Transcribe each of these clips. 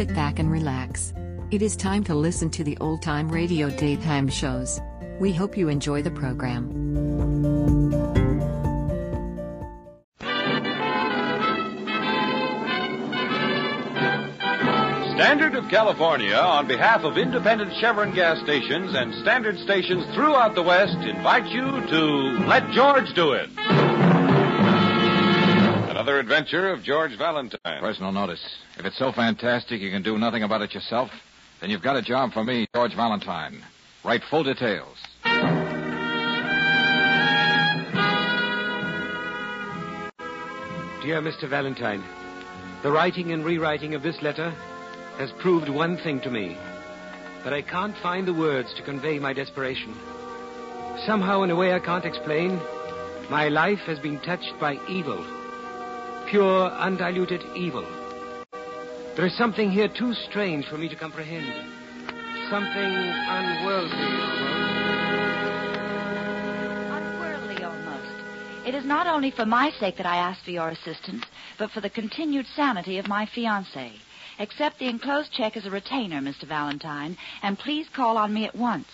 sit back and relax. It is time to listen to the old time radio daytime shows. We hope you enjoy the program. Standard of California, on behalf of independent Chevron gas stations and standard stations throughout the West, invite you to Let George Do It. Another adventure of George Valentine. Personal notice. If it's so fantastic you can do nothing about it yourself, then you've got a job for me, George Valentine. Write full details. Dear Mr. Valentine, the writing and rewriting of this letter has proved one thing to me. But I can't find the words to convey my desperation. Somehow, in a way I can't explain, my life has been touched by evil. Pure, undiluted evil. There is something here too strange for me to comprehend. Something unworldly. Unworldly almost. It is not only for my sake that I ask for your assistance, but for the continued sanity of my fiancé. Accept the enclosed check as a retainer, Mr. Valentine, and please call on me at once.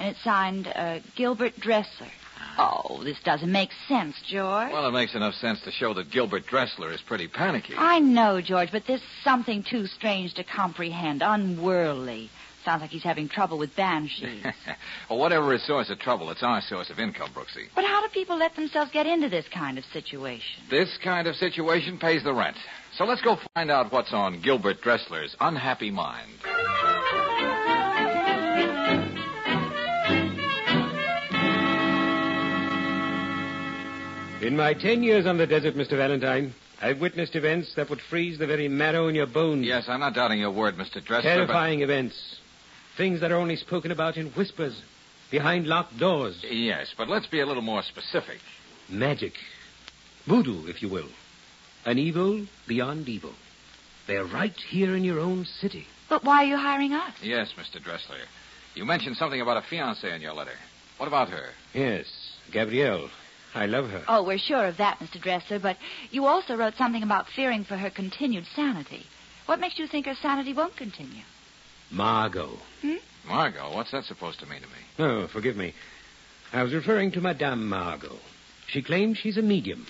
And it's signed uh, Gilbert Dressler. Oh, this doesn't make sense, George. Well, it makes enough sense to show that Gilbert Dressler is pretty panicky. I know, George, but there's something too strange to comprehend. Unworldly. Sounds like he's having trouble with banshees. well, whatever his source of trouble, it's our source of income, Brooksy. but how do people let themselves get into this kind of situation? This kind of situation pays the rent. So let's go find out what's on Gilbert Dressler's unhappy mind. In my ten years on the desert, Mr. Valentine, I've witnessed events that would freeze the very marrow in your bones. Yes, I'm not doubting your word, Mr. Dressler. Terrifying events. Things that are only spoken about in whispers, behind locked doors. Yes, but let's be a little more specific. Magic. Voodoo, if you will. An evil beyond evil. They're right here in your own city. But why are you hiring us? Yes, Mr. Dressler. You mentioned something about a fiancée in your letter. What about her? Yes, Gabrielle. I love her. Oh, we're sure of that, Mr. Dressler, but you also wrote something about fearing for her continued sanity. What makes you think her sanity won't continue? Margot. Hmm? Margot, what's that supposed to mean to me? Oh, forgive me. I was referring to Madame Margot. She claims she's a medium.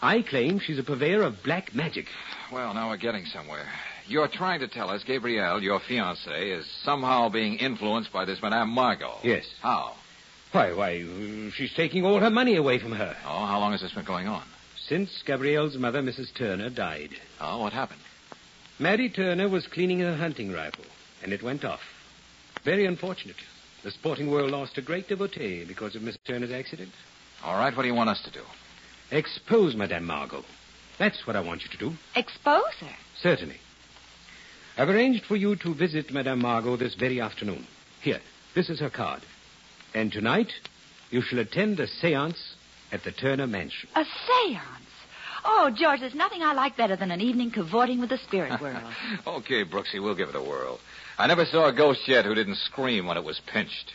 I claim she's a purveyor of black magic. Well, now we're getting somewhere. You're trying to tell us Gabrielle, your fiancée, is somehow being influenced by this Madame Margot. Yes. How? Why, why, she's taking all her money away from her. Oh, how long has this been going on? Since Gabrielle's mother, Mrs. Turner, died. Oh, what happened? Mary Turner was cleaning her hunting rifle, and it went off. Very unfortunate. The sporting world lost a great devotee because of Miss Turner's accident. All right, what do you want us to do? Expose Madame Margot. That's what I want you to do. Expose her? Certainly. I've arranged for you to visit Madame Margot this very afternoon. Here, this is her card. And tonight, you shall attend a seance at the Turner Mansion. A seance? Oh, George, there's nothing I like better than an evening cavorting with the spirit world. okay, Brooksy, we'll give it a whirl. I never saw a ghost yet who didn't scream when it was pinched.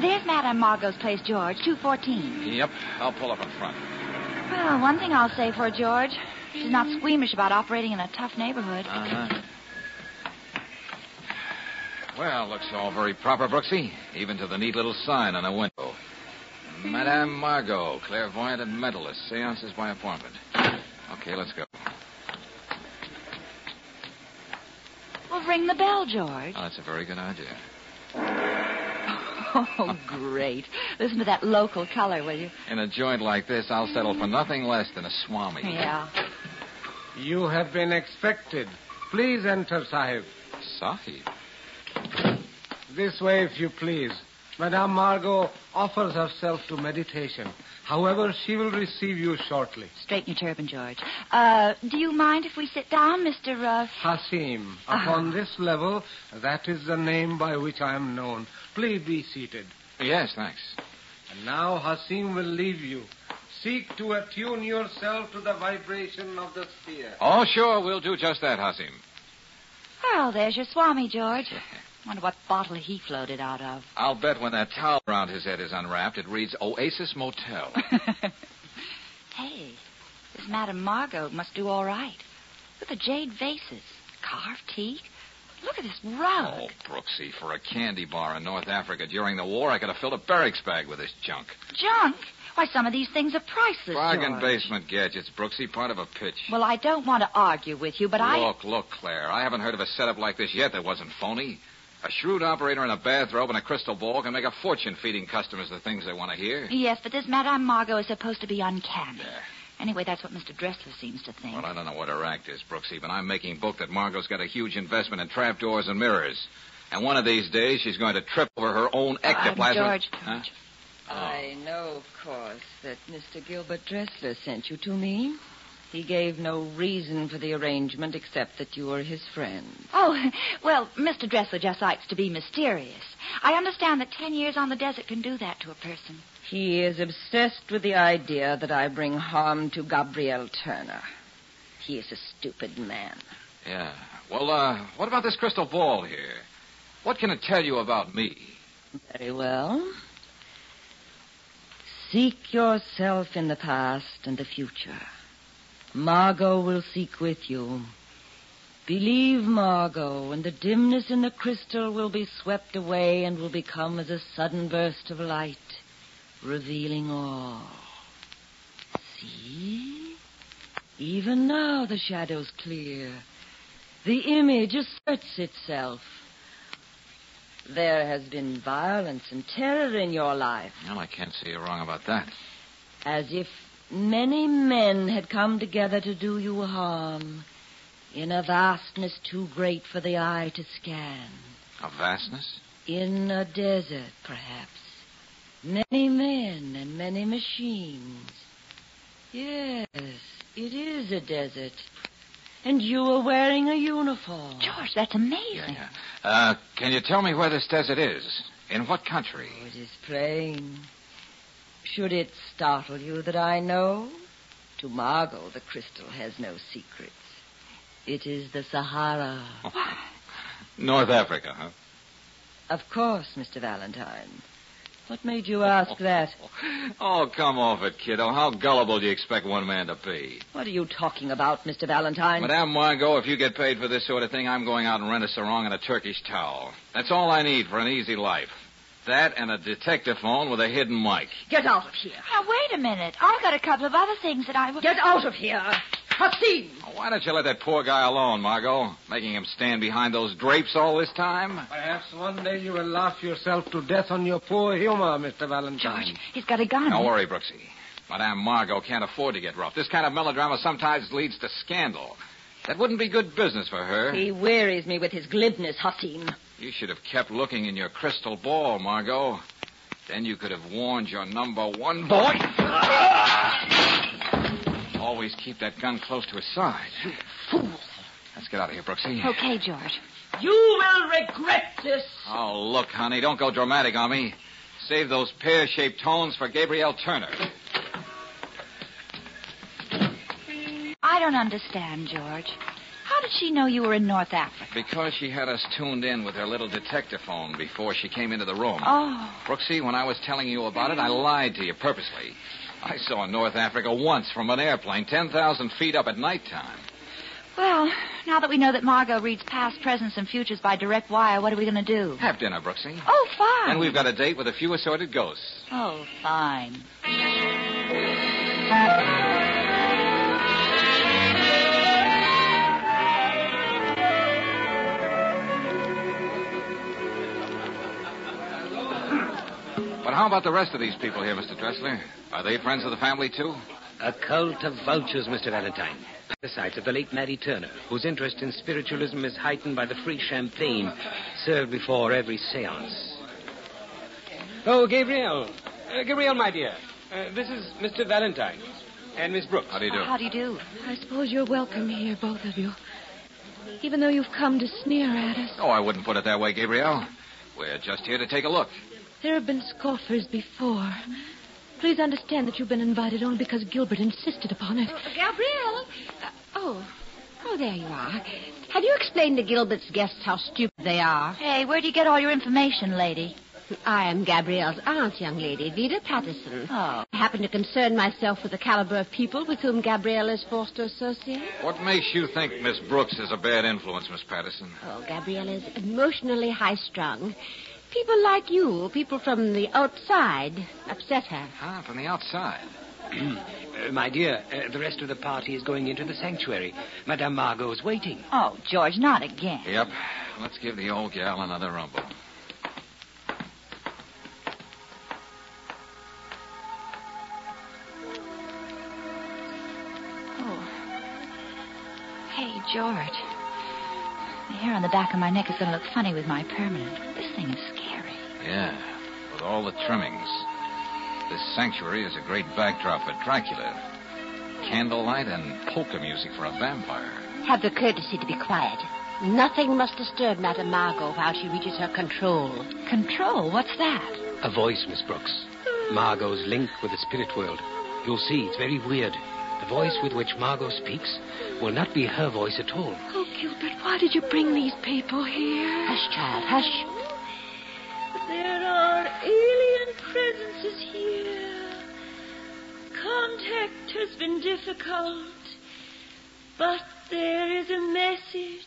There's Madame Margot's place, George, 214. Yep, I'll pull up in front. Well, one thing I'll say for George. She's not squeamish about operating in a tough neighborhood. Uh-huh. Well, looks all very proper, Brooksy, even to the neat little sign on the window. Madame Margot, clairvoyant and mentalist, seances by appointment. Okay, let's go. Well, ring the bell, George. Oh, that's a very good idea. Oh, great. Listen to that local color, will you? In a joint like this, I'll settle for nothing less than a swami. Yeah. You have been expected. Please enter, Sahib. Sahib. This way, if you please. Madame Margot offers herself to meditation. However, she will receive you shortly. Straighten your turban, George. Uh, do you mind if we sit down, Mr. Uh... Hasim. Upon this level, that is the name by which I am known. Please be seated. Yes, thanks. And now Hasim will leave you. Seek to attune yourself to the vibration of the sphere. Oh, sure, we'll do just that, Hasim. Well, there's your Swami, George. Wonder what bottle he floated out of. I'll bet when that towel around his head is unwrapped, it reads Oasis Motel. hey, this Madame Margot must do all right. Look at the jade vases, carved teak. Look at this rug. oh, Brooksy, for a candy bar in North Africa during the war, I could have filled a barracks bag with this junk. Junk. Why, some of these things are priceless. Bargain George. basement gadgets, Brooksy, part of a pitch. Well, I don't want to argue with you, but I. Look, look, Claire. I haven't heard of a setup like this yet that wasn't phony. A shrewd operator in a bathrobe and a crystal ball can make a fortune feeding customers the things they want to hear. Yes, but this Madame Margot is supposed to be uncanny. Yeah. Anyway, that's what Mr. Dressler seems to think. Well, I don't know what her act is, Brooksy, but I'm making book that Margot's got a huge investment in trapdoors and mirrors. And one of these days, she's going to trip over her own ectoplasm. Uh, George, Huh? I know, of course, that Mr. Gilbert Dressler sent you to me. He gave no reason for the arrangement except that you were his friend. Oh, well, Mr. Dressler just likes to be mysterious. I understand that ten years on the desert can do that to a person. He is obsessed with the idea that I bring harm to Gabrielle Turner. He is a stupid man. Yeah. Well, uh, what about this crystal ball here? What can it tell you about me? Very well. Seek yourself in the past and the future. Margot will seek with you. Believe Margot, and the dimness in the crystal will be swept away and will become as a sudden burst of light, revealing all. See? Even now the shadow's clear. The image asserts itself. There has been violence and terror in your life, Well, I can't see you're wrong about that. as if many men had come together to do you harm, in a vastness too great for the eye to scan. A vastness? In a desert, perhaps. Many men and many machines. Yes, it is a desert. And you are wearing a uniform. George, that's amazing. Yeah, yeah. Uh, can you tell me where this desert is? In what country? Oh, it is plain. Should it startle you that I know? To Margot, the crystal has no secrets. It is the Sahara. North Africa, huh? Of course, Mr. Valentine. What made you ask that? Oh, come off it, kiddo. How gullible do you expect one man to be? What are you talking about, Mr. Valentine? Madame Margot, if you get paid for this sort of thing, I'm going out and rent a sarong and a Turkish towel. That's all I need for an easy life. That and a detector phone with a hidden mic. Get out of here. Now, wait a minute. I've got a couple of other things that I would. Get out of here. Hassim! Why don't you let that poor guy alone, Margot? Making him stand behind those drapes all this time? Perhaps one day you will laugh yourself to death on your poor humor, Mr. Valentine. George, he's got a gun. Don't worry, Brooksy. Madame Margot can't afford to get rough. This kind of melodrama sometimes leads to scandal. That wouldn't be good business for her. He wearies me with his glibness, Hassim. You should have kept looking in your crystal ball, Margot. Then you could have warned your number one boy. Always keep that gun close to his side. Fool. Let's get out of here, Brooksy. Okay, George. You will regret this. Oh, look, honey, don't go dramatic on me. Save those pear-shaped tones for Gabrielle Turner. I don't understand, George. How did she know you were in North Africa? Because she had us tuned in with her little detector phone before she came into the room. Oh. Brooksy, when I was telling you about it, I lied to you purposely. I saw North Africa once from an airplane, 10,000 feet up at nighttime. Well, now that we know that Margot reads past, presents, and futures by direct wire, what are we going to do? Have dinner, Brooksy. Oh, fine. And we've got a date with a few assorted ghosts. Oh, fine. How about the rest of these people here, Mr. Dressler? Are they friends of the family, too? A cult of vultures, Mr. Valentine. Parasites of the late Maddie Turner, whose interest in spiritualism is heightened by the free champagne served before every seance. Oh, Gabrielle. Uh, Gabrielle, my dear. Uh, this is Mr. Valentine. And Miss Brooks. How do you do? How do you do? I suppose you're welcome here, both of you. Even though you've come to sneer at us. Oh, I wouldn't put it that way, Gabrielle. We're just here to take a look. There have been scoffers before. Please understand that you've been invited only because Gilbert insisted upon it. Gabrielle. Uh, oh. Oh, there you are. Have you explained to Gilbert's guests how stupid they are? Hey, where do you get all your information, lady? I am Gabrielle's aunt, young lady, Vida Patterson. Oh. I happen to concern myself with the caliber of people with whom Gabrielle is forced to associate. What makes you think Miss Brooks is a bad influence, Miss Patterson? Oh, Gabrielle is emotionally high strung. People like you, people from the outside, upset her. Ah, from the outside. Uh, my dear, uh, the rest of the party is going into the sanctuary. Madame Margot's waiting. Oh, George, not again. Yep. Let's give the old gal another rumble. Oh. Hey, George. The hair on the back of my neck is going to look funny with my permanent. This thing is scary. Yeah, with all the trimmings. This sanctuary is a great backdrop for Dracula. Candlelight and polka music for a vampire. Have the courtesy to be quiet. Nothing must disturb Madame Margot while she reaches her control. Control? What's that? A voice, Miss Brooks. Margot's link with the spirit world. You'll see, it's very weird. The voice with which Margot speaks will not be her voice at all. Oh, Gilbert, why did you bring these people here? Hush, child, hush. There are alien presences here. Contact has been difficult, but there is a message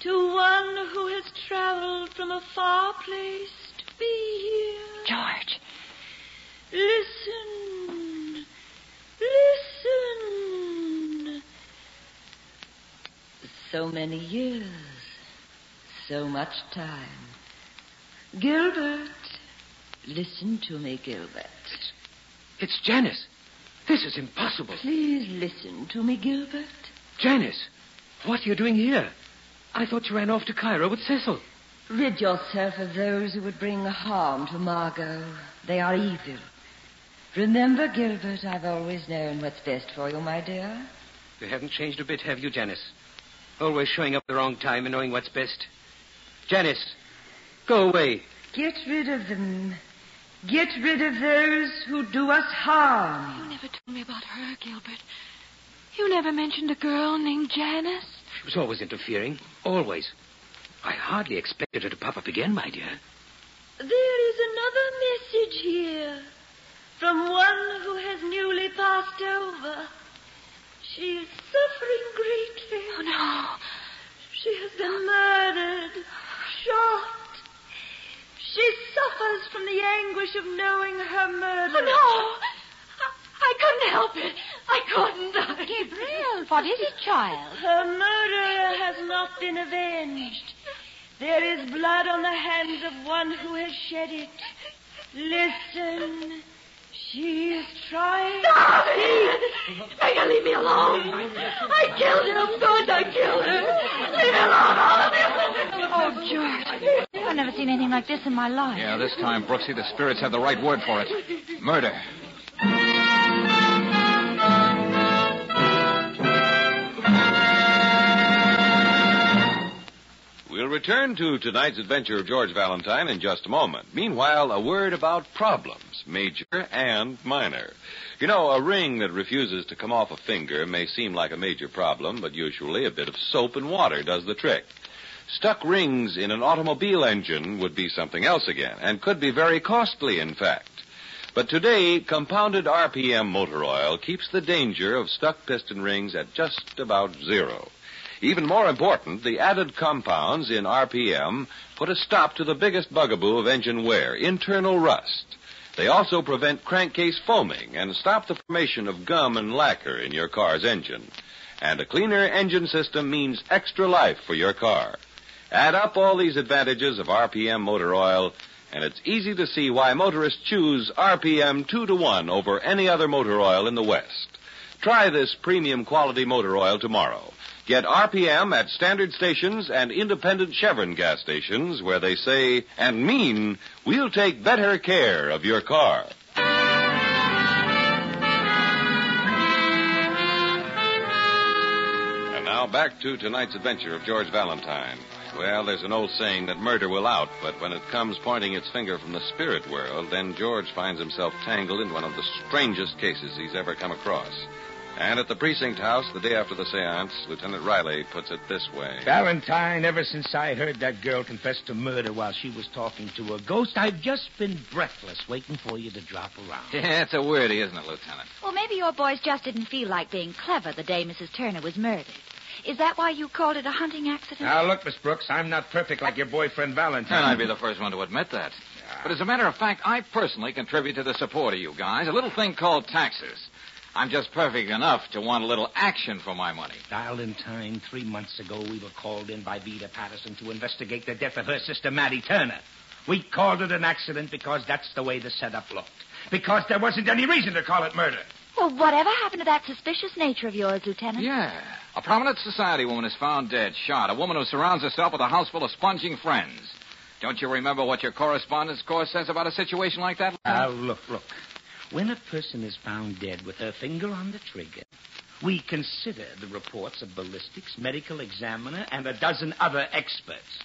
to one who has traveled from a far place to be here. George. Listen. Listen. So many years. So much time. Gilbert. Listen to me, Gilbert. It's Janice. This is impossible. Please listen to me, Gilbert. Janice, what are you doing here? I thought you ran off to Cairo with Cecil. Rid yourself of those who would bring harm to Margot. They are evil. Remember, Gilbert, I've always known what's best for you, my dear. You haven't changed a bit, have you, Janice? Always showing up the wrong time and knowing what's best. Janice, go away. Get rid of them. Get rid of those who do us harm. You never told me about her, Gilbert. You never mentioned a girl named Janice. She was always interfering. Always. I hardly expected her to pop up again, my dear. There is another message here from one who has newly passed over. She is suffering greatly. Oh, no. She has been murdered, shot. She suffers from the anguish of knowing her murder. Oh, no. I, I couldn't help it. I couldn't. Gabrielle, what is it, child? Her murderer has not been avenged. There is blood on the hands of one who has shed it. Listen. She is trying. Stop it! Make her leave me alone. I killed her. Of course I killed her. Leave me alone, all of you. Oh, George. I've never seen anything like this in my life. Yeah, this time, Brooksy, the spirits have the right word for it. Murder. We'll return to tonight's adventure of George Valentine in just a moment. Meanwhile, a word about problems, major and minor. You know, a ring that refuses to come off a finger may seem like a major problem, but usually a bit of soap and water does the trick. Stuck rings in an automobile engine would be something else again, and could be very costly, in fact. But today, compounded RPM motor oil keeps the danger of stuck piston rings at just about zero. Even more important, the added compounds in RPM put a stop to the biggest bugaboo of engine wear, internal rust. They also prevent crankcase foaming and stop the formation of gum and lacquer in your car's engine. And a cleaner engine system means extra life for your car. Add up all these advantages of RPM motor oil, and it's easy to see why motorists choose RPM 2 to 1 over any other motor oil in the West. Try this premium quality motor oil tomorrow. Get RPM at standard stations and independent Chevron gas stations where they say and mean we'll take better care of your car. And now back to tonight's adventure of George Valentine. Well, there's an old saying that murder will out, but when it comes pointing its finger from the spirit world, then George finds himself tangled in one of the strangest cases he's ever come across. And at the precinct house, the day after the seance, Lieutenant Riley puts it this way. Valentine, ever since I heard that girl confess to murder while she was talking to a ghost, I've just been breathless waiting for you to drop around. Yeah, it's a weirdie, isn't it, Lieutenant? Well, maybe your boys just didn't feel like being clever the day Mrs. Turner was murdered. Is that why you called it a hunting accident? Now, look, Miss Brooks, I'm not perfect like your boyfriend Valentine. And I'd be the first one to admit that. But as a matter of fact, I personally contribute to the support of you guys. A little thing called taxes. I'm just perfect enough to want a little action for my money. Dial in Valentine, three months ago, we were called in by Vida Patterson to investigate the death of her sister, Mattie Turner. We called it an accident because that's the way the setup looked. Because there wasn't any reason to call it murder. Well, whatever happened to that suspicious nature of yours, Lieutenant? Yeah. A prominent society woman is found dead, shot. A woman who surrounds herself with a house full of sponging friends. Don't you remember what your correspondence course says about a situation like that? Now, look, look. When a person is found dead with her finger on the trigger, we consider the reports of ballistics, medical examiner, and a dozen other experts.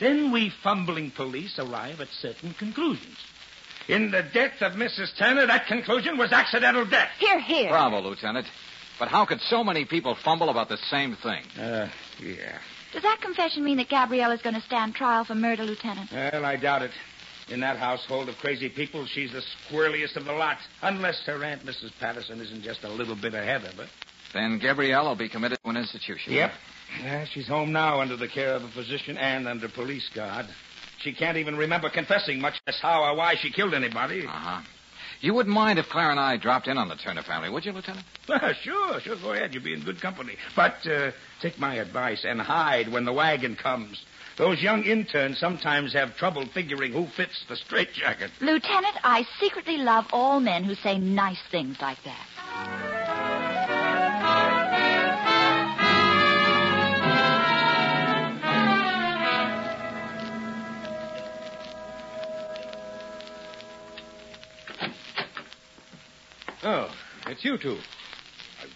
Then we fumbling police arrive at certain conclusions. In the death of Mrs. Turner, that conclusion was accidental death. Here, here. Bravo, Lieutenant. But how could so many people fumble about the same thing? Uh, yeah. Does that confession mean that Gabrielle is going to stand trial for murder, Lieutenant? Well, I doubt it. In that household of crazy people, she's the squirreliest of the lot. Unless her Aunt Mrs. Patterson isn't just a little bit ahead of her. Then Gabrielle will be committed to an institution. Yep. Yeah, she's home now under the care of a physician and under police guard. She can't even remember confessing, much less how or why she killed anybody. Uh-huh. You wouldn't mind if Claire and I dropped in on the Turner family, would you, Lieutenant? sure, sure. Go ahead. You'll be in good company. But uh, take my advice and hide when the wagon comes. Those young interns sometimes have trouble figuring who fits the straitjacket. Lieutenant, I secretly love all men who say nice things like that. Oh, it's you two.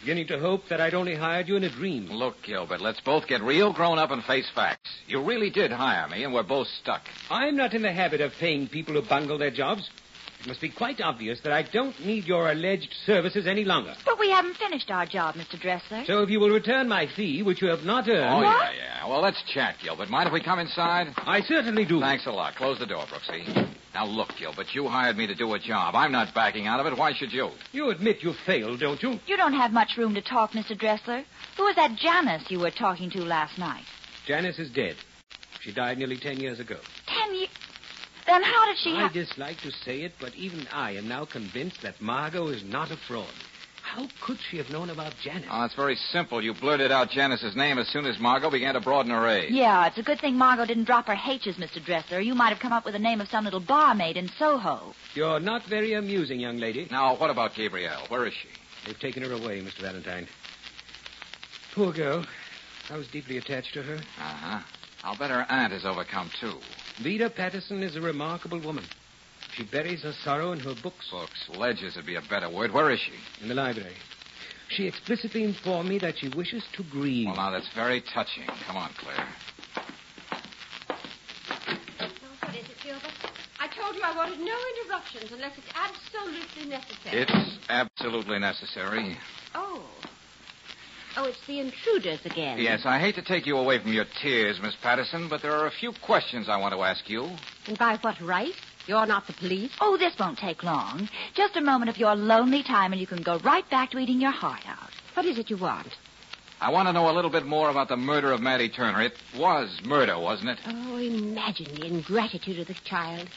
Beginning to hope that I'd only hired you in a dream. Look, Gilbert, let's both get real grown up and face facts. You really did hire me, and we're both stuck. I'm not in the habit of paying people who bungle their jobs. It must be quite obvious that I don't need your alleged services any longer. But we haven't finished our job, Mr. Dressler. So if you will return my fee, which you have not earned. Oh, yeah, yeah. Well, let's chat, Gilbert. Mind if we come inside? I certainly do. Thanks a lot. Close the door, Brooksy. Now, look, Gilbert, you hired me to do a job. I'm not backing out of it. Why should you? You admit you failed, don't you? You don't have much room to talk, Mr. Dressler. Who was that Janice you were talking to last night? Janice is dead. She died nearly ten years ago. Ten years. Then how did she I have... dislike to say it, but even I am now convinced that Margot is not a fraud. How could she have known about Janice? Oh, it's very simple. You blurted out Janice's name as soon as Margot began to broaden her age. Yeah, it's a good thing Margot didn't drop her H's, Mr. Dressler. You might have come up with the name of some little barmaid in Soho. You're not very amusing, young lady. Now, what about Gabrielle? Where is she? They've taken her away, Mr. Valentine. Poor girl. I was deeply attached to her. Uh-huh. I'll bet her aunt is overcome, too. Vida Patterson is a remarkable woman. She buries her sorrow in her books. Books. Ledgers would be a better word. Where is she? In the library. She explicitly informed me that she wishes to grieve. Well, now, that's very touching. Come on, Claire. What is it, Gilbert? I told you I wanted no interruptions unless it's absolutely necessary. It's absolutely necessary. Oh. Oh, it's the intruders again. Yes, I hate to take you away from your tears, Miss Patterson, but there are a few questions I want to ask you. And by what right? You're not the police. Oh, this won't take long. Just a moment of your lonely time, and you can go right back to eating your heart out. What is it you want? I want to know a little bit more about the murder of Mattie Turner. It was murder, wasn't it? Oh, imagine the ingratitude of the child.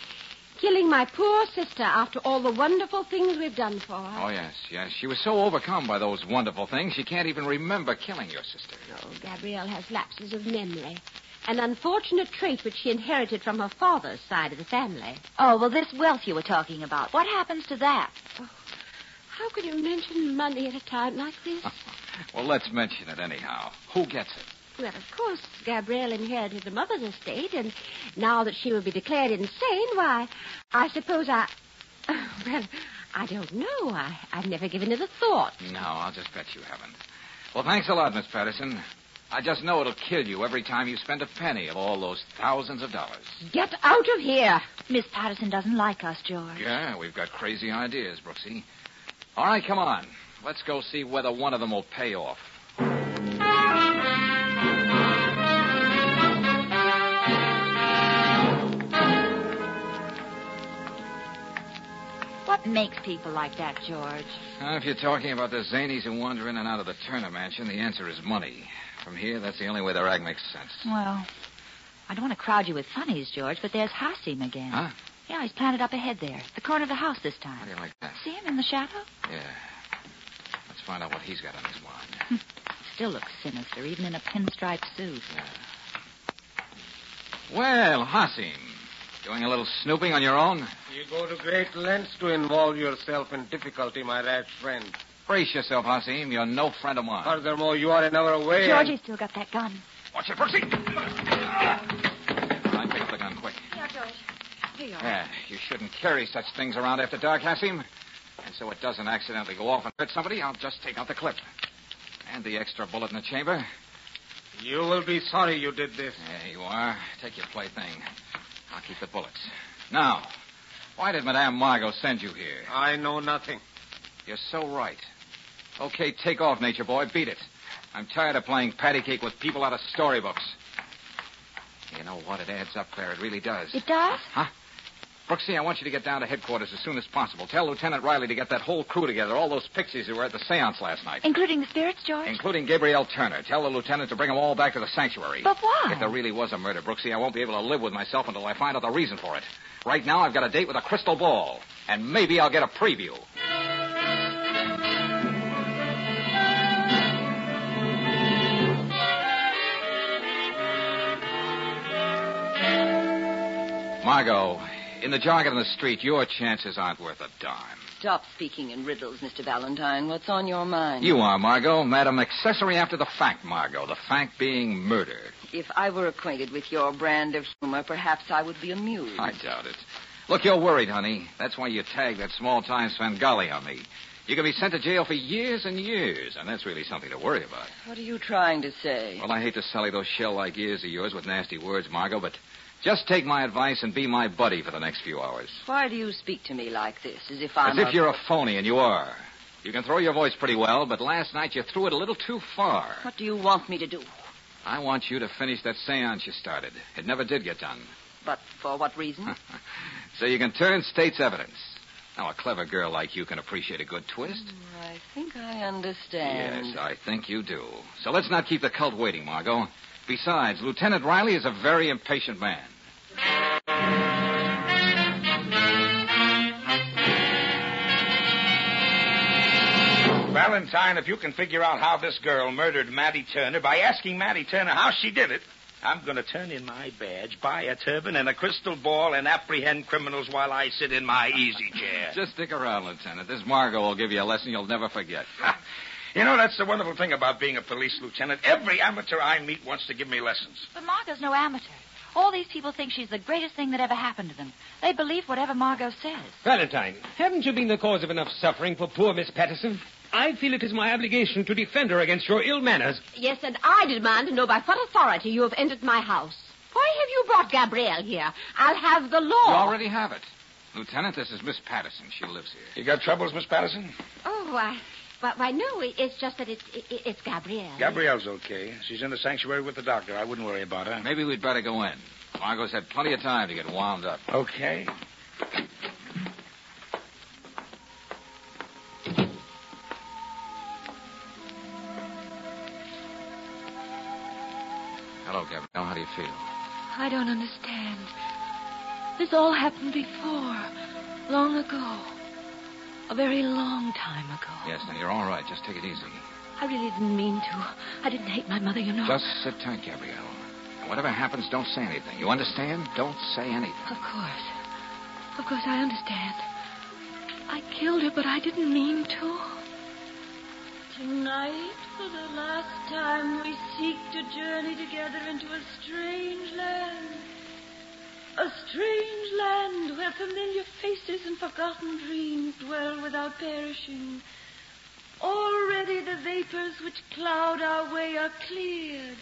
Killing my poor sister after all the wonderful things we've done for her. Oh, yes, yes. She was so overcome by those wonderful things, she can't even remember killing your sister. Oh, Gabrielle has lapses of memory. An unfortunate trait which she inherited from her father's side of the family. Oh, well, this wealth you were talking about, what happens to that? Oh, How can you mention money at a time like this? Well, let's mention it anyhow. Who gets it? Well, of course, Gabrielle inherited her mother's estate, and now that she will be declared insane, why, I suppose I. Well, I don't know. I, I've never given it a thought. No, I'll just bet you haven't. Well, thanks a lot, Miss Patterson. I just know it'll kill you every time you spend a penny of all those thousands of dollars. Get out of here. Miss Patterson doesn't like us, George. Yeah, we've got crazy ideas, Brooksy. All right, come on. Let's go see whether one of them will pay off. What makes people like that, George? Now, if you're talking about the zanies who wander in and out of the Turner mansion, the answer is money. From here, that's the only way the rag makes sense. Well, I don't want to crowd you with funnies, George, but there's Hassim again. Huh? Yeah, he's planted up ahead there. The corner of the house this time. How do you like that? See him in the shadow? Yeah. Let's find out what he's got on his mind. Still looks sinister, even in a pinstripe suit. Yeah. Well, Hasim, doing a little snooping on your own? You go to great lengths to involve yourself in difficulty, my rash friend. Brace yourself, Hasim. You're no friend of mine. Furthermore, you are in our way. George, and- he's still got that gun. Watch it, Brooksy. I pick up the gun quick. Yeah, George. Here you are. Yeah, you shouldn't carry such things around after dark, Hasim. And so it doesn't accidentally go off and hurt somebody, I'll just take out the clip. And the extra bullet in the chamber. You will be sorry you did this. There you are. Take your plaything. I'll keep the bullets. Now, why did Madame Margot send you here? I know nothing. You're so right. Okay, take off, Nature Boy. Beat it. I'm tired of playing patty cake with people out of storybooks. You know what? It adds up, Claire. It really does. It does? Huh? Brooksy, I want you to get down to headquarters as soon as possible. Tell Lieutenant Riley to get that whole crew together, all those pixies who were at the seance last night. Including the spirits, George? Including Gabrielle Turner. Tell the lieutenant to bring them all back to the sanctuary. But why? If there really was a murder, Brooksy, I won't be able to live with myself until I find out the reason for it. Right now, I've got a date with a crystal ball. And maybe I'll get a preview. Margot, in the jargon of the street, your chances aren't worth a dime. Stop speaking in riddles, Mr. Valentine. What's on your mind? You are, Margot. Madam, accessory after the fact, Margot. The fact being murder. If I were acquainted with your brand of humor, perhaps I would be amused. I doubt it. Look, you're worried, honey. That's why you tagged that small-time Svengali on me. You can be sent to jail for years and years, and that's really something to worry about. What are you trying to say? Well, I hate to sully those shell-like ears of yours with nasty words, Margot, but just take my advice and be my buddy for the next few hours. Why do you speak to me like this, as if I'm As if a... you're a phony, and you are. You can throw your voice pretty well, but last night you threw it a little too far. What do you want me to do? I want you to finish that seance you started. It never did get done. But for what reason? So you can turn state's evidence. Now, a clever girl like you can appreciate a good twist. Mm, I think I understand. Yes, I think you do. So let's not keep the cult waiting, Margot. Besides, Lieutenant Riley is a very impatient man. Valentine, if you can figure out how this girl murdered Mattie Turner by asking Mattie Turner how she did it, I'm going to turn in my badge, buy a turban and a crystal ball, and apprehend criminals while I sit in my easy chair. Just stick around, Lieutenant. This Margot will give you a lesson you'll never forget. You know, that's the wonderful thing about being a police lieutenant. Every amateur I meet wants to give me lessons. But Margot's no amateur. All these people think she's the greatest thing that ever happened to them. They believe whatever Margot says. Valentine, haven't you been the cause of enough suffering for poor Miss Patterson? I feel it is my obligation to defend her against your ill manners. Yes, and I demand to know by what authority you have entered my house. Why have you brought Gabrielle here? I'll have the law. You already have it. Lieutenant, this is Miss Patterson. She lives here. You got troubles, Miss Patterson? Oh, why, why, why no, it's just that it's, it, it's Gabrielle. Gabrielle's okay. She's in the sanctuary with the doctor. I wouldn't worry about her. Maybe we'd better go in. Margot's had plenty of time to get wound up. Okay. Hello, Gabrielle. How do you feel? I don't understand. This all happened before, long ago. A very long time ago. Yes, now you're all right. Just take it easy. I really didn't mean to. I didn't hate my mother, you know. Just sit tight, Gabrielle. And whatever happens, don't say anything. You understand? Don't say anything. Of course. Of course, I understand. I killed her, but I didn't mean to. Tonight, for the last time, we seek to journey together into a strange land. A strange land where familiar faces and forgotten dreams dwell without perishing. Already the vapors which cloud our way are cleared.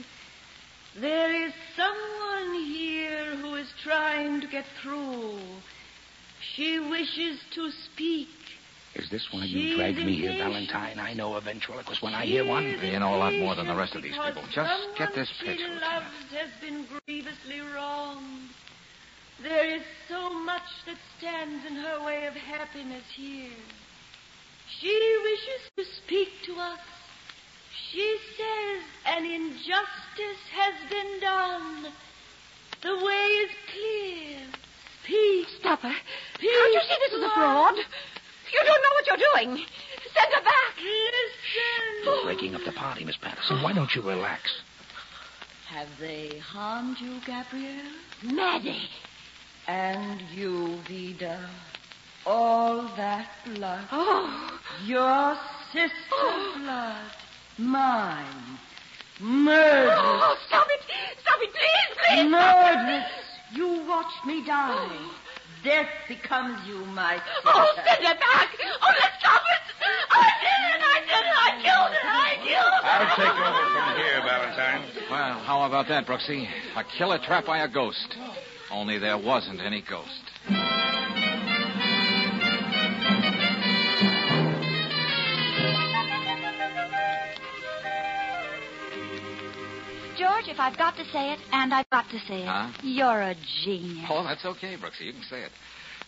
There is someone here who is trying to get through. She wishes to speak, Is this why you dragged me here, Valentine? I know a ventriloquist when I hear one. You know a lot more than the rest of these people. Just get this She picture. loves has been grievously wronged. There is so much that stands in her way of happiness here. She wishes to speak to us. She says an injustice has been done. The way is clear. Peace. Stop her. Can't you see this is a fraud? You don't know what you're doing. Send her back. Listen. You're breaking up the party, Miss Patterson. Why don't you relax? Have they harmed you, Gabrielle? Maddie. And you, Vida? All that blood. Oh. Your sister's oh. blood. Mine. Murderous. Oh, stop it. Stop it, please, please. Murderous. You watched me die. Oh. Death becomes you, my oh, sister. Oh, send her back. Oh, let's stop it. I did it. I did it. I killed her. I killed her. I'll take over from here, Valentine. Well, how about that, Brooksy? A killer trapped by a ghost. Only there wasn't any ghost. George, if I've got to say it, and I've got to say it, Huh? you're a genius. Oh, that's okay, Brooksy. You can say it.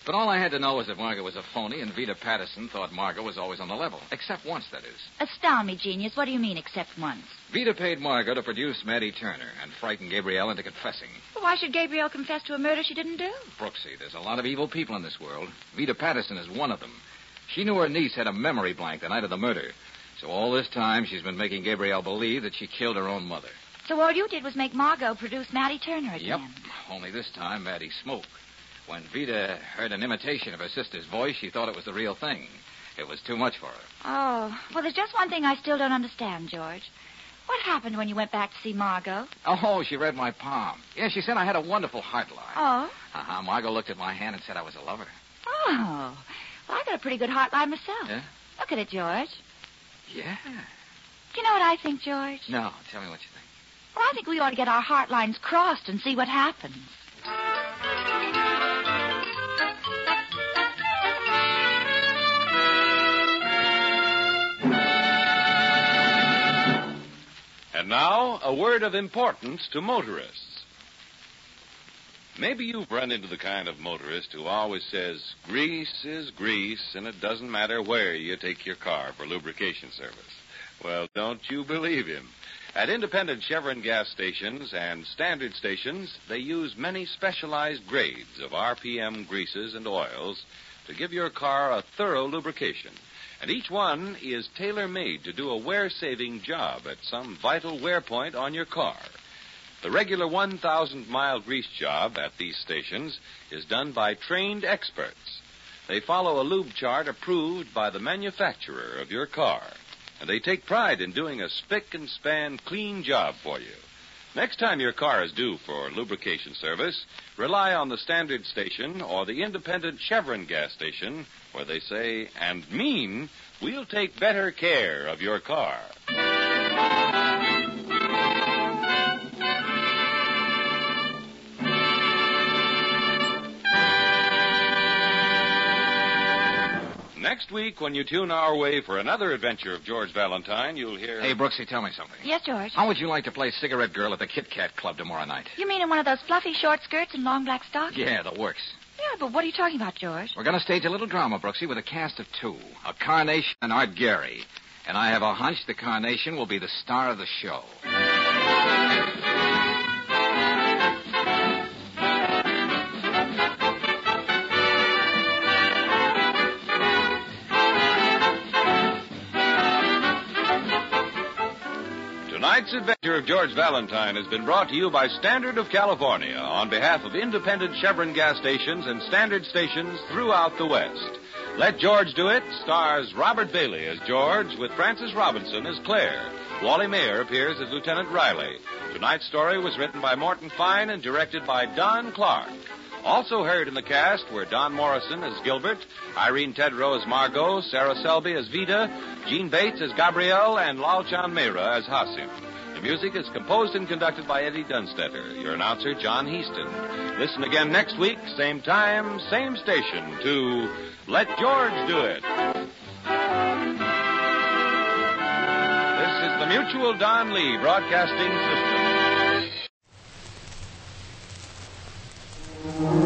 But all I had to know was that Margot was a phony, and Vida Patterson thought Margot was always on the level. Except once, that is. Astound me, genius. What do you mean, except once? Vida paid Margot to produce Maddie Turner and frighten Gabrielle into confessing. Well, why should Gabrielle confess to a murder she didn't do? Brooksy, there's a lot of evil people in this world. Vida Patterson is one of them. She knew her niece had a memory blank the night of the murder. So all this time, she's been making Gabrielle believe that she killed her own mother. So all you did was make Margot produce Maddie Turner again. Yep. Only this time, Maddie smoked. When Vida heard an imitation of her sister's voice, she thought it was the real thing. It was too much for her. Oh, well, there's just one thing I still don't understand, George. What happened when you went back to see Margot? Oh, she read my palm. Yeah, she said I had a wonderful heart line. Oh? Uh-huh. Margot looked at my hand and said I was a lover. Oh. Well, I got a pretty good heart line myself. Yeah? Look at it, George. Yeah. Do you know what I think, George? No, tell me what you think. Well, I think we ought to get our heart lines crossed and see what happens. And now, a word of importance to motorists. Maybe you've run into the kind of motorist who always says, grease is grease, and it doesn't matter where you take your car for lubrication service. Well, don't you believe him? At independent Chevron gas stations and standard stations, they use many specialized grades of RPM greases and oils to give your car a thorough lubrication. And each one is tailor made to do a wear saving job at some vital wear point on your car. The regular 1,000 mile grease job at these stations is done by trained experts. They follow a lube chart approved by the manufacturer of your car, and they take pride in doing a spick and span clean job for you. Next time your car is due for lubrication service, rely on the standard station or the independent Chevron gas station where they say and mean we'll take better care of your car. Next week, when you tune our way for another adventure of George Valentine, you'll hear. Hey, Brooksy, tell me something. Yes, George. How would you like to play Cigarette Girl at the Kit Kat Club tomorrow night? You mean in one of those fluffy short skirts and long black stockings? Yeah, the works. Yeah, but what are you talking about, George? We're going to stage a little drama, Brooksy, with a cast of two a Carnation and Art Gary. And I have a hunch the Carnation will be the star of the show. Tonight's adventure of George Valentine has been brought to you by Standard of California on behalf of independent Chevron gas stations and standard stations throughout the West. Let George Do It stars Robert Bailey as George with Frances Robinson as Claire. Wally Maher appears as Lieutenant Riley. Tonight's story was written by Morton Fine and directed by Don Clark. Also heard in the cast were Don Morrison as Gilbert, Irene Tedrow as Margot, Sarah Selby as Vida, Jeanne Bates as Gabrielle, and Lal Chand Mehra as Hasim music is composed and conducted by Eddie Dunstedter. Your announcer, John Heistand. Listen again next week, same time, same station, to Let George Do It. This is the Mutual Don Lee Broadcasting System.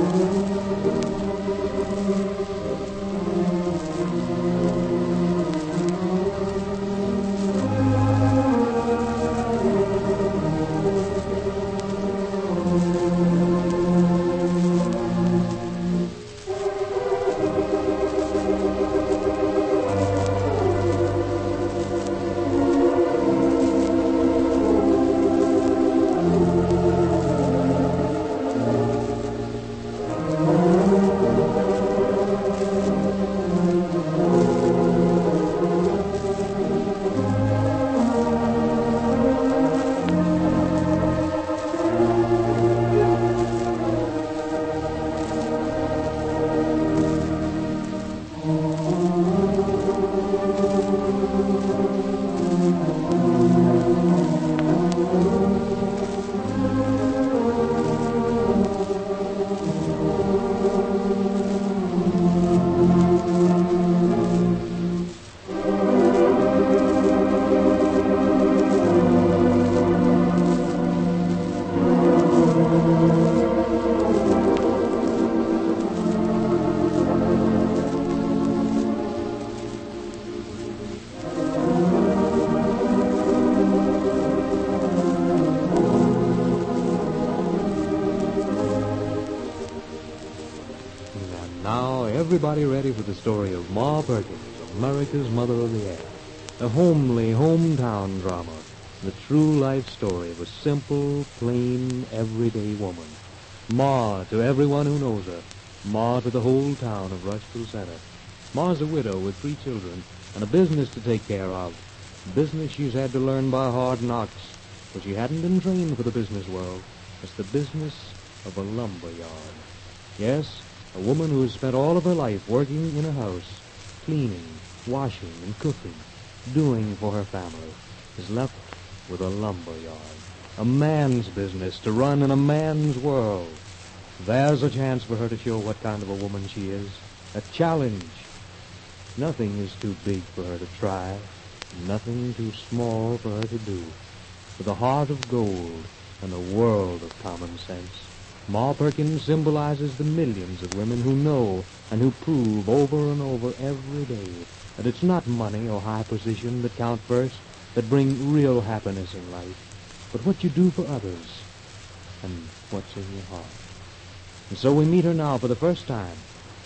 Everybody ready for the story of Ma Perkins, America's Mother of the Air. A homely hometown drama. The true life story of a simple, plain, everyday woman. Ma to everyone who knows her. Ma to the whole town of Rushville Center. Ma's a widow with three children and a business to take care of. Business she's had to learn by hard knocks, for she hadn't been trained for the business world. It's the business of a lumber yard. Yes, a woman who has spent all of her life working in a house, cleaning, washing, and cooking, doing for her family, is left with a lumber yard. A man's business to run in a man's world. There's a chance for her to show what kind of a woman she is. A challenge. Nothing is too big for her to try. Nothing too small for her to do. With a heart of gold and a world of common sense. Ma Perkins symbolizes the millions of women who know and who prove over and over every day that it's not money or high position that count first, that bring real happiness in life, but what you do for others and what's in your heart. And so we meet her now for the first time,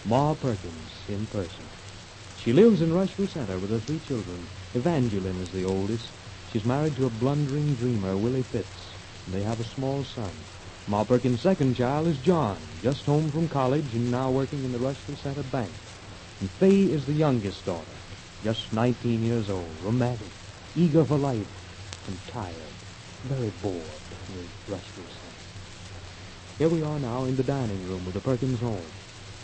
Ma Perkins in person. She lives in Rushville Center with her three children. Evangeline is the oldest. She's married to a blundering dreamer, Willie Fitz, and they have a small son. Ma Perkins' second child is John, just home from college and now working in the Rushville Center Bank. And Faye is the youngest daughter, just 19 years old, romantic, eager for life, and tired, very bored with Rushville Center. Here we are now in the dining room of the Perkins home.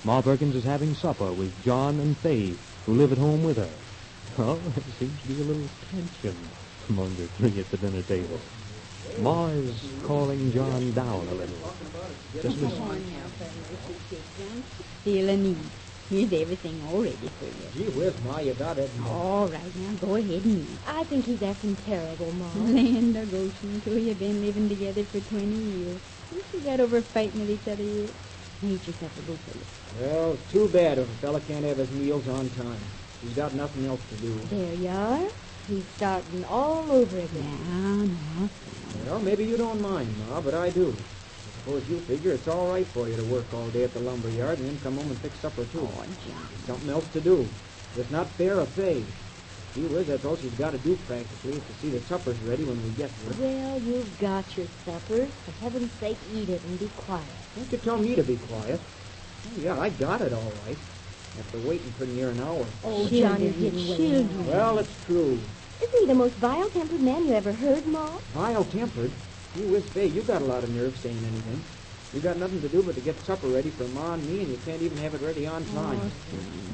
Ma Perkins is having supper with John and Faye, who live at home with her. Well, there seems to be a little tension among the three at the dinner table. Ma is calling John down a little. Just listen. Feel a need. Here's everything all ready for you. Gee whiz, Ma, you got it. All right, now go ahead and eat. I think he's acting terrible, Ma. Land o' Goshen, two you've been living together for 20 years. What you got over fighting with each other yet? Eat yourself a good fellow. Well, too bad if a fella can't have his meals on time. He's got nothing else to do. There you are. He's starting all over again. Now, now, Well, maybe you don't mind, Ma, but I do. I suppose you figure it's all right for you to work all day at the lumber yard and then come home and fix supper, too. Oh, John. Something else to do. It's not fair of Faye. Gee whiz, that's all she's got to do practically is to see the supper's ready when we get here. Well, you've got your supper. For heaven's sake, eat it and be quiet. Don't you tell me to be quiet. Oh, yeah, I got it all right. After waiting for near an hour. Oh, John, you're getting way children. Well, it's true. Isn't he the most vile-tempered man you ever heard, Ma? Vile-tempered? You whiz, Faye, you got a lot of nerve saying anything. You got nothing to do but to get supper ready for Ma and me, and you can't even have it ready on time. Oh.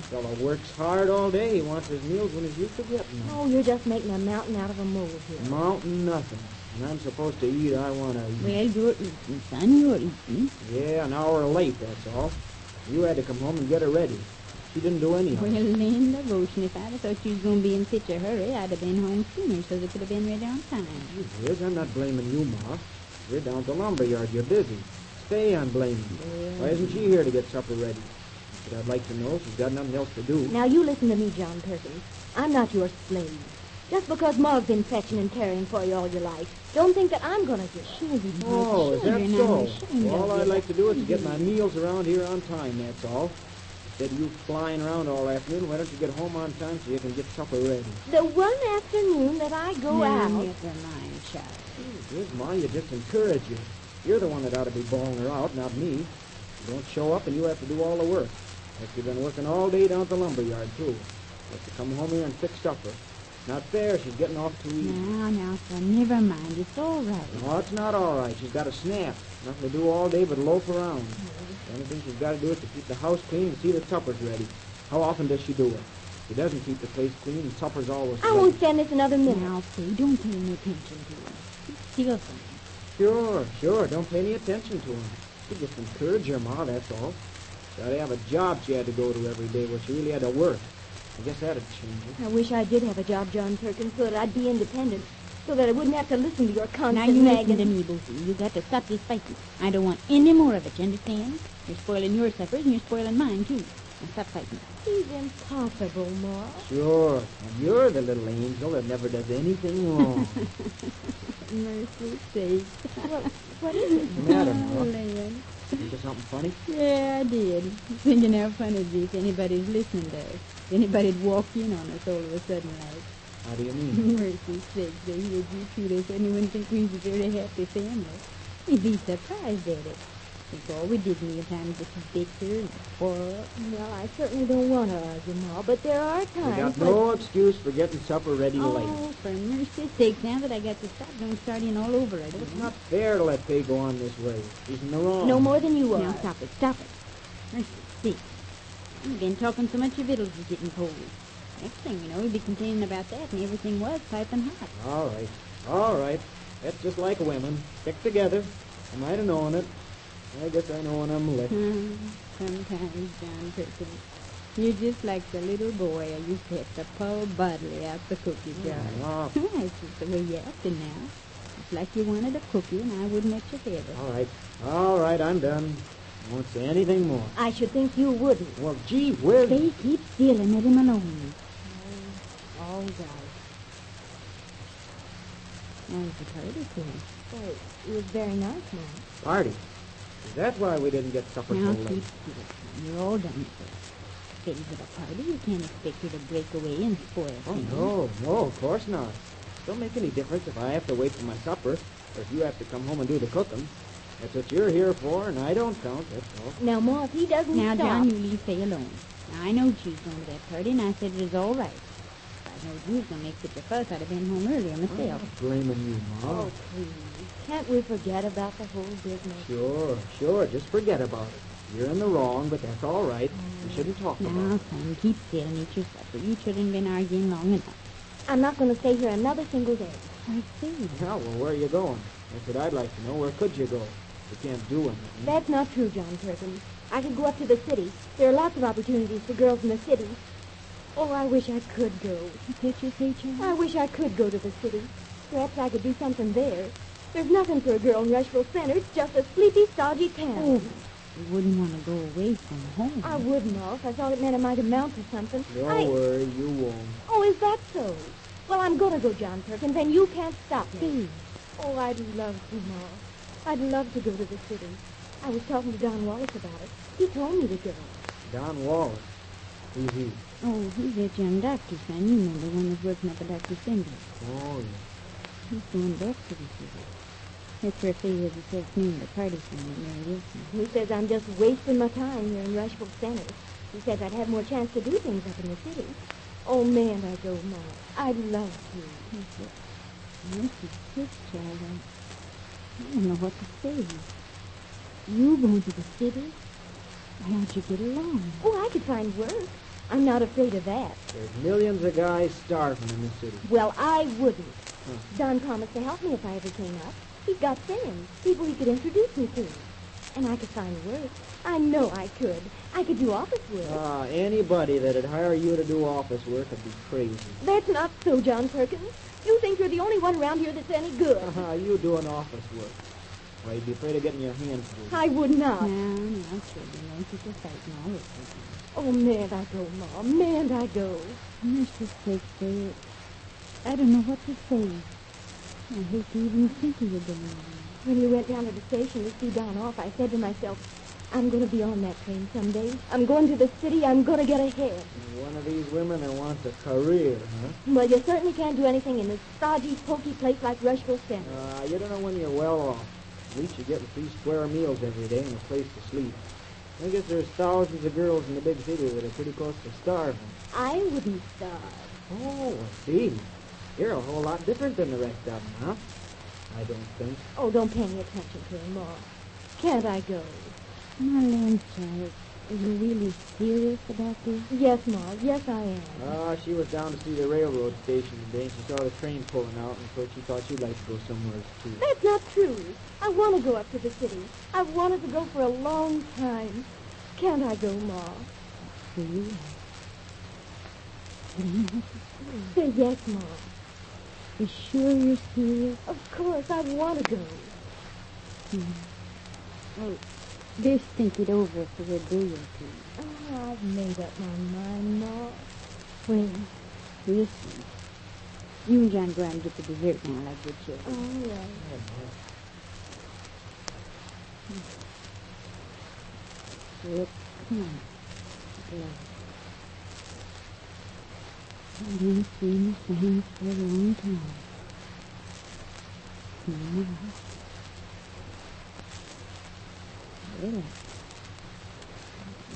Fellow works hard all day. He wants his meals when he's used to getting them. Oh, you're just making a mountain out of a molehill. Mountain nothing. And I'm supposed to eat, I want to eat. Well, you're eating, son, you're eating. Hmm? Yeah, an hour late, that's all. You had to come home and get her ready. She didn't do any of Well, it. Land o' Goshen, if I'd have thought you was going to be in such a hurry, I'd have been home sooner so they could have been ready on time. Liz, I'm not blaming you, Ma. You're down at the lumber yard. You're busy. Stay, I'm blaming. You. Why isn't she here to get supper ready? But I'd like to know. if She's got nothing else to do. Now, you listen to me, John Perkins. I'm not your slave. Just because Ma's been fetching and carrying for you all your life, don't think that I'm going to get you. Oh, is that so? Well, all I'd like to do is to get my meals around here on time, that's all. Instead of you flying around all afternoon, why don't you get home on time so you can get supper ready? The one afternoon that I go Now, out. never mind, child. Liz, Ma, you just encourage you. You're the one that ought to be bawling her out, not me. You don't show up and you have to do all the work. After you've been working all day down at the lumber yard, too. You have to come home here and fix supper. Not fair. She's getting off too easy. Now, now, son, never mind. It's all right. No, it's not all right. She's got a snap. Nothing to do all day but loaf around. The only thing she's got to do is to keep the house clean and see the supper's ready. How often does she do it? She doesn't keep the place clean, and supper's always I ready. won't stand this another minute. Now, see, don't pay any attention to him. Still, son. Sure, sure. Don't pay any attention to him. You just encourage her, Ma, that's all. She ought to have a job she had to go to every day where she really had to work. I guess that'd change it. I wish I did have a job, John Perkins, so that I'd be independent, so that I wouldn't have to listen to your constant nagging. Now, you listen to me, Boosie. You got to stop this fighting. I don't want any more of it, you understand? You're spoiling your suppers and you're spoiling mine, too. Now, stop fighting. He's impossible, Ma. Sure. And you're the little angel that never does anything wrong. Mercy sake. What, what is it? What's the matter, Ma? Oh, Leon. Think of something funny? Yeah, I did. Thinking how funny it'd be if anybody's listening to us. If anybody'd walk in on us all of a sudden like. How do you mean? Mercy sakes, they would you two. They certainly wouldn't think we was a very happy family. We'd be surprised at it. Think all we did mealtime just bicker and quarrel. Well, I certainly don't want to argue, Ma, but there are We times got no excuse for getting supper ready oh, late. Oh, for mercy's sake, now that I got to stop, don't start in all over again. It's not fair to let Faye go on this way. She's in the wrong. No more than you are. Now stop it, stop it. Mercy's sake. You've been talking so much your victuals was getting cold. Next thing you know, we'd be complaining about that, and everything was piping hot. All right. All right. That's just like women. Stick together. I might have known it. I guess I know when I'm licked. Sometimes, John Perkins, you're just like the little boy I used to have to pull bodily out the cookie jar. Oh. That's just the way you're acting now. It's like you wanted a cookie, and I wouldn't let you have it. All right. All right, I'm done. I won't say anything more. I should think you wouldn't. Well, gee whiz. They keep still and let him alone. All right. How's the party feeling? Well, it was very nice, Ma. Party. Is that why we didn't get supper Now so late? You're all done for. Things at a party, you can't expect you to break away and spoil Oh, things. no. No, of course not. Don't make any difference if I have to wait for my supper or if you have to come home and do the cooking. That's what you're here for, and I don't count, that's all. Now, Ma, if he doesn't Now, stop... John, you leave Faye alone. Now, I know she's going to that party, and I said it was all right. If I know you was going to make such a fuss, I'd have been home earlier myself. I'm blaming you, Ma. Oh, please. Can't we forget about the whole business? Sure, sure. Just forget about it. You're in the wrong, but that's all right. We shouldn't talk about it. Now, it. son, keep still and eat your supper. You children been arguing long enough. I'm not going to stay here another single day. I see. Yeah, well, where are you going? That's what I'd like to know. Where could you go? You can't do anything. That's not true, John Perkins. I could go up to the city. There are lots of opportunities for girls in the city. Oh, I wish I could go. Did you say, John? I wish I could go to the city. Perhaps I could do something there. There's nothing for a girl in Rushville Center. It's just a sleepy, stodgy town. Oh, you wouldn't want to go away from home. I would, Ma, if I thought it meant it might amount to something. Don't I... worry, you won't. Oh, is that so? Well, I'm going to go, John Perkins, and you can't stop me. Oh, I'd love to, Ma. I'd love to go to the city. I was talking to Don Wallace about it. He told me to go. Don Wallace. Who's he? Oh, he's that young doctor, son. You know, the one that's working up at Dr. Cindy. Oh, yeah. He's going back to the city. That's where Faye has herself named the party son at Mary Wilson. He says I'm just wasting my time here in Rushville Center. He says I'd have more chance to do things up in the city. Oh, man, I go, Ma. I'd love to. Mercy sakes, child. I, I don't know what to say. You going to the city? How'd you get along? Oh, I could find work. I'm not afraid of that. There's millions of guys starving in the city. Well, I wouldn't. Huh. Don promised to help me if I ever came up. He's got friends, people he could introduce me to. And I could find work. I know I could. I could do office work. Ah, anybody that'd hire you to do office work would be crazy. That's not so, John Perkins. You think you're the only one around here that's any good. Ah, you doing office work. Well, you'd be afraid of getting your hands dirty. I would not. No, no, children, don't you just fight now. Oh, mayn't I go, Ma? Mayn't I go? Mr. Shakespeare, I don't know what to say. I hate to even think of you going When we went down to the station to see Don off, I said to myself, I'm going to be on that train someday. I'm going to the city. I'm going to get ahead. One of these women that wants a career, huh? Well, you certainly can't do anything in this stodgy, poky place like Rushville Center. Uh, you don't know when you're well off. At least you get three square meals every day and a place to sleep. I guess there's thousands of girls in the big city that are pretty close to starving. I wouldn't starve. Oh, I see. You're a whole lot different than the rest of them, huh? I don't think. Oh, don't pay any attention to him, Ma. Can't I go? My land, child, are you really serious about this? Yes, Ma. Yes, I am. Ah, she was down to see the railroad station today, and she saw the train pulling out, and so she thought she'd like to go somewhere too. That's not true. I want to go up to the city. I've wanted to go for a long time. Can't I go, Ma? See? I don't know what to Say yes, Ma. You sure you're serious? Of course, I want to go. Hmm. Oh, just think it over for a day or two. Oh, I've made up my mind, Ma. When? Listen. You and John go out and get the dessert now, like good children. All right. Look, come on. I haven't seen the signs for a long time. No. Really?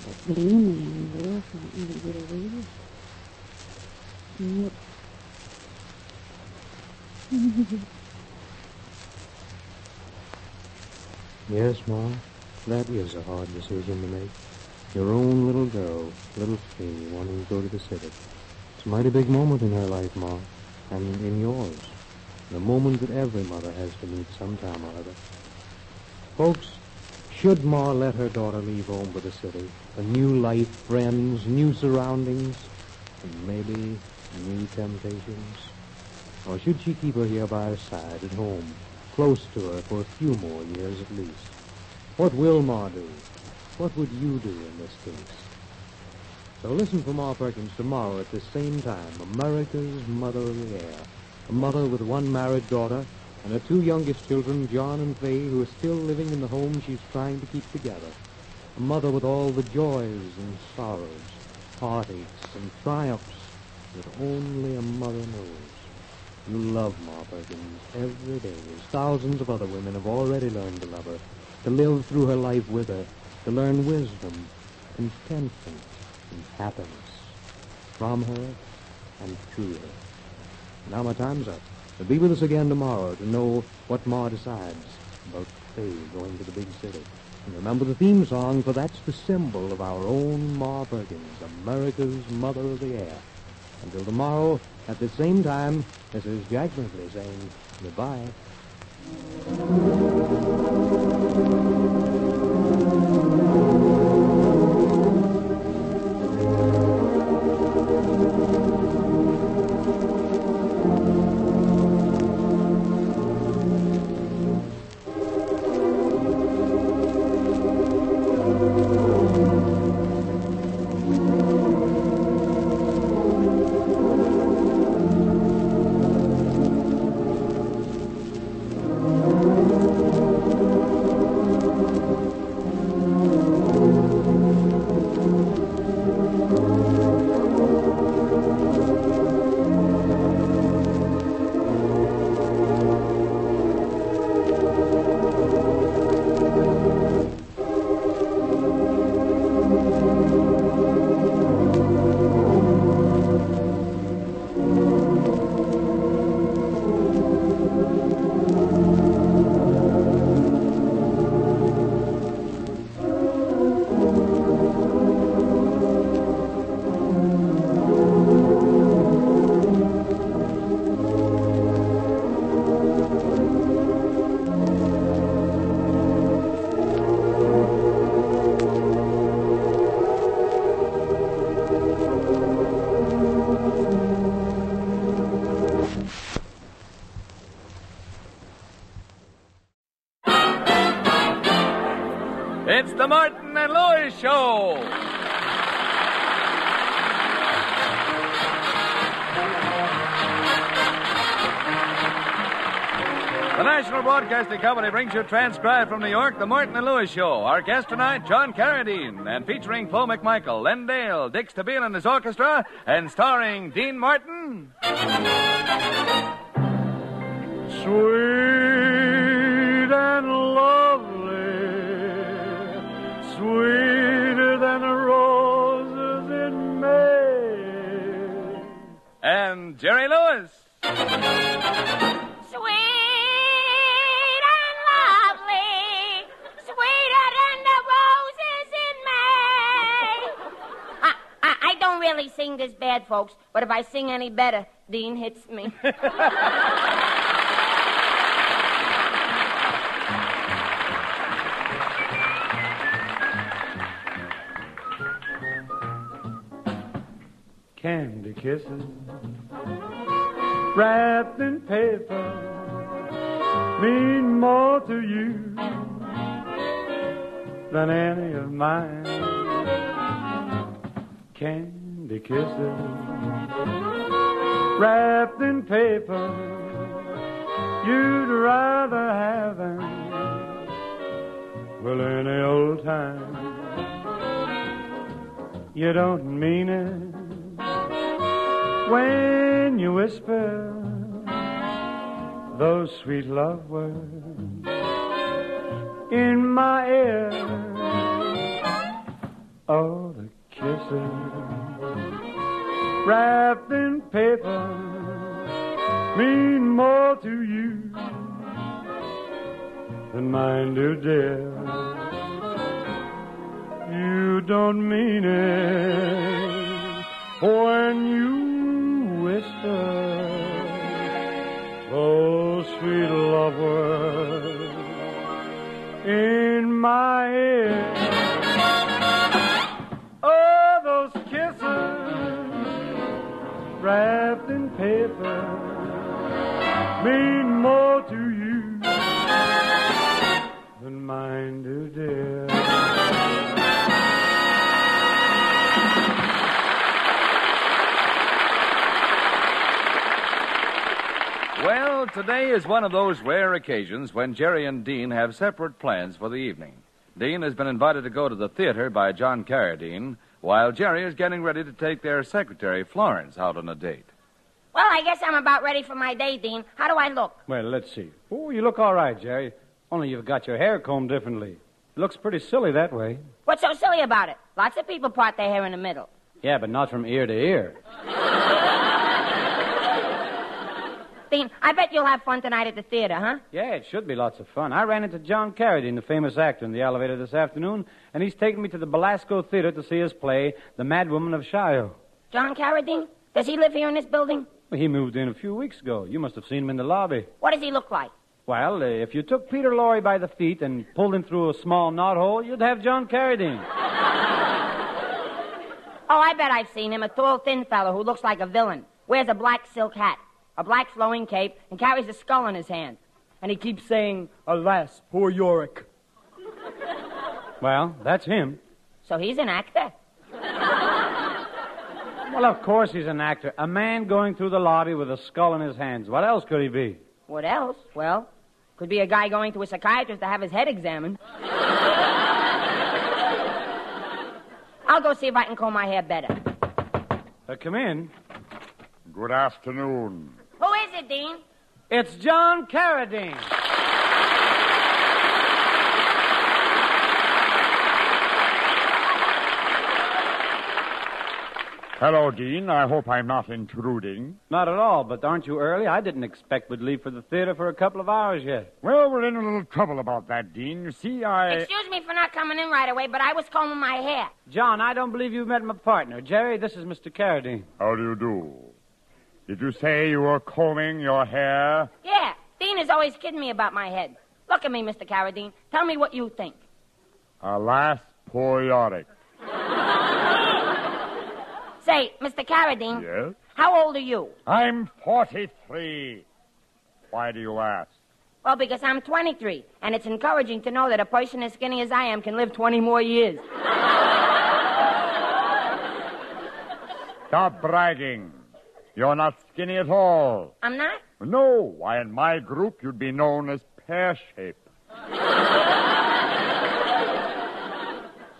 But gloomy and the world wanting to get away with Yep. Yes, Ma, that is a hard decision to make. Your own little girl, little Fee, wanting to go to the city. Mighty big moment in her life, Ma, and in yours. The moment that every mother has to meet sometime or other. Folks, should Ma let her daughter leave home for the city? A new life, friends, new surroundings, and maybe new temptations? Or should she keep her here by her side at home, close to her for a few more years at least? What will Ma do? What would you do in this case? So listen for Ma Perkins tomorrow at the same time. America's Mother of the Air. A mother with one married daughter and her two youngest children, John and Faye, who are still living in the home she's trying to keep together. A mother with all the joys and sorrows, heartaches and triumphs that only a mother knows. You love Ma Perkins every day, as thousands of other women have already learned to love her, to live through her life with her, to learn wisdom, contentment, and happiness from her and to her. Now my time's up. But be with us again tomorrow to know what Ma decides about Faye going to the big city. And remember the theme song, for that's the symbol of our own Ma Perkins, America's Mother of the Air. Until tomorrow, at the same time, this is Jack Brinkley saying goodbye. Broadcasting Company brings you transcribed from New York the Martin and Lewis Show. Our guest tonight, John Carradine, and featuring Flo MacMichael, Len Dale, Dick Stabile and his orchestra, and starring Dean Martin. Sweet and lovely, sweeter than roses in May. And Jerry Lewis. Really sing this bad, folks, but if I sing any better, Dean hits me. Candy kisses wrapped in paper mean more to you than any of mine. Candy kisses wrapped in paper you'd rather have them well any old time. You don't mean it when you whisper those sweet love words in my ear. Oh, the kisses wrapped in paper mean more to you than mine do, dear. You don't mean it when you whisper oh, sweet lover, in my ear. Wrapped in paper mean more to you than mine do, dear. Well, today is one of those rare occasions when Jerry and Dean have separate plans for the evening. Dean has been invited to go to the theater by John Carradine, while Jerry is getting ready to take their secretary, Florence, out on a date. well, I guess I'm about ready for my day, Dean. How do I look? Well, let's see. Oh, you look all right, Jerry. Only you've got your hair combed differently. It looks pretty silly that way. What's so silly about it? Lots of people part their hair in the middle. Yeah, but not from ear to ear. I bet you'll have fun tonight at the theater, huh? Yeah, it should be lots of fun. I ran into John Carradine, the famous actor, in the elevator this afternoon, and he's taken me to the Belasco Theater to see his play, The Mad Woman of Chaillot. John Carradine? Does he live here in this building? Well, he moved in a few weeks ago. You must have seen him in the lobby. What does he look like? Well, uh, if you took Peter Lorre by the feet and pulled him through a small knothole, you'd have John Carradine. Oh, I bet I've seen him. A tall, thin fellow who looks like a villain. Wears a black silk hat, a black flowing cape, and carries a skull in his hand. And he keeps saying, Alas, poor Yorick. Well, that's him. So he's an actor. Well, of course he's an actor. A man going through the lobby with a skull in his hands. What else could he be? What else? Well, could be a guy going to a psychiatrist to have his head examined. I'll go see if I can comb my hair better. Uh, come in. Good afternoon. Who is it, Dean? It's John Carradine. Hello, Dean. I hope I'm not intruding. Not at all, but aren't you early? I didn't expect we'd leave for the theater for a couple of hours yet. Well, we're in a little trouble about that, Dean. You see, I. Excuse me for not coming in right away, but I was combing my hair. John, I don't believe you've met my partner. Jerry, this is Mr. Carradine. How do you do? Did you say you were combing your hair? Yeah. Dean is always kidding me about my head. Look at me, Mr. Carradine. Tell me what you think. Alas, periodic. Say, Mr. Carradine. Yes? How old are you? I'm 43. Why do you ask? Well, because I'm 23, and it's encouraging to know that a person as skinny as I am can live 20 more years. Stop bragging. You're not skinny at all. I'm not? No, why, in my group, you'd be known as pear shape.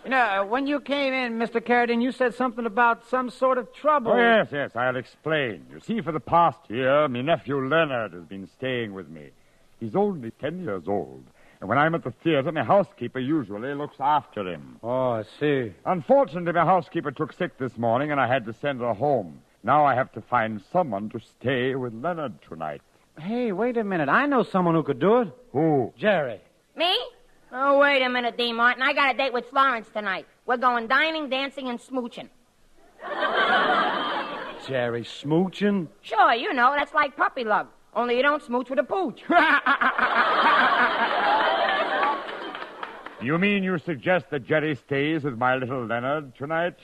You know, uh, when you came in, Mr. Carradine, you said something about some sort of trouble. Oh, yes, yes, I'll explain. You see, for the past year, my nephew Leonard has been staying with me. He's only ten years old. And when I'm at the theater, my housekeeper usually looks after him. Oh, I see. Unfortunately, my housekeeper took sick this morning, and I had to send her home. Now I have to find someone to stay with Leonard tonight. Hey, wait a minute. I know someone who could do it. Who? Jerry. Me? Oh, wait a minute, Dean Martin. I got a date with Florence tonight. We're going dining, dancing, and smooching. Jerry smooching? Sure, you know, that's like puppy love. Only you don't smooch with a pooch. You mean you suggest that Jerry stays with my little Leonard tonight?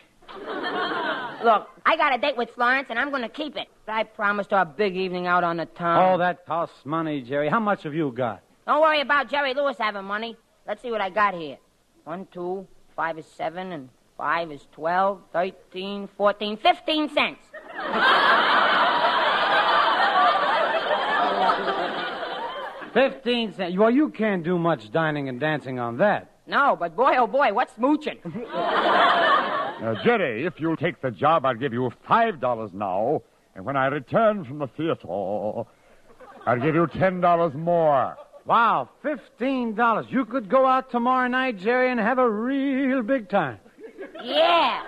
Look, I got a date with Florence, and I'm going to keep it. I promised her a big evening out on the town. Oh, that costs money, Jerry. How much have you got? Don't worry about Jerry Lewis having money. Let's see what I got here. One, two, five is seven, and five is twelve, thirteen, fourteen, fifteen cents. Fifteen cents. Well, you can't do much dining and dancing on that. No, but boy, oh boy, what's smooching? Now, Jerry, if you'll take the job, I'll give you five dollars now, and when I return from the theater, I'll give you ten dollars more. Wow, fifteen dollars. You could go out tomorrow night, Jerry, and have a real big time. yeah.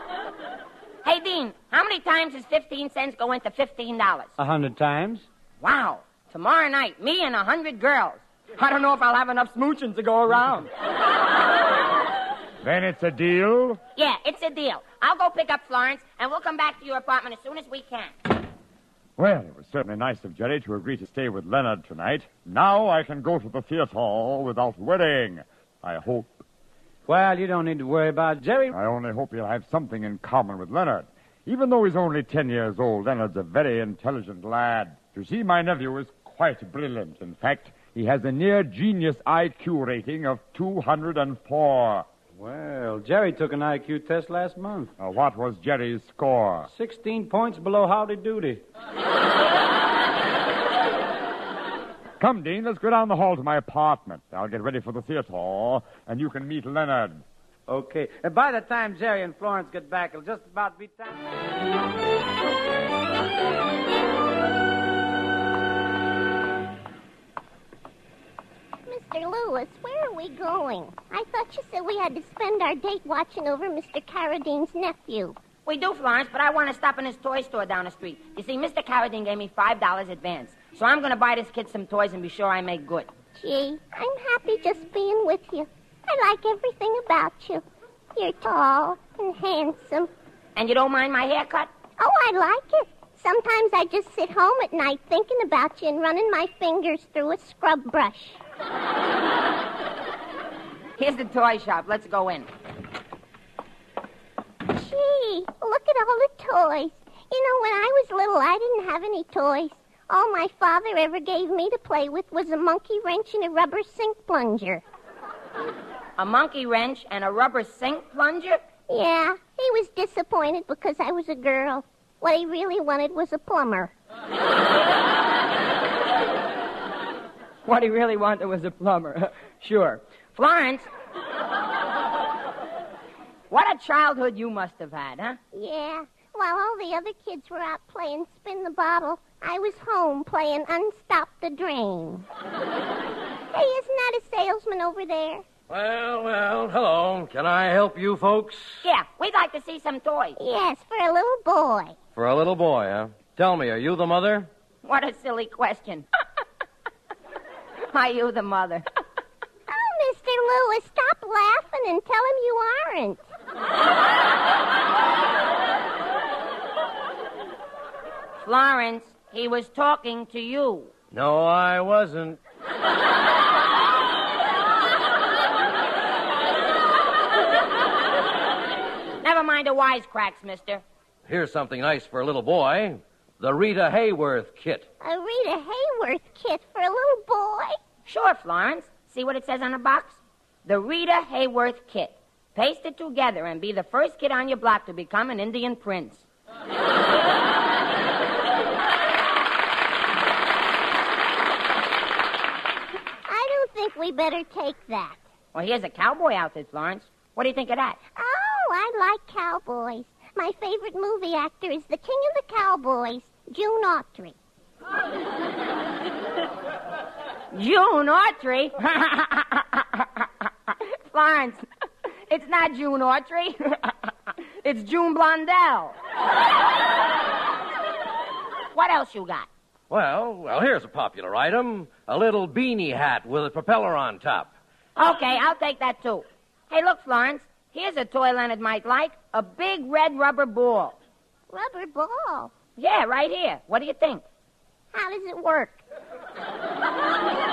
Hey, Dean, how many times does 15 cents go into $15? A hundred times. Wow. Tomorrow night, me and a hundred girls. I don't know if I'll have enough smooching to go around. Then it's a deal? Yeah, it's a deal. I'll go pick up Florence, and we'll come back to your apartment as soon as we can. Well, it was certainly nice of Jerry to agree to stay with Leonard tonight. Now I can go to the theater without worrying. I hope. Well, you don't need to worry about Jerry. I only hope he'll have something in common with Leonard. Even though he's only ten years old, Leonard's a very intelligent lad. You see, my nephew is quite brilliant. In fact, he has a near genius IQ rating of 204. Well, Jerry took an IQ test last month. Uh, what was Jerry's score? 16 points below Howdy Doody. Come, Dean, let's go down the hall to my apartment. I'll get ready for the theater, and you can meet Leonard. Okay. And by the time Jerry and Florence get back, it'll just about be time. Mr. Lewis, where are we going? I thought you said we had to spend our date watching over Mr. Carradine's nephew. We do, Florence, but I want to stop in his toy store down the street. You see, Mr. Carradine gave me $5 advance. So I'm going to buy this kid some toys and be sure I make good. Gee, I'm happy just being with you. I like everything about you. You're tall and handsome. And you don't mind my haircut? Oh, I like it. Sometimes I just sit home at night thinking about you and running my fingers through a scrub brush. Here's the toy shop. Let's go in. Gee, look at all the toys. You know, when I was little, I didn't have any toys. All my father ever gave me to play with was a monkey wrench and a rubber sink plunger. A monkey wrench and a rubber sink plunger? Yeah, he was disappointed because I was a girl. What he really wanted was a plumber. What he really wanted was a plumber. sure. Florence. what a childhood you must have had, huh? Yeah, while all the other kids were out playing spin the bottle, I was home playing unstop the drain. hey, isn't that a salesman over there? Well, well, hello. Can I help you folks? Yeah, we'd like to see some toys. Yes, for a little boy. For a little boy, huh? Tell me, are you the mother? What a silly question. Are you the mother? Oh, Mr. Lewis, stop laughing and tell him you aren't. Florence, he was talking to you. No, I wasn't. Never mind the wisecracks, mister. Here's something nice for a little boy. The Rita Hayworth kit. A Rita Hayworth kit for a little boy? Sure, Florence. See what it says on the box? The Rita Hayworth kit. Paste it together and be the first kid on your block to become an Indian prince. I don't think we better take that. Well, here's a cowboy outfit, Florence. What do you think of that? Oh, I like cowboys. My favorite movie actor is the king of the cowboys, June Autry. June Autry? Florence, it's not June Autry. it's June Blondell. what else you got? Well, well, here's a popular item a little beanie hat with a propeller on top. Okay, I'll take that too. Hey, look, Florence. Here's a toy Leonard might like a big red rubber ball. Rubber ball. Yeah, right here. What do you think? How does it work?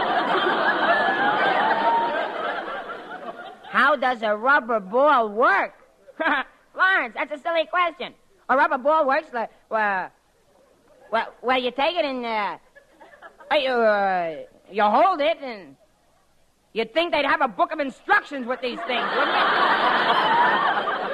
How does a rubber ball work? Florence, that's a silly question. A rubber ball works like, well, well, well you take it and, uh, you, uh, you hold it and you'd think they'd have a book of instructions with these things, wouldn't you?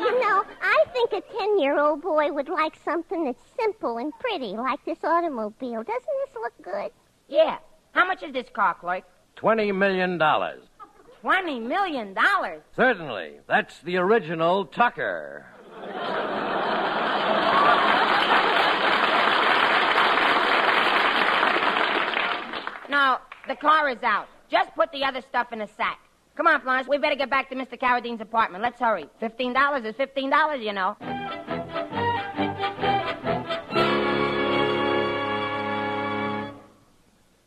You know, I think a ten-year-old boy would like something that's simple and pretty, like this automobile. Doesn't this look good? Yeah. How much is this car, clerk? Twenty million dollars. Twenty million dollars. Certainly. That's the original Tucker. now, the car is out. Just put the other stuff in a sack. Come on, Florence. We better get back to Mr. Carradine's apartment. Let's hurry. Fifteen dollars is fifteen dollars, you know.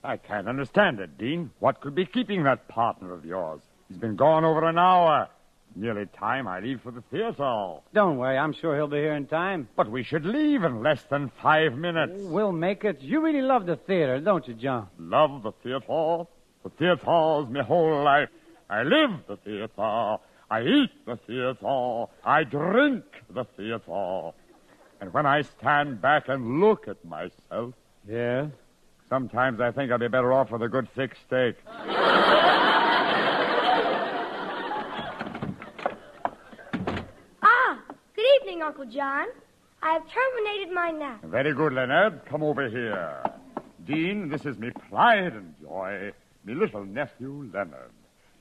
I can't understand it, Dean. What could be keeping that partner of yours? He's been gone over an hour. Nearly time I leave for the theater. Don't worry, I'm sure he'll be here in time. But we should leave in less than five minutes. We'll make it. You really love the theater, don't you, John? Love the theater. The theater's my whole life. I live the theater. I eat the theater. I drink the theater. And when I stand back and look at myself, Yes? Sometimes I think I'd be better off with a good thick steak. Ah, good evening, Uncle John. I have terminated my nap. Very good, Leonard. Come over here. Dean, this is me pride and joy, me little nephew, Leonard.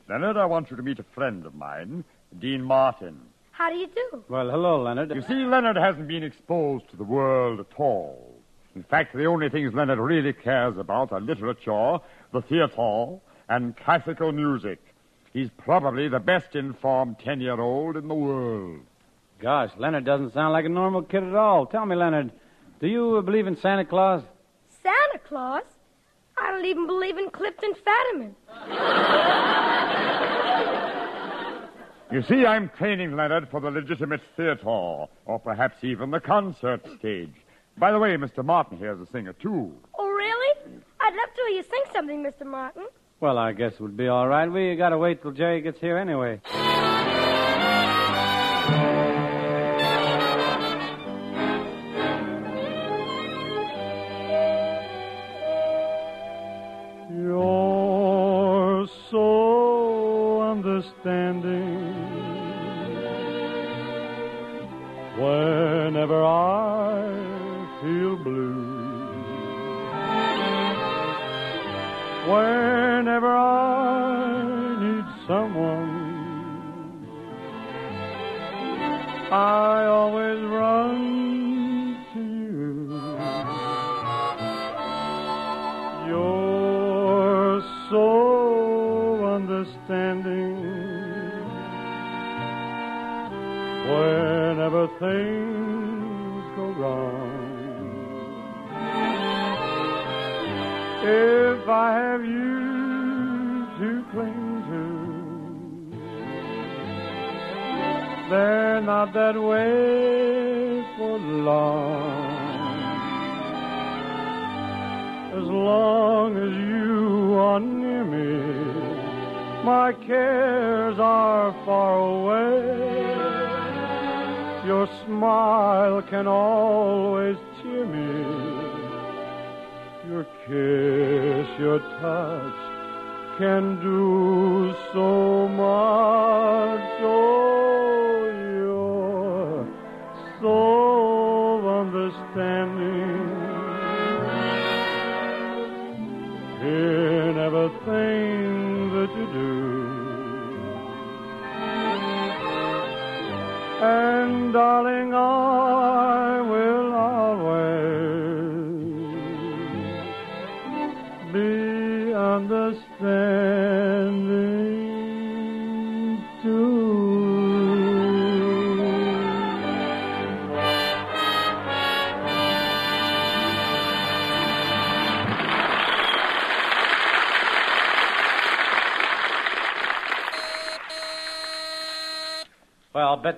Leonard, I want you to meet a friend of mine, Dean Martin. How do you do? Well, hello, Leonard. You see, Leonard hasn't been exposed to the world at all. In fact, the only things Leonard really cares about are literature, the theater, and classical music. He's probably the best informed ten-year-old in the world. Gosh, Leonard doesn't sound like a normal kid at all. Tell me, Leonard, do you believe in Santa Claus? Santa Claus? I don't even believe in Clifton Fadiman. You see, I'm training Leonard for the legitimate theater, or perhaps even the concert stage. By the way, Mr. Martin here's a singer, too. Oh, really? I'd love to hear you sing something, Mr. Martin. Well, I guess it would be all right. We gotta wait till Jerry gets here anyway.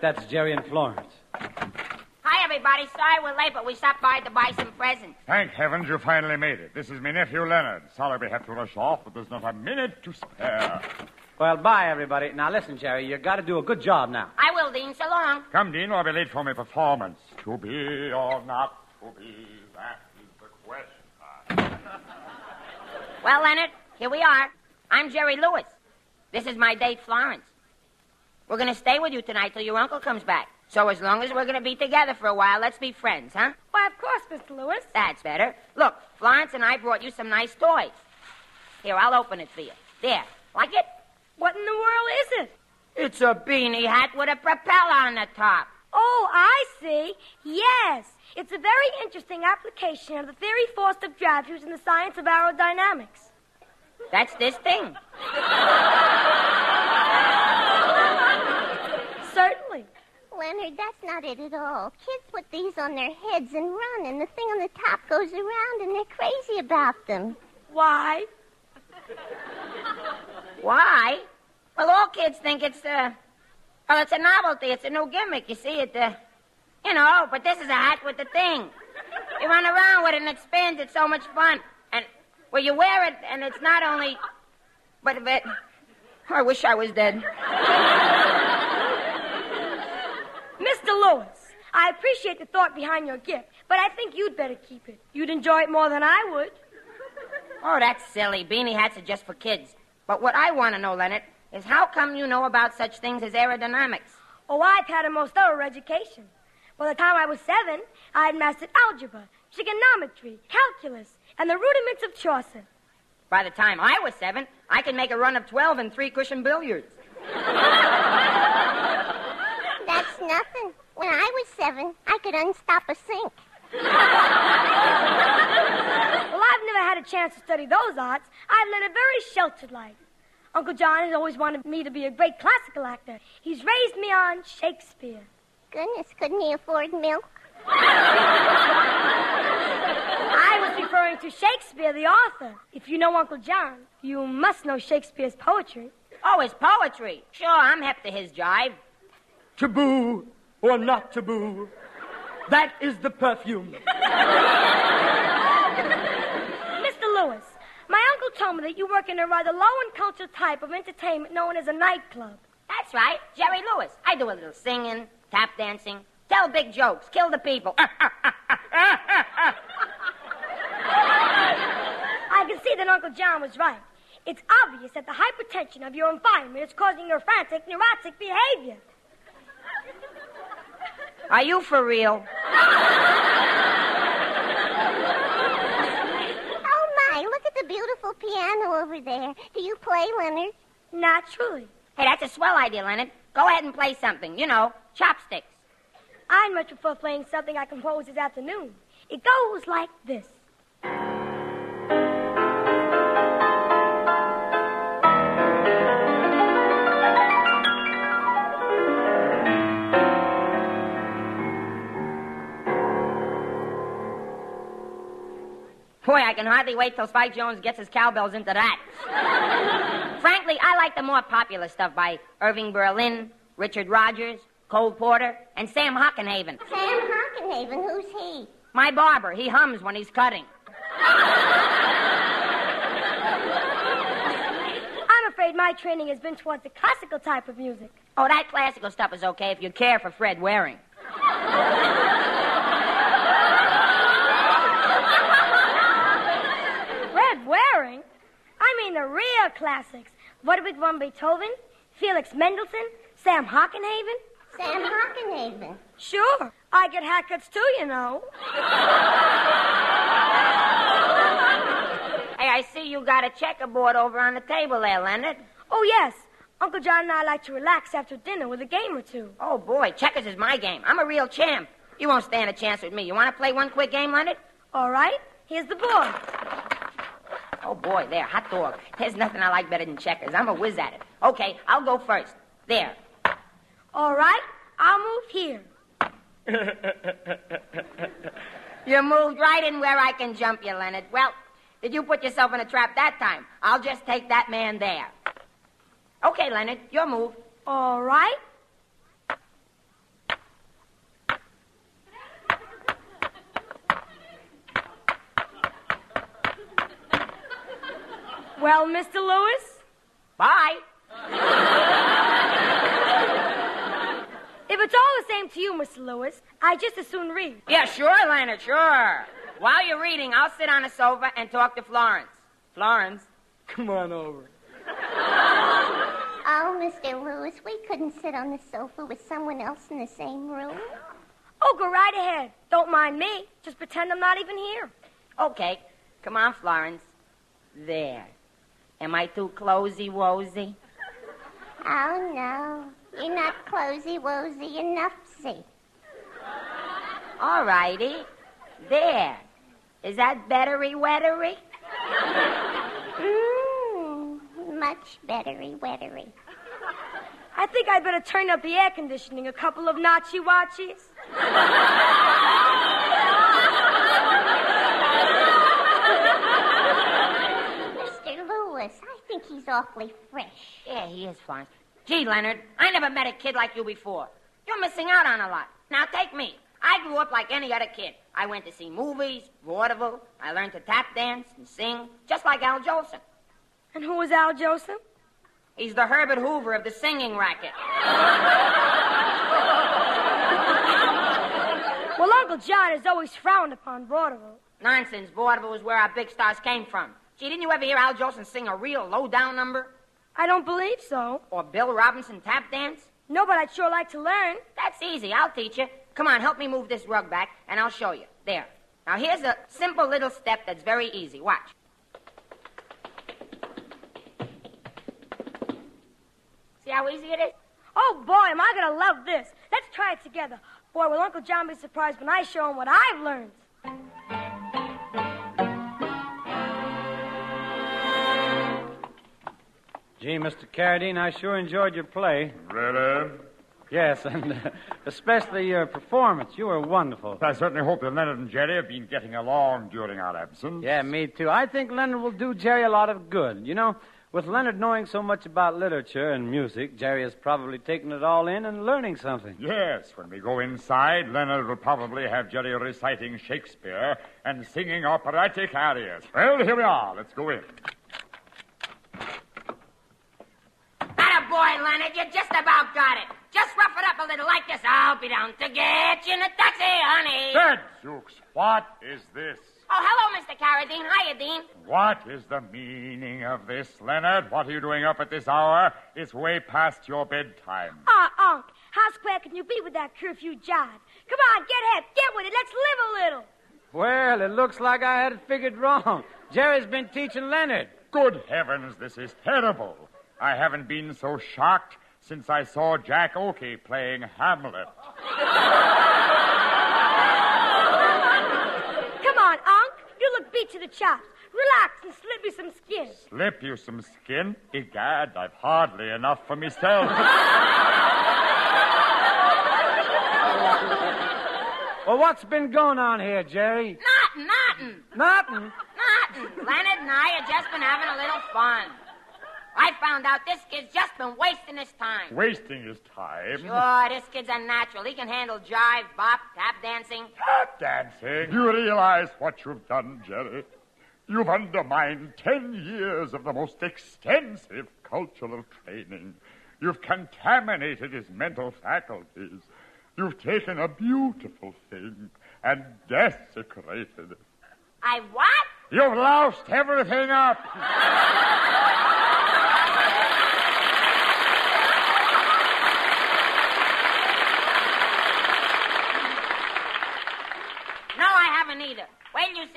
That's Jerry and Florence. Hi, everybody. Sorry we're late, but we stopped by to buy some presents. Thank heavens you finally made it. This is my nephew Leonard. Sorry we have to rush off, but there's not a minute to spare. Well, bye, everybody. Now, listen, Jerry, you got to do a good job now. I will, Dean. So long. Come, Dean, or I'll be late for my performance. To be or not to be, that is the question. Well, Leonard, here we are. I'm Jerry Lewis. This is my date, Florence. We're going to stay with you tonight till your uncle comes back. So as long as we're going to be together for a while, let's be friends, huh? Why, of course, Mr. Lewis. That's better. Look, Florence and I brought you some nice toys. Here, I'll open it for you. There. Like it? What in the world is it? It's a beanie hat with a propeller on the top. Oh, I see. Yes. It's a very interesting application of the theory force of gravity used in the science of aerodynamics. That's this thing. Certainly. Leonard, that's not it at all. Kids put these on their heads and run, and the thing on the top goes around, and they're crazy about them. Why? Why? Well, all kids think it's uh, well, it's a novelty. It's a new gimmick. You see it, uh, you know. But this is a hat with the thing. You run around with it and it spins. It's so much fun. And well, you wear it, and it's not only, but it. I wish I was dead. Mr. Lewis, I appreciate the thought behind your gift, but I think you'd better keep it. You'd enjoy it more than I would. Oh, that's silly. Beanie hats are just for kids. But what I want to know, Leonard, is how come you know about such things as aerodynamics? Oh, I've had a most thorough education. By the time I was seven, I had mastered algebra, trigonometry, calculus, and the rudiments of Chaucer. By the time I was seven, I could make a run of 12 in three cushion billiards. That's nothing. When I was seven, I could unstop a sink. Well, I've never had a chance to study those arts. I've led a very sheltered life. Uncle John has always wanted me to be a great classical actor. He's raised me on Shakespeare. Goodness, couldn't he afford milk? I was referring to Shakespeare, the author. If you know Uncle John, you must know Shakespeare's poetry. Oh, his poetry. Sure, I'm hep to his jive. Taboo or not taboo, that is the perfume. Mr. Lewis, my uncle told me that you work in a rather low and cultured type of entertainment known as a nightclub. That's right, Jerry Lewis. I do a little singing, tap dancing, tell big jokes, kill the people. I can see that Uncle John was right. It's obvious that the hypertension of your environment is causing your frantic, neurotic behavior. Are you for real? Oh, my, look at the beautiful piano over there. Do you play, Leonard? Naturally. Hey, that's a swell idea, Leonard. Go ahead and play something. You know, chopsticks. I'd much prefer playing something I composed this afternoon. It goes like this. Boy, I can hardly wait till Spike Jones gets his cowbells into that. Frankly, I like the more popular stuff by Irving Berlin, Richard Rodgers, Cole Porter, and Sam Hockenhaven. Sam Hockenhaven, who's he? My barber, he hums when he's cutting. I'm afraid my training has been towards the classical type of music. Oh, that classical stuff is okay if you care for Fred Waring. Fred Waring? I mean the real classics. Ludwig von Beethoven, Felix Mendelssohn, Sam Hockenhaven. Sam Hockenhaven. Sure. I get haircuts too, you know. Hey, I see you got a checkerboard over on the table there, Leonard. Oh, yes. Uncle John and I like to relax after dinner with a game or two. Oh, boy, checkers is my game. I'm a real champ. You won't stand a chance with me. You want to play one quick game, Leonard? All right. Here's the board. Oh, boy, there, hot dog. There's nothing I like better than checkers. I'm a whiz at it. Okay, I'll go first. There. All right. I'll move here. You moved right in where I can jump you, Leonard. Well, did you put yourself in a trap that time? I'll just take that man there. Okay, Leonard, your move. All right. Well, Mr. Lewis? Bye. If it's all the same to you, Mr. Lewis, I just as soon read. Yeah, sure, Leonard, sure. While you're reading, I'll sit on a sofa and talk to Florence. Florence, come on over. Oh, Mr. Lewis, we couldn't sit on the sofa with someone else in the same room. Oh, go right ahead. Don't mind me. Just pretend I'm not even here. Okay, come on, Florence. There. Am I too closey wosy? Oh, no. You're not closey enough, see. All righty. There. Is that bettery wettery? Mmm, much bettery wettery. I think I'd better turn up the air conditioning a couple of notchy watchies. Mr. Lewis, I think he's awfully fresh. Yeah, he is, Florence. Gee, Leonard, I never met a kid like you before. You're missing out on a lot. Now, take me. I grew up like any other kid. I went to see movies, vaudeville. I learned to tap dance and sing, just like Al Jolson. And who was Al Jolson? He's the Herbert Hoover of the singing racket. Well, Uncle John has always frowned upon vaudeville. Nonsense. Vaudeville was where our big stars came from. Gee, didn't you ever hear Al Jolson sing a real low-down number? I don't believe so. Or Bill Robinson tap dance? No, but I'd sure like to learn. That's easy. I'll teach you. Come on, help me move this rug back, and I'll show you. There. Now, here's a simple little step that's very easy. Watch. See how easy it is? Oh, boy, am I going to love this. Let's try it together. Boy, will Uncle John be surprised when I show him what I've learned. Gee, Mr. Carradine, I sure enjoyed your play. Really? Yes, and uh, especially your performance. You were wonderful. I certainly hope that Leonard and Jerry have been getting along during our absence. Yeah, me too. I think Leonard will do Jerry a lot of good. You know, with Leonard knowing so much about literature and music, Jerry has probably taken it all in and learning something. Yes, when we go inside, Leonard will probably have Jerry reciting Shakespeare and singing operatic arias. Well, here we are. Let's go in. Boy, Leonard, you just about got it. Just rough it up a little like this. I'll be down to get you in a taxi, honey. Gadzooks, what is this? Oh, hello, Mr. Carradine. Hiya, Dean. What is the meaning of this, Leonard? What are you doing up at this hour? It's way past your bedtime. Ah, Unc, how square can you be with that curfew jive? Come on, get hip, get with it. Let's live a little. Well, it looks like I had it figured wrong. Jerry's been teaching Leonard. Good heavens, this is terrible. I haven't been so shocked since I saw Jack Oakie playing Hamlet. Come on, Unc. You look beat to the chops. Relax and slip me some skin. Slip you some skin? Egad, I've hardly enough for myself. Well, what's been going on here, Jerry? Nothing, nothing. Nothing. Nothing. Leonard and I have just been having a little fun. I found out this kid's just been wasting his time. Wasting his time. Sure, this kid's a natural. He can handle jive, bop, tap dancing. Tap dancing? You realize what you've done, Jerry? You've undermined ten years of the most extensive cultural training. You've contaminated his mental faculties. You've taken a beautiful thing and desecrated it. I what? You've loused everything up.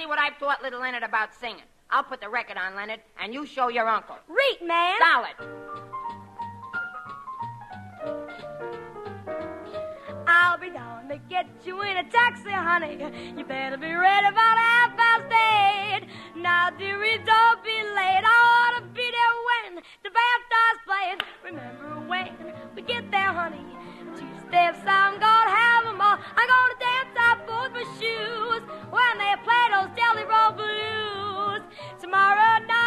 what I've taught little Leonard about singing. I'll put the record on, Leonard, and you show your uncle. Read, man. Solid. I'll be down to get you in a taxi, honey. You better be ready about half past eight. Now, dearie, don't be late. I ought to be the band starts playing. Remember when we get there, honey? Two steps, I'm gonna have 'em all. I'm gonna dance out both my shoes when they play those Jelly Roll blues. Tomorrow night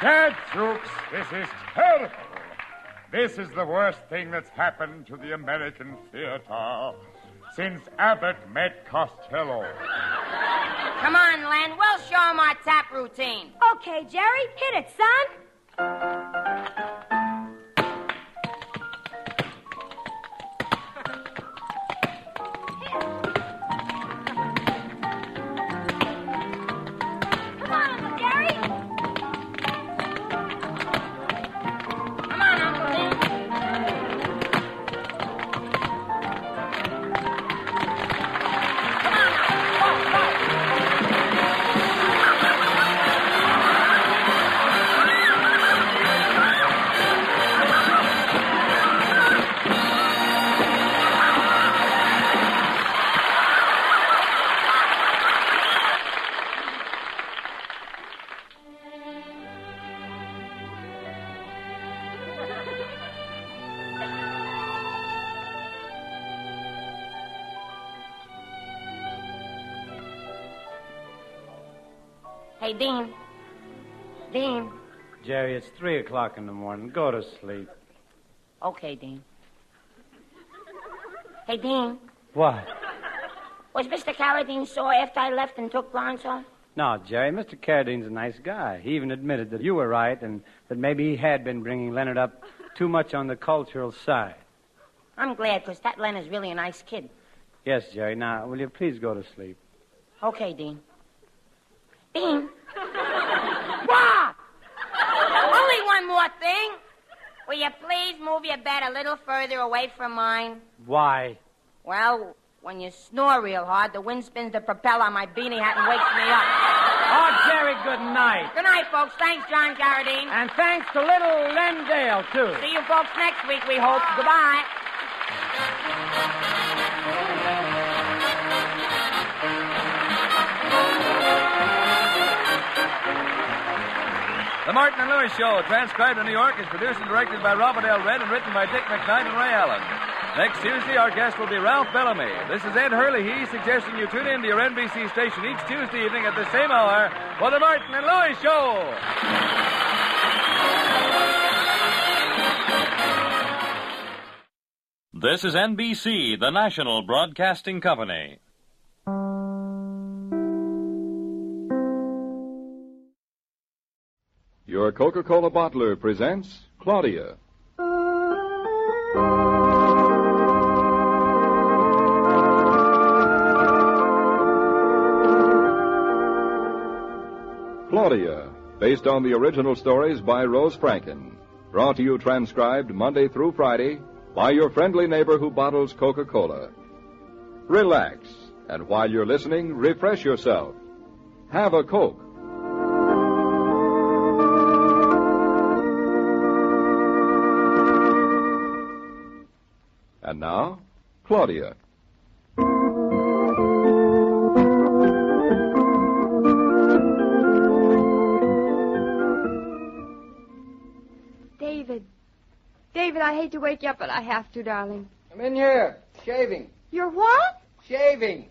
Gadzooks, this is terrible. This is the worst thing that's happened to the American theater since Abbott met Costello. Come on, Len. We'll show 'em our tap routine. Okay, Jerry, hit it, son. It's three o'clock in the morning. Go to sleep. Okay, Dean. Hey, Dean. What? Was Mr. Carradine sore after I left and took Bronx home? No, Jerry, Mr. Carradine's a nice guy. He even admitted that you were right and that maybe he had been bringing Leonard up too much on the cultural side. I'm glad, 'cause that Len is really a nice kid. Yes, Jerry. Now, will you please go to sleep? Okay, Dean. Dean. what? Only one more thing. Will you please move your bed a little further away from mine? Why? Well, when you snore real hard, the wind spins the propeller on my beanie hat and wakes me up. Oh, Jerry, good night. Good night, folks. Thanks, John Carradine. And thanks to little Lendale, too. See you folks next week, we hope. Goodbye. The Martin and Lewis Show, transcribed in New York, is produced and directed by Robert L. Redd and written by Dick McKnight and Ray Allen. Next Tuesday, our guest will be Ralph Bellamy. This is Ed Herlihy, suggesting you tune in to your NBC station each Tuesday evening at the same hour for the Martin and Lewis Show. This is NBC, the national broadcasting company. Your Coca Cola bottler presents Claudia. Claudia, based on the original stories by Rose Franken. Brought to you transcribed Monday through Friday by your friendly neighbor who bottles Coca Cola. Relax, and while you're listening, refresh yourself. Have a Coke. And now, Claudia. David. David, I hate to wake you up, but I have to, darling. I'm in here, shaving. You're what? Shaving.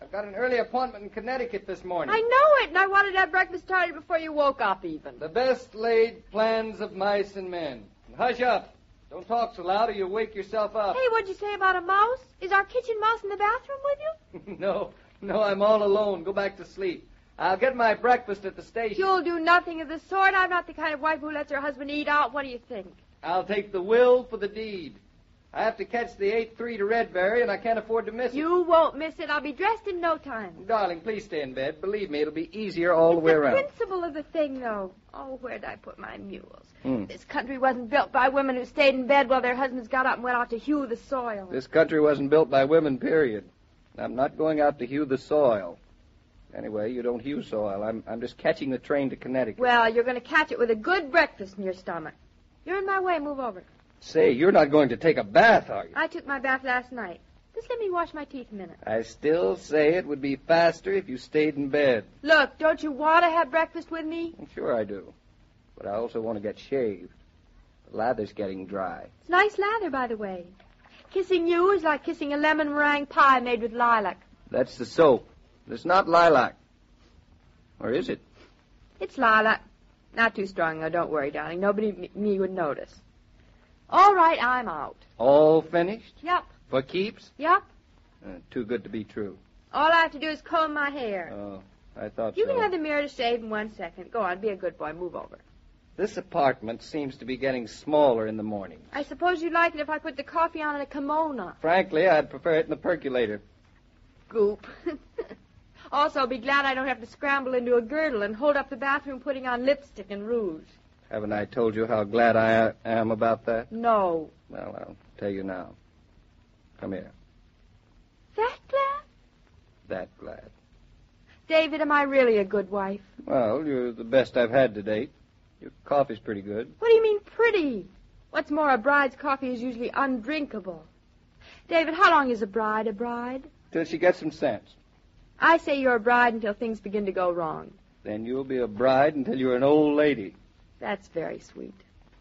I've got an early appointment in Connecticut this morning. I know it, and I wanted to have breakfast started before you woke up, even. The best laid plans of mice and men. Hush up. Don't talk so loud or you'll wake yourself up. Hey, what'd you say about a mouse? Is our kitchen mouse in the bathroom with you? no, no, I'm all alone. Go back to sleep. I'll get my breakfast at the station. You'll do nothing of the sort. I'm not the kind of wife who lets her husband eat out. What do you think? I'll take the will for the deed. I have to catch the 8-3 to Redbury, and I can't afford to miss it. You won't miss it. I'll be dressed in no time. Darling, please stay in bed. Believe me, it'll be easier all the way around. the principle of the thing, though. Oh, where'd I put my mules? Hmm. This country wasn't built by women who stayed in bed while their husbands got up and went out to hew the soil. This country wasn't built by women, period. I'm not going out to hew the soil. Anyway, you don't hew soil. I'm, I'm just catching the train to Connecticut. Well, you're going to catch it with a good breakfast in your stomach. You're in my way. Move over. Say, you're not going to take a bath, are you? I took my bath last night. Just let me wash my teeth a minute. I still say it would be faster if you stayed in bed. Look, don't you want to have breakfast with me? Sure I do. But I also want to get shaved. The lather's getting dry. It's nice lather, by the way. Kissing you is like kissing a lemon meringue pie made with lilac. That's the soap. It's not lilac. Or is it? It's lilac. Not too strong, though. Don't worry, darling. Nobody me would notice. All right, I'm out. All finished? Yep, For keeps? yep. Uh, too good to be true. All I have to do is comb my hair. Oh, I thought you so. can have the mirror to shave in one second. Go on, be a good boy. Move over. This apartment seems to be getting smaller in the morning. I suppose you'd like it if I put the coffee on in a kimono. Frankly, I'd prefer it in the percolator. Goop. also, be glad I don't have to scramble into a girdle and hold up the bathroom putting on lipstick and rouge. Haven't I told you how glad I am about that? No. Well, I'll tell you now. Come here. That glad? That glad. David, am I really a good wife? Well, you're the best I've had to date. Your coffee's pretty good. What do you mean pretty? What's more, a bride's coffee is usually undrinkable. David, how long is a bride a bride? Till she gets some sense. I say you're a bride until things begin to go wrong. Then you'll be a bride until you're an old lady. That's very sweet.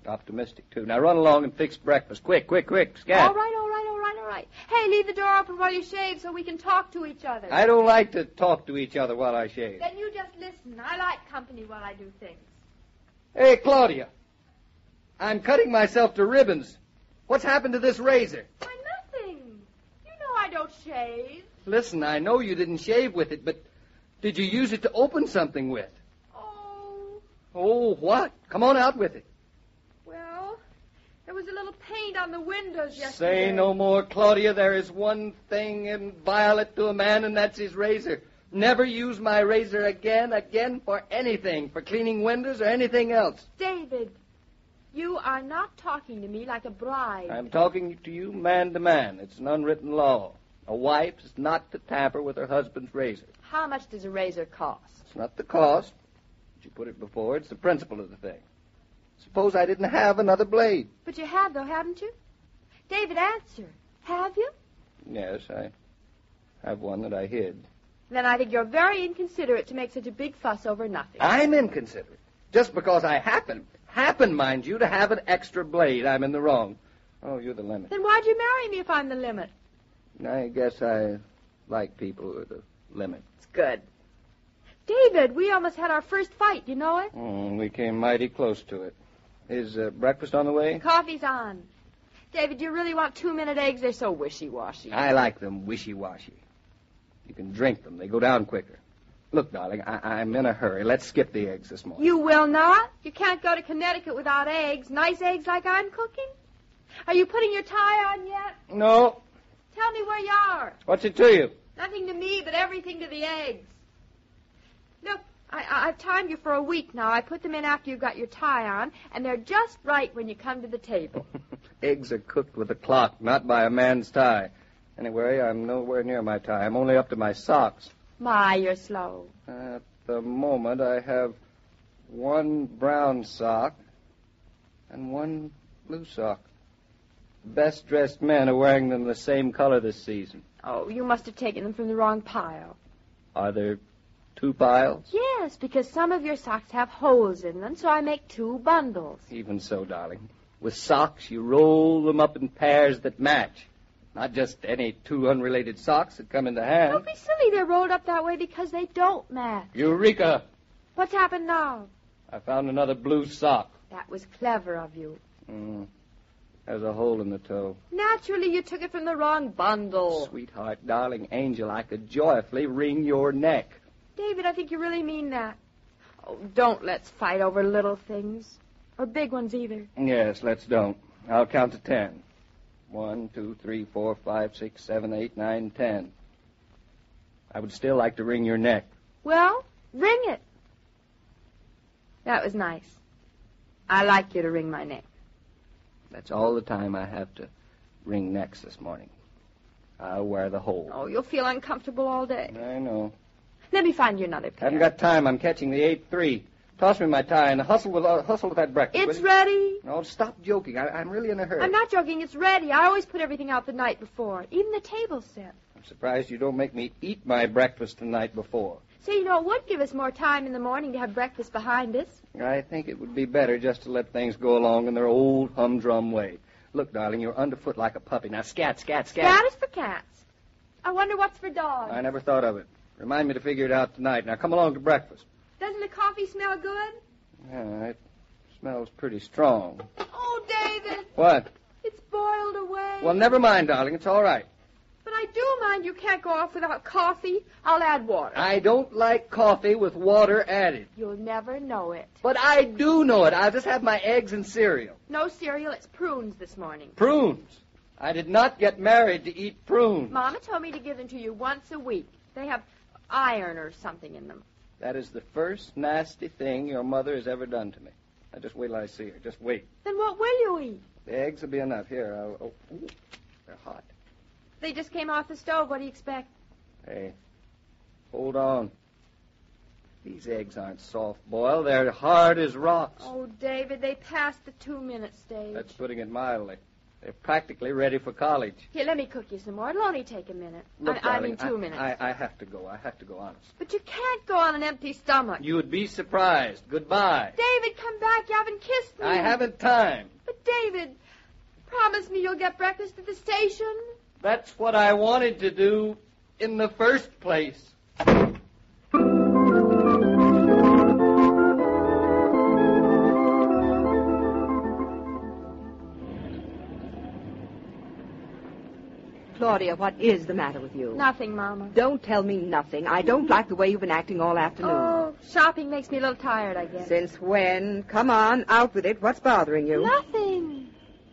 Optimistic, too. Now run along and fix breakfast. Quick, quick, quick. Scat. All right, all right, all right, all right. Hey, leave the door open while you shave so we can talk to each other. I don't like to talk to each other while I shave. Then you just listen. I like company while I do things. Hey, Claudia. I'm cutting myself to ribbons. What's happened to this razor? Why, nothing. You know I don't shave. Listen, I know you didn't shave with it, but did you use it to open something with? Oh, what? Come on out with it. well, there was a little paint on the windows yesterday. Say no more, Claudia. There is one thing inviolate to a man, and that's his razor. Never use my razor again, again for anything, for cleaning windows or anything else. David, you are not talking to me like a bride. I'm talking to you man to man. It's an unwritten law. A wife is not to tamper with her husband's razor. How much does a razor cost? It's not the cost. You put it before, it's the principle of the thing. Suppose I didn't have another blade. But you have, though, haven't you? David, answer. Have you? Yes, I have one that I hid. Then I think you're very inconsiderate to make such a big fuss over nothing. I'm inconsiderate. Just because I happen, happen, mind you, to have an extra blade, I'm in the wrong. Oh, you're the limit. Then why'd you marry me if I'm the limit? I guess I like people who are the limit. It's good. David, we almost had our first fight, you know it? Mm, we came mighty close to it. Is uh, breakfast on the way? Coffee's on. David, do you really want two-minute eggs? They're so wishy-washy. I like them wishy-washy. You can drink them. They go down quicker. Look, darling, I- I'm in a hurry. Let's skip the eggs this morning. You will not? You can't go to Connecticut without eggs. Nice eggs like I'm cooking? Are you putting your tie on yet? No. Tell me where you are. What's it to you? Nothing to me, but everything to the eggs. I, I, I've timed you for a week now. I put them in after you've got your tie on, and they're just right when you come to the table. Eggs are cooked with a clock, not by a man's tie. Anyway, I'm nowhere near my tie. I'm only up to my socks. My, you're slow. At the moment, I have one brown sock and one blue sock. The best dressed men are wearing them the same color this season. Oh, you must have taken them from the wrong pile. Are there two piles? Yes, because some of your socks have holes in them, so I make two bundles. Even so, darling. With socks, you roll them up in pairs that match. Not just any two unrelated socks that come in the hand. Don't be silly. They're rolled up that way because they don't match. Eureka! What's happened now? I found another blue sock. That was clever of you. Mm. There's a hole in the toe. Naturally, you took it from the wrong bundle. Sweetheart, darling angel, I could joyfully wring your neck. David, I think you really mean that. Oh, don't let's fight over little things. Or big ones either. Yes, let's don't. I'll count to ten. One, two, three, four, five, six, seven, eight, nine, ten. I would still like to wring your neck. Well, ring it. That was nice. I like you to wring my neck. That's all the time I have to wring necks this morning. I'll wear the whole. Oh, you'll feel uncomfortable all day. I know. Let me find you another pair. Haven't got time. I'm catching the eight three. Toss me my tie and hustle with uh, hustle with that breakfast. It's ready. No, stop joking. I, I'm really in a hurry. I'm not joking. It's ready. I always put everything out the night before, even the table set. I'm surprised you don't make me eat my breakfast the night before. So you know, it would give us more time in the morning to have breakfast behind us. I think it would be better just to let things go along in their old humdrum way. Look, darling, you're underfoot like a puppy. Now scat, scat, scat. Scat is for cats. I wonder what's for dogs. I never thought of it. Remind me to figure it out tonight. Now come along to breakfast. Doesn't the coffee smell good? Yeah, it smells pretty strong. Oh, David, What? it's boiled away. Well, never mind, darling. It's all right. But I do mind you can't go off without coffee. I'll add water. I don't like coffee with water added. You'll never know it. But I do know it. I'll just have my eggs and cereal. No cereal, it's prunes this morning. Prunes. I did not get married to eat prunes. Mama told me to give them to you once a week. They have iron or something in them. That is the first nasty thing your mother has ever done to me. Now just wait till I see her. Just wait. Then what will you eat? The eggs will be enough. Here, I'll. Oh, ooh, they're hot. They just came off the stove. What do you expect? Hey, hold on. These eggs aren't soft boiled. They're hard as rocks. Oh, David, they passed the two minute stage. That's putting it mildly. They're practically ready for college. Here, let me cook you some more. It'll only take a minute. Look, I, I mean, two minutes. I, I have to go. I have to go, honest. But you can't go on an empty stomach. You would be surprised. Goodbye. David, come back. You haven't kissed me. I haven't time. But, David, promise me you'll get breakfast at the station. That's what I wanted to do in the first place. Claudia, what is the matter with you? Nothing, Mama. Don't tell me nothing. I don't like the way you've been acting all afternoon. Oh, shopping makes me a little tired, I guess. Since when? Come on, out with it. What's bothering you? Nothing.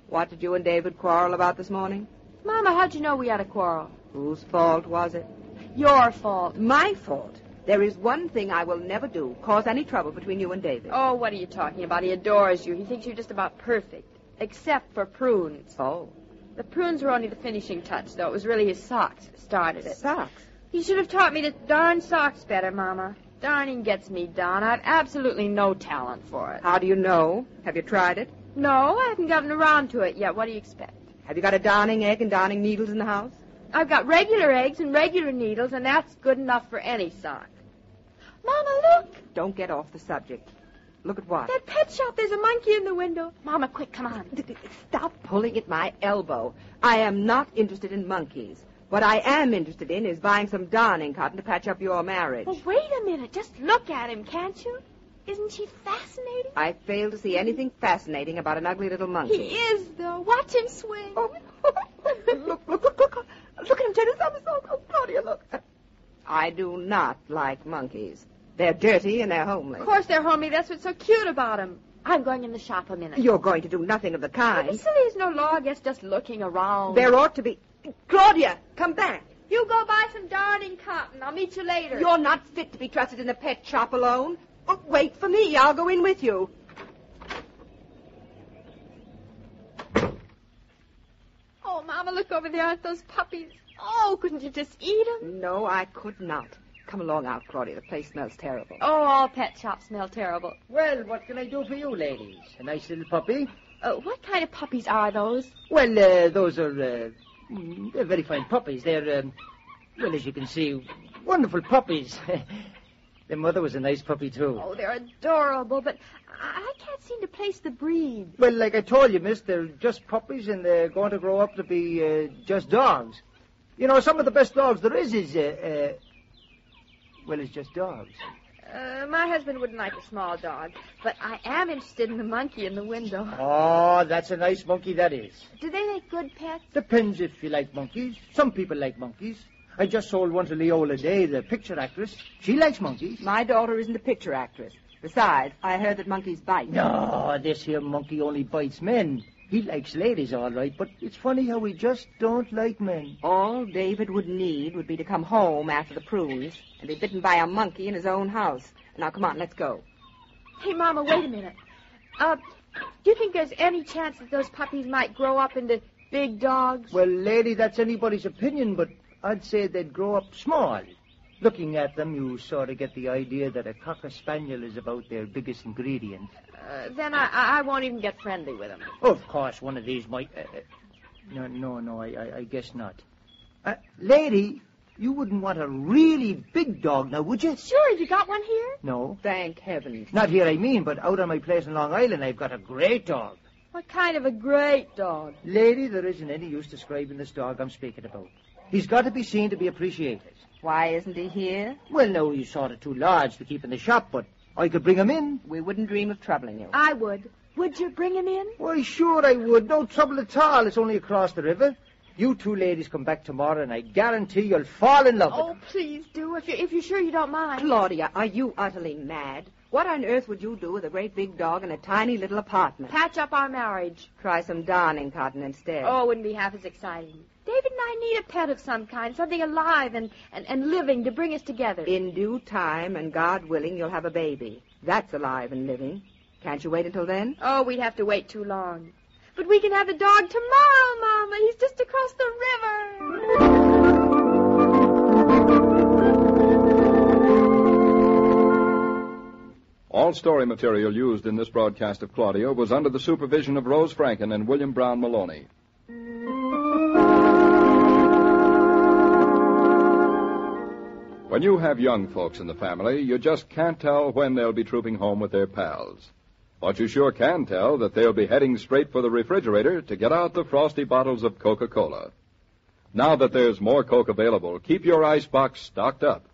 What did you and David quarrel about this morning? Mama, how'd you know we had a quarrel? Whose fault was it? Your fault. My fault. There is one thing I will never do cause any trouble between you and David. Oh, what are you talking about? He adores you. He thinks you're just about perfect. Except for prunes. Oh. The prunes were only the finishing touch, though. It was really his socks that started it. Socks? He should have taught me to darn socks better, Mama. Darning gets me down. I've absolutely no talent for it. How do you know? Have you tried it? No, I haven't gotten around to it yet. What do you expect? Have you got a darning egg and darning needles in the house? I've got regular eggs and regular needles, and that's good enough for any sock. Mama, look! Don't get off the subject. Look at what? That pet shop, there's a monkey in the window. Mama, quick, come on. Stop pulling at my elbow. I am not interested in monkeys. What I am interested in is buying some darning cotton to patch up your marriage. Well, wait a minute. Just look at him, can't you? Isn't she fascinating? I fail to see anything fascinating about an ugly little monkey. He is, though. Watch him swing. Oh, look, look, look, look. Look at him turn his somersault. Oh, Claudia, look. I do not like monkeys. They're dirty and they're homely. Of course they're homely. That's what's so cute about them. I'm going in the shop a minute. You're going to do nothing of the kind. Silly as no law. Guess just looking around. There ought to be. Claudia, come back. You go buy some darning cotton. I'll meet you later. You're not fit to be trusted in the pet shop alone. Oh, wait for me. I'll go in with you. Oh, Mama, look over there. Aren't those puppies? Oh, couldn't you just eat them? No, I could not. Come along out, Claudia. The place smells terrible. Oh, all pet shops smell terrible. Well, what can I do for you, ladies? A nice little puppy? Uh, what kind of puppies are those? Well, uh, those are uh, mm, they're very fine puppies. They're, um, well, as you can see, wonderful puppies. Their mother was a nice puppy, too. Oh, they're adorable, but I, I can't seem to place the breed. Well, like I told you, miss, they're just puppies and they're going to grow up to be uh, just dogs. You know, some of the best dogs there is is, uh, uh, well, it's just dogs. Uh, my husband wouldn't like a small dog, but I am interested in the monkey in the window. Oh, that's a nice monkey, that is. Do they make good pets? Depends if you like monkeys. Some people like monkeys. I just sold one to Leola Day, the picture actress. She likes monkeys. My daughter isn't a picture actress. Besides, I heard that monkeys bite. No, this here monkey only bites men. He likes ladies, all right, but it's funny how we just don't like men. All David would need would be to come home after the prunes and be bitten by a monkey in his own house. Now, come on, let's go. Hey, Mama, wait a minute. Uh, do you think there's any chance that those puppies might grow up into big dogs? Well, lady, that's anybody's opinion, but I'd say they'd grow up small. Looking at them, you sort of get the idea that a cocker spaniel is about their biggest ingredient. Uh, then I, I won't even get friendly with them. Of course, one of these might. Uh, uh, no, no, no, I, I, I guess not. Uh, lady, you wouldn't want a really big dog now, would you? Sure, have you got one here? No. Thank heavens. Not here, I mean, but out on my place in Long Island, I've got a great dog. What kind of a great dog? Lady, there isn't any use describing this dog I'm speaking about. He's got to be seen to be appreciated. Why isn't he here? Well, no, he's sort of too large to keep in the shop, but I could bring him in. We wouldn't dream of troubling you. I would. Would you bring him in? Why, sure I would. No trouble at all. It's only across the river. You two ladies come back tomorrow, and I guarantee you'll fall in love with Oh, please do, if, you're, if you're sure you don't mind. Claudia, are you utterly mad? What on earth would you do with a great big dog in a tiny little apartment? Patch up our marriage. Try some darning cotton instead. Oh, it wouldn't be half as exciting. David and I need a pet of some kind, something alive and, and, and living to bring us together. In due time, and God willing, you'll have a baby. That's alive and living. Can't you wait until then? Oh, we'd have to wait too long. But we can have the dog tomorrow, Mama. He's just across the river. All story material used in this broadcast of Claudia was under the supervision of Rose Franken and William Brown Meloney. When you have young folks in the family, you just can't tell when they'll be trooping home with their pals. But you sure can tell that they'll be heading straight for the refrigerator to get out the frosty bottles of Coca-Cola. Now that there's more Coke available, keep your icebox stocked up.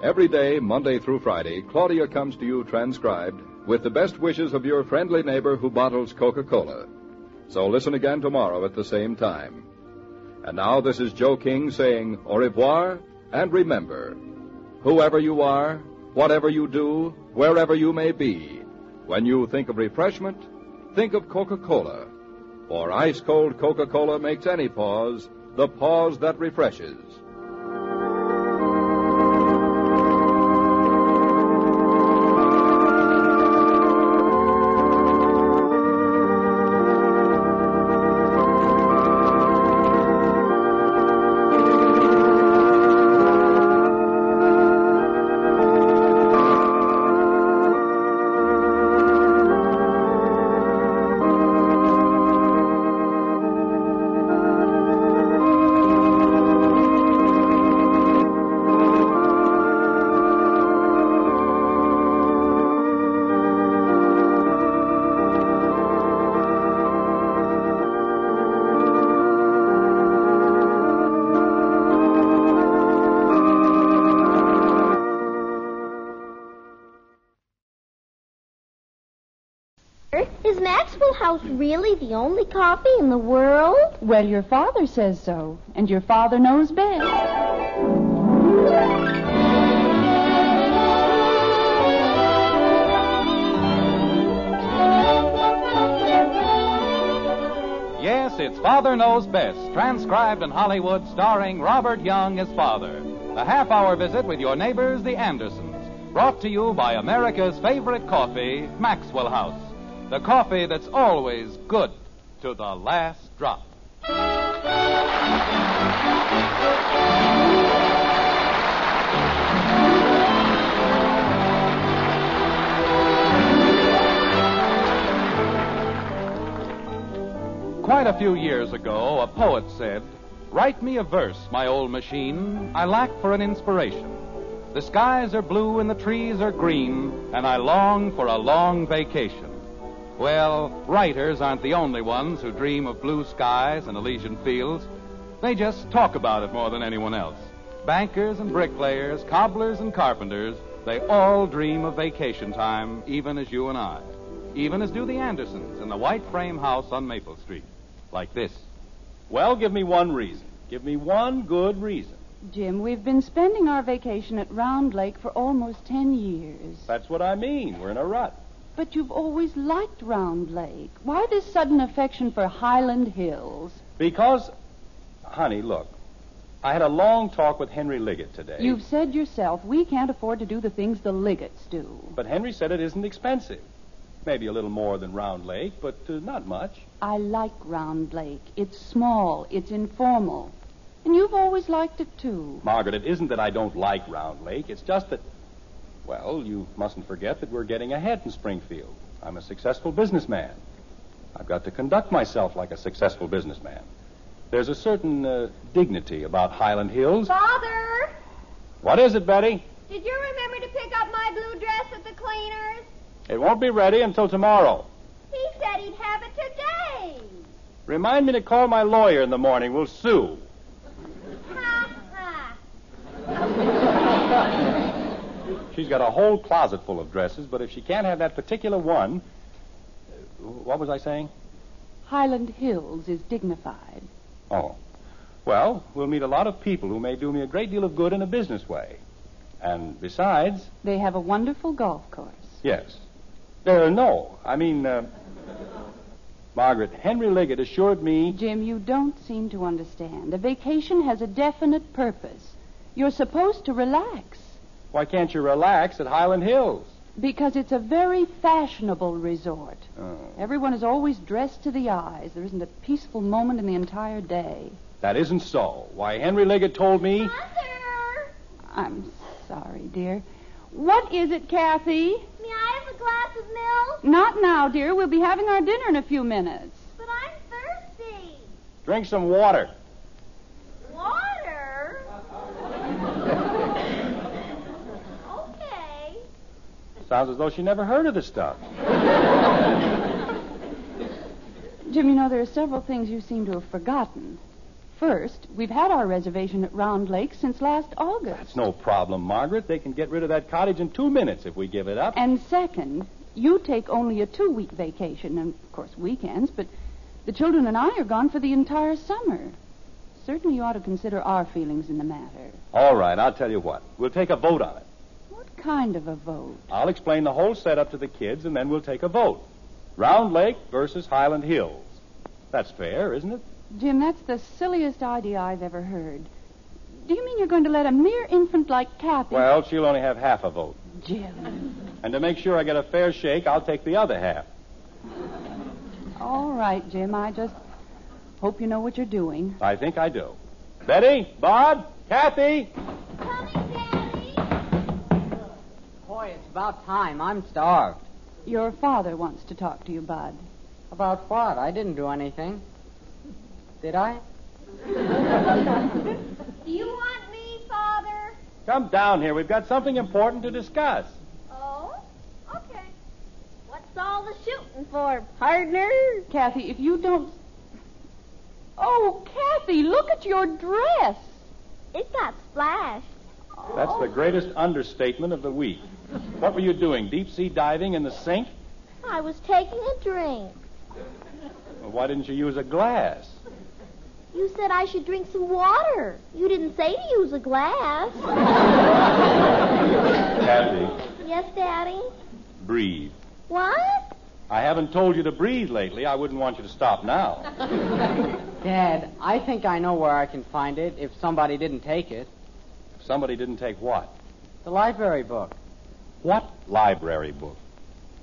Every day, Monday through Friday, Claudia comes to you transcribed with the best wishes of your friendly neighbor who bottles Coca-Cola. So listen again tomorrow at the same time. And now this is Joe King saying au revoir and remember, whoever you are, whatever you do, wherever you may be, when you think of refreshment, think of Coca-Cola. For ice cold Coca-Cola makes any pause the pause that refreshes. The only coffee in the world? Well, your father says so, and your father knows best. Yes, it's Father Knows Best, transcribed in Hollywood, starring Robert Young as father. A half hour visit with your neighbors, the Andersons. Brought to you by America's favorite coffee, Maxwell House. The coffee that's always good to the last drop. Quite a few years ago, a poet said, Write me a verse, my old machine. I lack for an inspiration. The skies are blue and the trees are green, and I long for a long vacation. Well, writers aren't the only ones who dream of blue skies and Elysian fields. They just talk about it more than anyone else. Bankers and bricklayers, cobblers and carpenters, they all dream of vacation time, even as you and I. Even as do the Andersons in the white frame house on Maple Street. Like this. Well, give me one reason. Give me one good reason. Jim, we've been spending our vacation at Round Lake for almost ten years. That's what I mean. We're in a rut. But you've always liked Round Lake. Why this sudden affection for Highland Hills? Because, honey, look, I had a long talk with Henry Liggett today. You've said yourself we can't afford to do the things the Liggetts do. But Henry said it isn't expensive. Maybe a little more than Round Lake, but uh, not much. I like Round Lake. It's small, it's informal. And you've always liked it, too. Margaret, it isn't that I don't like Round Lake. It's just that, well, you mustn't forget that we're getting ahead in Springfield. I'm a successful businessman. I've got to conduct myself like a successful businessman. There's a certain uh, dignity about Highland Hills. Father, What is it, Betty? did you remember to pick up my blue dress at the cleaners? It won't be ready until tomorrow. He said he'd have it today. Remind me to call my lawyer in the morning. We'll sue. She's got a whole closet full of dresses, but if she can't have that particular one. uh, What was I saying? Highland Hills is dignified. Oh. Well, we'll meet a lot of people who may do me a great deal of good in a business way. And besides, They have a wonderful golf course. yes. Uh, no, I mean, uh, Margaret, Henry Liggett assured me. Jim, you don't seem to understand. A vacation has a definite purpose. You're supposed to relax Why can't you relax at Highland Hills? because it's a very fashionable resort. Oh, Everyone is always dressed to the eyes. There isn't a peaceful moment in the entire day. that isn't so. Why, Henry Liggett told me. Mother! I'm sorry, dear. What is it, Kathy? May I have a glass of milk? Not now, dear. We'll be having our dinner in a few minutes. But I'm thirsty. Drink some water. Water? okay. Sounds as though she never heard of the stuff. Jim, you know, there are several things you seem to have forgotten. First, we've had our reservation at Round Lake since last August. It's no problem, Margaret. They can get rid of that cottage in two minutes if we give it up. And second, you take only a two week vacation, and of course weekends, but the children and I are gone for the entire summer. Certainly you ought to consider our feelings in the matter. All right, I'll tell you what. We'll take a vote on it. What kind of a vote? I'll explain the whole setup to the kids, and then we'll take a vote. Round Lake versus Highland Hills. That's fair, isn't it? Jim, that's the silliest idea I've ever heard. Do you mean you're going to let a mere infant like Kathy? Well, she'll only have half a vote. Jim. And to make sure I get a fair shake, I'll take the other half. All right, Jim. I just hope you know what you're doing. I think I do. Betty, Bob, Kathy. Boy, it's about time. I'm starved. Your father wants to talk to you, Bud. About what? I didn't do anything. Did I? Do you want me, Father? Come down here. We've got something important to discuss. Oh? Okay. What's all the shooting for, partner? Kathy, if you don't. Oh, Kathy, look at your dress. It got splashed. That's the oh. greatest understatement of the week. What were you doing? Deep sea diving in the sink? I was taking a drink. Well, why didn't you use a glass? You said I should drink some water. You didn't say to use a glass. Kathy, yes, Daddy? breathe. What? I haven't told you to breathe lately. I wouldn't want you to stop now. Dad, I think I know where I can find it if somebody didn't take it. If somebody didn't take what? The library book. What library book?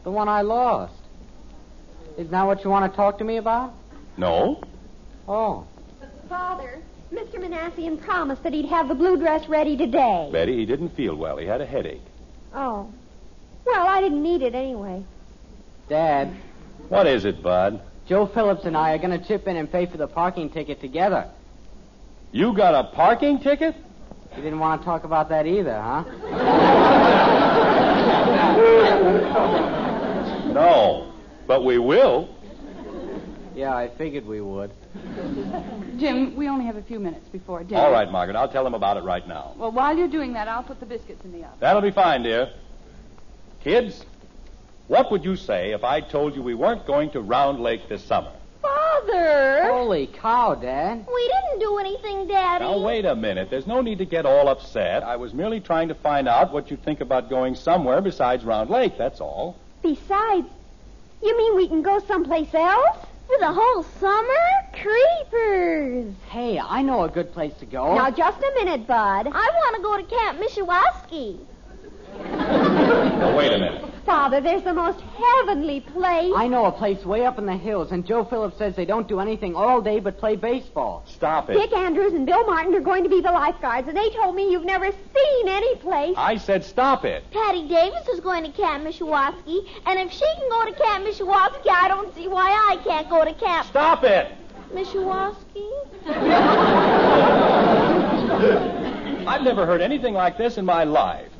The one I lost. Isn't that what you want to talk to me about? No. Oh. But father, Mr. Manassian promised that he'd have the blue dress ready today. Betty, he didn't feel well. He had a headache. Oh. Well, I didn't need it anyway. Dad, What is it, Bud? Joe Phillips and I are going to chip in and pay for the parking ticket together. You got a parking ticket? You didn't want to talk about that either, huh? No. But we will. Yeah, I figured we would. Jim, we only have a few minutes before dinner. All right, Margaret. I'll tell them about it right now. Well, while you're doing that, I'll put the biscuits in the oven. That'll be fine, dear. Kids, what would you say if I told you we weren't going to Round Lake this summer? Father! Holy cow, Dad. We didn't do anything, Daddy. Now, wait a minute. There's no need to get all upset. I was merely trying to find out what you think about going somewhere besides Round Lake, that's all. Besides, you mean we can go someplace else? For the whole summer? Creepers! Hey, I know a good place to go. Now, just a minute, Bud. I want to go to Camp Mishawaski. Now, wait a minute. Father, there's the most heavenly place. I know a place way up in the hills, and Joe Phillips says they don't do anything all day but play baseball. Stop it. Dick Andrews and Bill Martin are going to be the lifeguards, and they told me you've never seen any place. I said stop it. Patty Davis is going to Camp Mishawaski, and if she can go to Camp Mishawaski, I don't see why I can't go to Camp Stop it. Mishawaski. I've never heard anything like this in my life.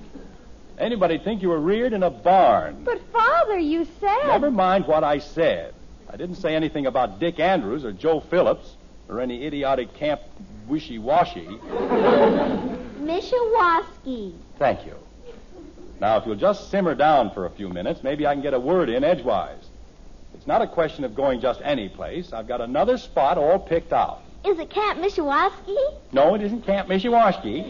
Anybody'd think you were reared in a barn. But, Father, you said. Never mind what I said. I didn't say anything about Dick Andrews or Joe Phillips or any idiotic camp wishy-washy. Mishawaski. Thank you. Now, if you'll just simmer down for a few minutes, maybe I can get a word in edgewise. It's not a question of going just any place. I've got another spot all picked out. Is it Camp Mishawaski? No, it isn't Camp Mishiwashki,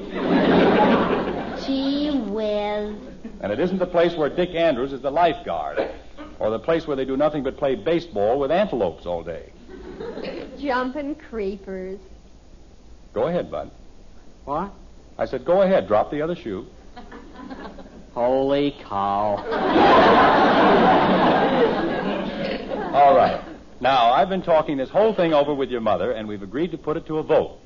Gee whiz. and it isn't the place where Dick Andrews is the lifeguard, or the place where they do nothing but play baseball with antelopes all day. Jumping creepers. Go ahead, Bud. What? I said, go ahead, drop the other shoe. Holy cow. All right. Now, I've been talking this whole thing over with your mother, and we've agreed to put it to a vote.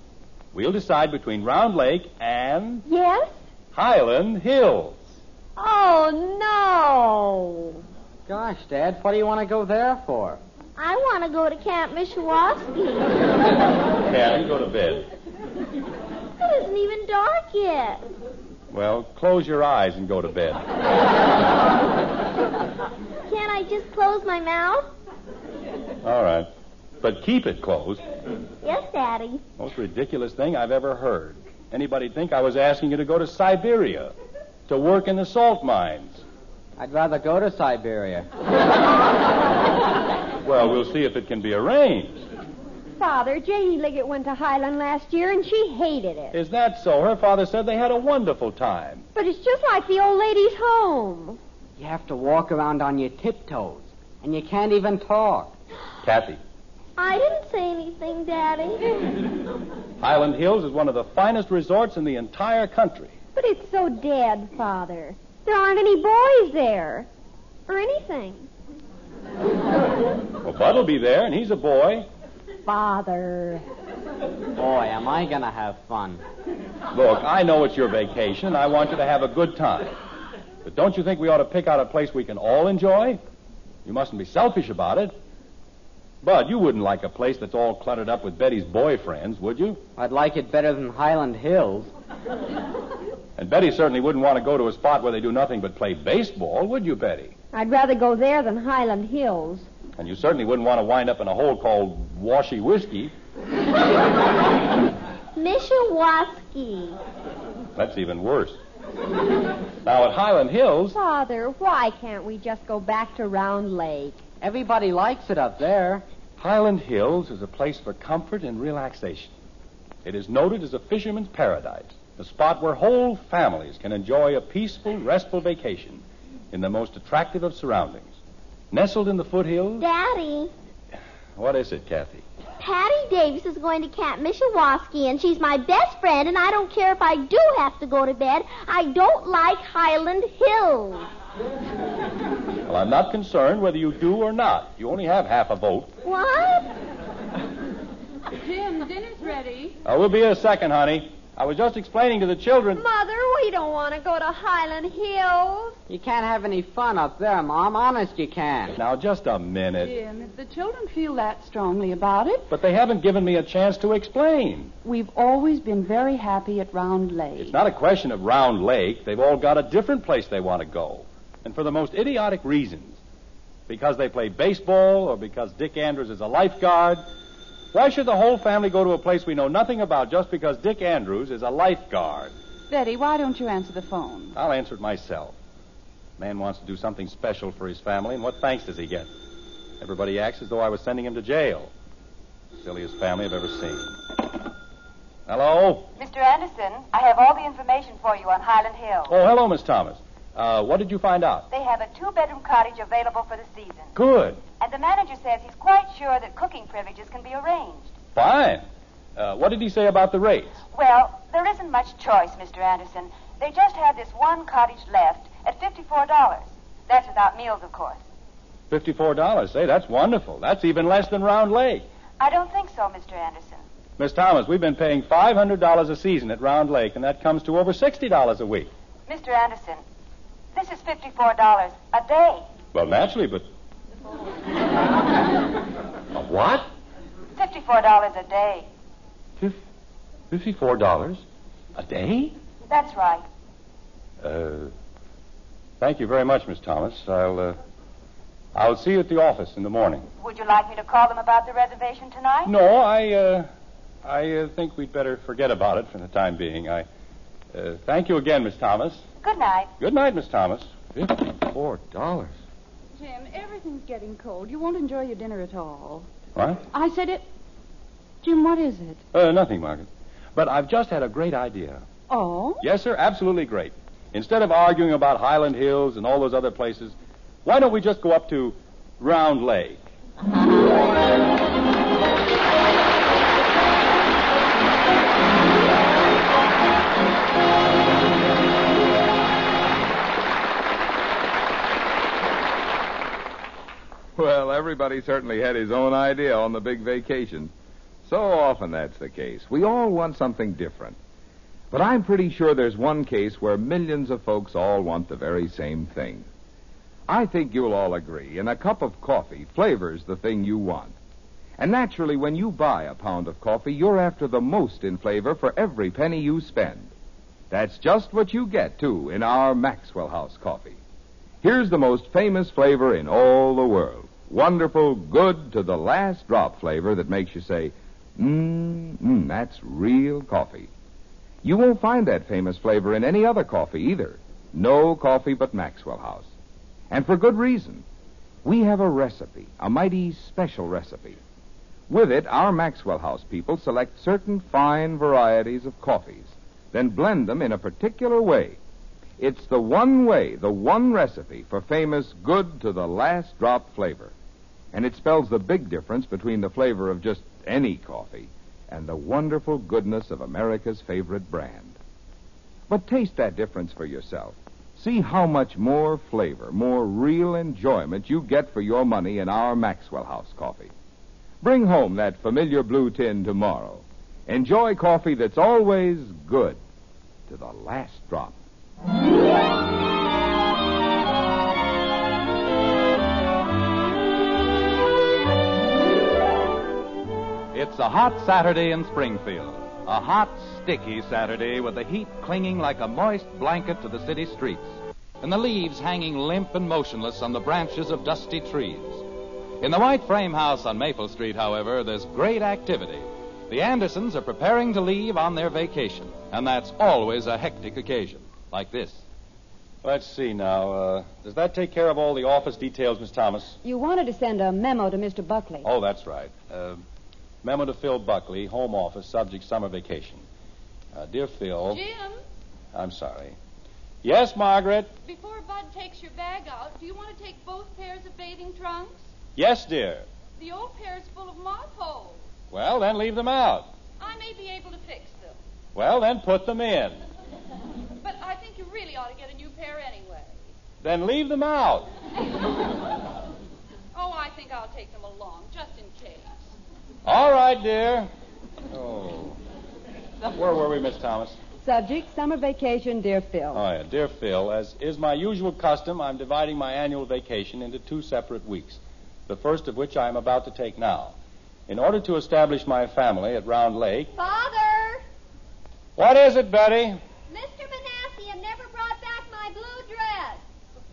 We'll decide between Round Lake and Yes? Highland Hills. Oh, no. Gosh, Dad, what do you want to go there for? I want to go to Camp Mishawaski. Kathy, go to bed. It isn't even dark yet. Well, close your eyes and go to bed. Can't I just close my mouth? All right. But keep it closed. Yes, Daddy. Most ridiculous thing I've ever heard. Anybody'd think I was asking you to go to Siberia to work in the salt mines. I'd rather go to Siberia. Well, we'll see if it can be arranged. Father, Janie Liggett went to Highland last year, and she hated it. Is that so? Her father said they had a wonderful time. But it's just like the old lady's home. You have to walk around on your tiptoes, and you can't even talk. Kathy, I didn't say anything, Daddy. Highland Hills is one of the finest resorts in the entire country. But it's so dead, Father. There aren't any boys there. Or anything. Well, Bud will be there, and he's a boy. Father. Boy, am I going to have fun. Look, I know it's your vacation, and I want you to have a good time. But don't you think we ought to pick out a place we can all enjoy? You mustn't be selfish about it. Bud, you wouldn't like a place that's all cluttered up with Betty's boyfriends, would you? I'd like it better than Highland Hills. And Betty certainly wouldn't want to go to a spot where they do nothing but play baseball, would you, Betty? I'd rather go there than Highland Hills. And you certainly wouldn't want to wind up in a hole called washy whiskey. Mishawaski. That's even worse. Now, at Highland Hills, Father, why can't we just go back to Round Lake? Everybody likes it up there. Highland Hills is a place for comfort and relaxation. It is noted as a fisherman's paradise, a spot where whole families can enjoy a peaceful, restful vacation in the most attractive of surroundings. Nestled in the foothills, Daddy, what is it, Kathy? Patty Davis is going to Camp Mishawaski, and she's my best friend, and I don't care if I do have to go to bed. I don't like Highland Hills. Well, I'm not concerned whether you do or not. You only have half a vote. What? Jim, dinner's ready. Uh, we'll be here a second, honey. I was just explaining to the children. Mother, we don't want to go to Highland Hills. You can't have any fun up there, Mom. Honest, you can't. Now, just a minute. Jim, if the children feel that strongly about it, But they haven't given me a chance to explain. we've always been very happy at Round Lake. It's not a question of Round Lake. They've all got a different place they want to go. And for the most idiotic reasons. Because they play baseball or because Dick Andrews is a lifeguard. Why should the whole family go to a place we know nothing about just because Dick Andrews is a lifeguard? Betty, why don't you answer the phone? I'll answer it myself. Man wants to do something special for his family, and what thanks does he get? Everybody acts as though I was sending him to jail. Silliest family I've ever seen. Hello? Mr. Anderson, I have all the information for you on Highland Hill. Oh, hello, Miss Thomas. Uh, what did you find out? They have a two bedroom cottage available for the season. Good. And the manager says he's quite sure that cooking privileges can be arranged. Fine. Uh, what did he say about the rates? Well, there isn't much choice, Mr. Anderson. They just have this one cottage left at $54. That's without meals, of course. $54. Say, that's wonderful. That's even less than Round Lake. I don't think so, Mr. Anderson. Miss Thomas, we've been paying $500 a season at Round Lake, and that comes to over $60 a week. Mr. Anderson, this is $54 a day. Well, naturally, but. a what? $54 a day. $54 a day? That's right. Uh, thank you very much, Miss Thomas. I'll, uh, I'll see you at the office in the morning. Would you like me to call them about the reservation tonight? No, I, uh, I uh, think we'd better forget about it for the time being. I, uh, thank you again, Miss Thomas. Good night. Good night, Miss Thomas. Fifty-four dollars. Jim, everything's getting cold. You won't enjoy your dinner at all. What? I said it. Jim, what is it? Uh, nothing, Margaret. But I've just had a great idea. Oh? Yes, sir, absolutely great. Instead of arguing about Highland Hills and all those other places, why don't we just go up to Round Lake? Everybody certainly had his own idea on the big vacation. So often that's the case. We all want something different. But I'm pretty sure there's one case where millions of folks all want the very same thing. I think you'll all agree. In a cup of coffee, flavor's the thing you want. And naturally, when you buy a pound of coffee, you're after the most in flavor for every penny you spend. That's just what you get, too, in our Maxwell House coffee. Here's the most famous flavor in all the world. Wonderful, good to the last drop flavor that makes you say, mmm, mm, that's real coffee. You won't find that famous flavor in any other coffee either. No coffee but Maxwell House. And for good reason. We have a recipe, a mighty special recipe. With it, our Maxwell House people select certain fine varieties of coffees, then blend them in a particular way. It's the one way, the one recipe for famous good to the last drop flavor. And it spells the big difference between the flavor of just any coffee and the wonderful goodness of America's favorite brand. But taste that difference for yourself. See how much more flavor, more real enjoyment you get for your money in our Maxwell House coffee. Bring home that familiar blue tin tomorrow. Enjoy coffee that's always good to the last drop. It's a hot Saturday in Springfield. A hot, sticky Saturday with the heat clinging like a moist blanket to the city streets, and the leaves hanging limp and motionless on the branches of dusty trees. In the white frame house on Maple Street, however, there's great activity. The Andersons are preparing to leave on their vacation, and that's always a hectic occasion, like this. Let's see now. Uh, does that take care of all the office details, Miss Thomas? You wanted to send a memo to Mr. Buckley. Oh, that's right. Uh, memo to Phil Buckley, Home Office, subject summer vacation. Uh, dear Phil. Jim, I'm sorry. Yes, Margaret? before Bud takes your bag out, do you want to take both pairs of bathing trunks? Yes, dear. The old pair is full of moth holes. Well, then leave them out. I may be able to fix them. Well, then put them in. But I think you really ought to get a new pair anyway. Then leave them out. Oh, I think I'll take them along, just in case. All right, dear. Oh. Where were we, Miss Thomas? Subject, summer vacation, dear Phil. Oh, yeah. Dear Phil, as is my usual custom, I'm dividing my annual vacation into two separate weeks, the first of which I am about to take now. In order to establish my family at Round Lake. Father, What is it, Betty? Mr. Manasseh never brought back my blue dress.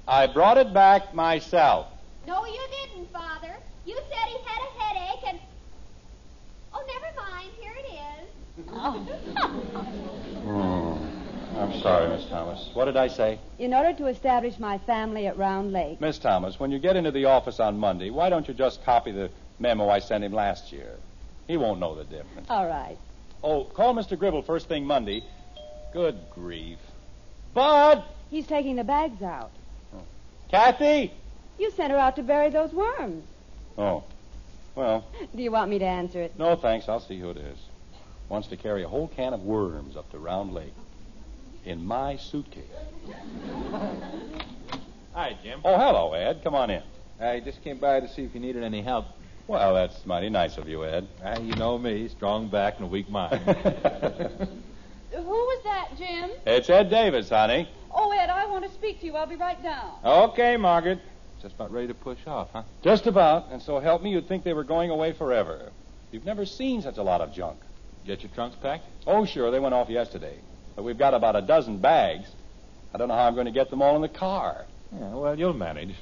I brought it back myself. No, you didn't, Father. You said he had a headache and. Oh, never mind. Here it is. Oh, I'm sorry, Miss Thomas. What did I say? In order to establish my family at Round Lake. Miss Thomas, when you get into the office on Monday, why don't you just copy the memo I sent him last year? He won't know the difference. All right. Oh, call Mr. Gribble first thing Monday. Good grief. Bud! He's taking the bags out. Kathy! You sent her out to bury those worms. Oh. Well, Do you want me to answer it? no thanks. I'll see who it is. Wants to carry a whole can of worms up to Round Lake. In my suitcase. Hi, Jim. Oh, hello, Ed. Come on in. I just came by to see if you needed any help. Well, that's mighty nice of you, Ed. Ah, you know me, strong back and a weak mind. Who was that, Jim? It's Ed Davis, honey. Oh, Ed, I want to speak to you. I'll be right down. Okay, Margaret. Just about ready to push off, huh? Just about. And so help me, you'd think they were going away forever. You've never seen such a lot of junk. Get your trunks packed? Oh, sure. They went off yesterday. But we've got about a dozen bags. I don't know how I'm going to get them all in the car. Yeah, well, you'll manage.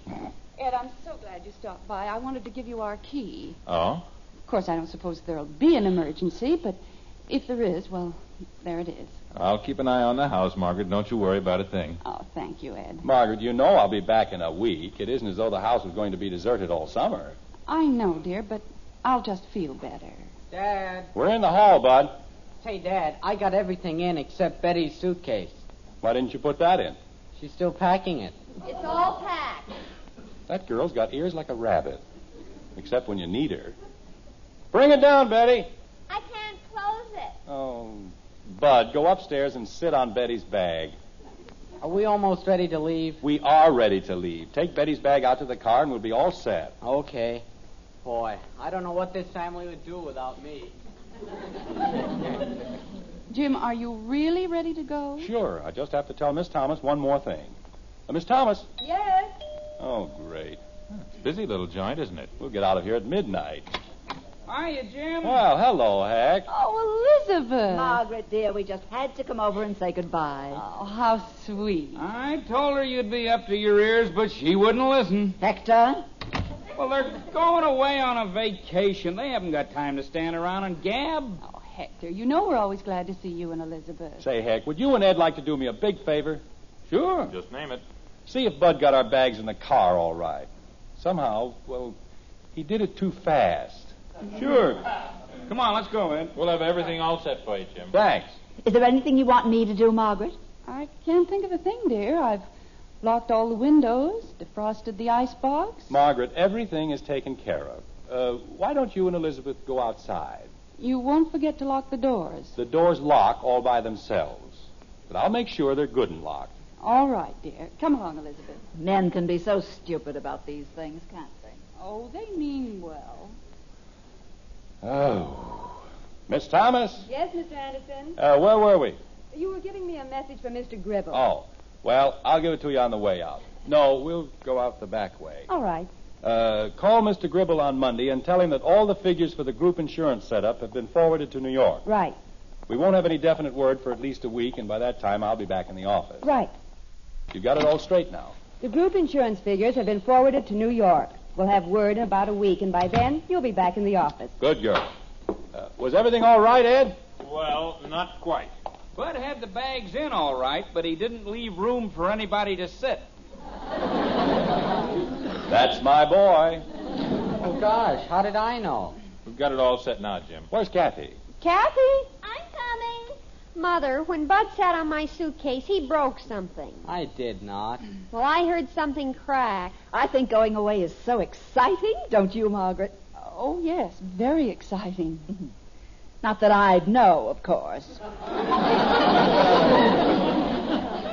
Ed, I'm so glad you stopped by. I wanted to give you our key. Oh? Of course, I don't suppose there'll be an emergency, but if there is, well, there it is. I'll keep an eye on the house, Margaret. Don't you worry about a thing. Oh, thank you, Ed. Margaret, you know I'll be back in a week. It isn't as though the house was going to be deserted all summer. I know, dear, but I'll just feel better. Dad. We're in the hall, Bud. Say, Dad, I got everything in except Betty's suitcase. Why didn't you put that in? She's still packing it. It's all packed. That girl's got ears like a rabbit. Except when you need her. Bring it down, Betty. I can't close it. Oh, Bud, go upstairs and sit on Betty's bag. Are we almost ready to leave? We are ready to leave. Take Betty's bag out to the car and we'll be all set. Okay. Boy, I don't know what this family would do without me. Jim, are you really ready to go? Sure. I just have to tell Miss Thomas one more thing. Uh, Miss Thomas. Yes. Oh, great. It's a busy little joint, isn't it? We'll get out of here at midnight. Hiya, Jim. Well, hello, Hack. Oh, Elizabeth. Margaret, dear, we just had to come over and say goodbye. Oh, how sweet. I told her you'd be up to your ears, but she wouldn't listen. Hector? Well, they're going away on a vacation. They haven't got time to stand around and gab. Oh, Hector, you know we're always glad to see you and Elizabeth. Say, Heck, would you and Ed like to do me a big favor? Sure. Just name it. See if Bud got our bags in the car all right. Somehow, well, he did it too fast. Sure. Come on, let's go, Ed. We'll have everything all set for you, Jim. Thanks. Is there anything you want me to do, Margaret? I can't think of a thing, dear. I've locked all the windows, defrosted the icebox. Margaret, everything is taken care of. Uh, why don't you and Elizabeth go outside? You won't forget to lock the doors. The doors lock all by themselves. But I'll make sure they're good and locked. All right, dear. Come along, Elizabeth. Men can be so stupid about these things, can't they? Oh, they mean well. Oh. Miss Thomas, Yes, Mr. Anderson? uh, where were we? You were giving me a message for Mr. Gribble. Oh, well, I'll give it to you on the way out. No, we'll go out the back way. All right. Uh, call Mr. Gribble on Monday and tell him that all the figures for the group insurance setup have been forwarded to New York. Right. We won't have any definite word for at least a week, and by that time I'll be back in the office. Right. You've got it all straight now. The group insurance figures have been forwarded to New York. We'll have word in about a week, and by then you'll be back in the office. Good girl. Uh, was everything all right, Ed? Well, not quite. Bud had the bags in all right, but he didn't leave room for anybody to sit. That's my boy. Oh, gosh, how did I know? We've got it all set now, Jim. Where's Kathy? Kathy? I'm coming. Mother, when Bud sat on my suitcase, he broke something. I did not. Well, I heard something crack. I think going away is so exciting, don't you, Margaret? Oh, yes, very exciting. Mm-hmm. Not that I'd know, of course.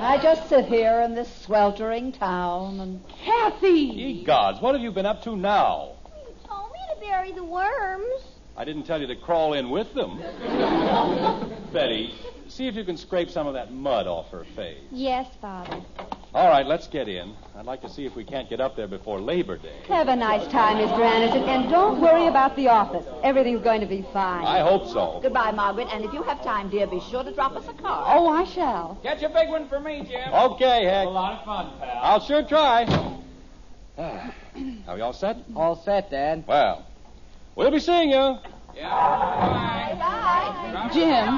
I just sit here in this sweltering town and. Kathy! Ye gods, what have you been up to now? You told me to bury the worms. I didn't tell you to crawl in with them. Betty, see if you can scrape some of that mud off her face. Yes, Father. All right, let's get in. I'd like to see if we can't get up there before Labor Day. Have a nice time, Mr. Anderson, and don't worry about the office. Everything's going to be fine. I hope so. Goodbye, Margaret, and if you have time, dear, be sure to drop us a card. Oh, I shall. Catch a big one for me, Jim. Okay, Heck. A lot of fun, pal. I'll sure try. Ah, Are we all set? All set, Dad. Well, we'll be seeing you. Jim,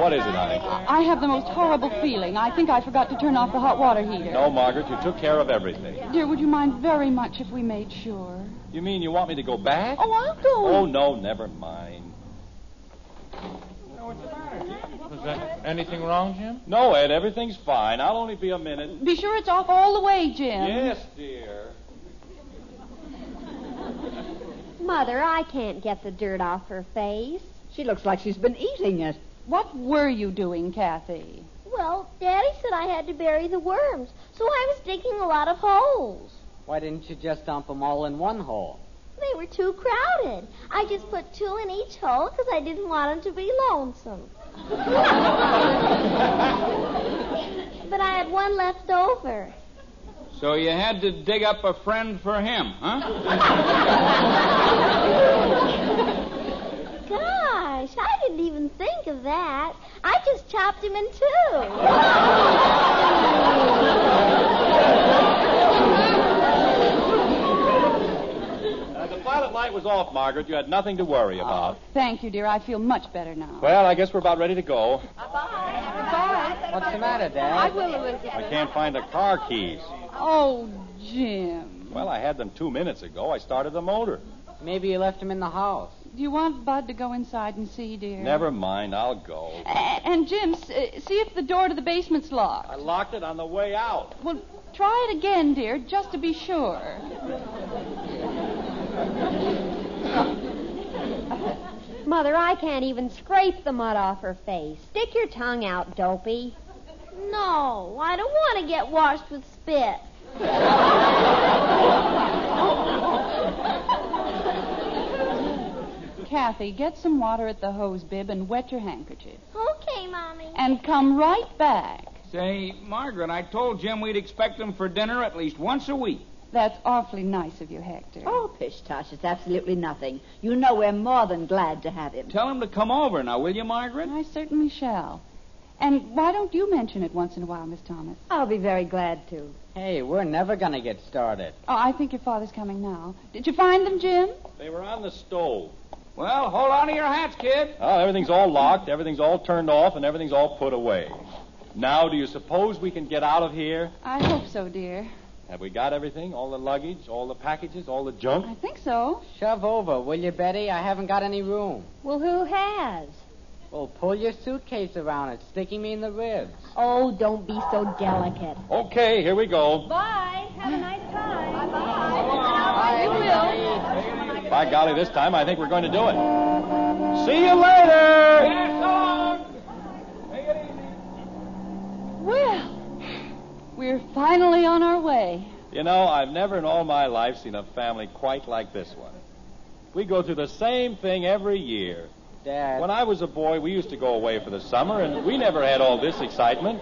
What is it, honey? I have the most horrible feeling. I think I forgot to turn off the hot water heater. No, Margaret, you took care of everything. Dear, would you mind very much if we made sure? You mean you want me to go back? Oh, I'll go. Oh, no, never mind. Is there anything wrong, Jim? No, Ed, everything's fine. I'll only be a minute. Be sure it's off all the way, Jim. Yes, dear. Mother, I can't get the dirt off her face. She looks like she's been eating it. What were you doing, Kathy? Well, Daddy said I had to bury the worms, so I was digging a lot of holes. Why didn't you just dump them all in one hole? They were too crowded. I just put two in each hole because I didn't want them to be lonesome. but I had one left over. So you had to dig up a friend for him, huh? Gosh, I didn't even think of that. I just chopped him in Uh, the pilot light was off, Margaret. You had nothing to worry about. Thank you, dear. I feel much better now. Well, I guess we're about ready to go. Bye. Bye. What's the matter, Dad? I will, Elizabeth. I can't find the car keys. Oh, Jim. Well, I had them two minutes ago. I started the motor. Maybe you left them in the house. Do you want Bud to go inside and see, dear? Never mind, I'll go. A- and Jim, s- uh, see if the door to the basement's locked. I locked it on the way out. Well, try it again, dear, just to be sure. Mother, I can't even scrape the mud off her face. Stick your tongue out, dopey. No, I don't want to get washed with spit. Kathy, get some water at the hose bib and wet your handkerchief. Okay, Mommy. And come right back. Say, Margaret, I told Jim we'd expect him for dinner at least once a week. That's awfully nice of you, Hector. Oh, pish tosh, it's absolutely nothing. You know we're more than glad to have him. Tell him to come over now, will you, Margaret? I certainly shall. And why don't you mention it once in a while, Miss Thomas? I'll be very glad to. Hey, we're never going to get started. Oh, I think your father's coming now. Did you find them, Jim? They were on the stove. Well, hold on to your hats, kid. Oh, everything's all locked, everything's all turned off, and everything's all put away. Now, do you suppose we can get out of here? I hope so, dear. Have we got everything? All the luggage, all the packages, all the junk? I think so. Shove over, will you, Betty? I haven't got any room. Well, who has? Well, pull your suitcase around. It's sticking me in the ribs. Oh, don't be so delicate. Okay, here we go. Bye. Have a nice time. Bye-bye. Bye. Bye. You will. By golly, this time I think we're going to do it. See you later! Yes, on. Take it easy. Well, we're finally on our way. You know, I've never in all my life seen a family quite like this one. We go through the same thing every year. Dad. When I was a boy, we used to go away for the summer, and we never had all this excitement.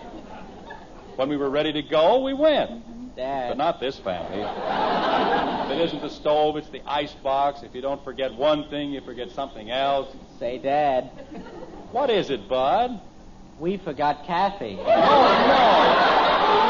When we were ready to go, we went. Dad. But not this family. if it isn't the stove, it's the ice box. If you don't forget one thing, you forget something else. Say, Dad, What is it, Bud? we forgot Kathy. Oh, the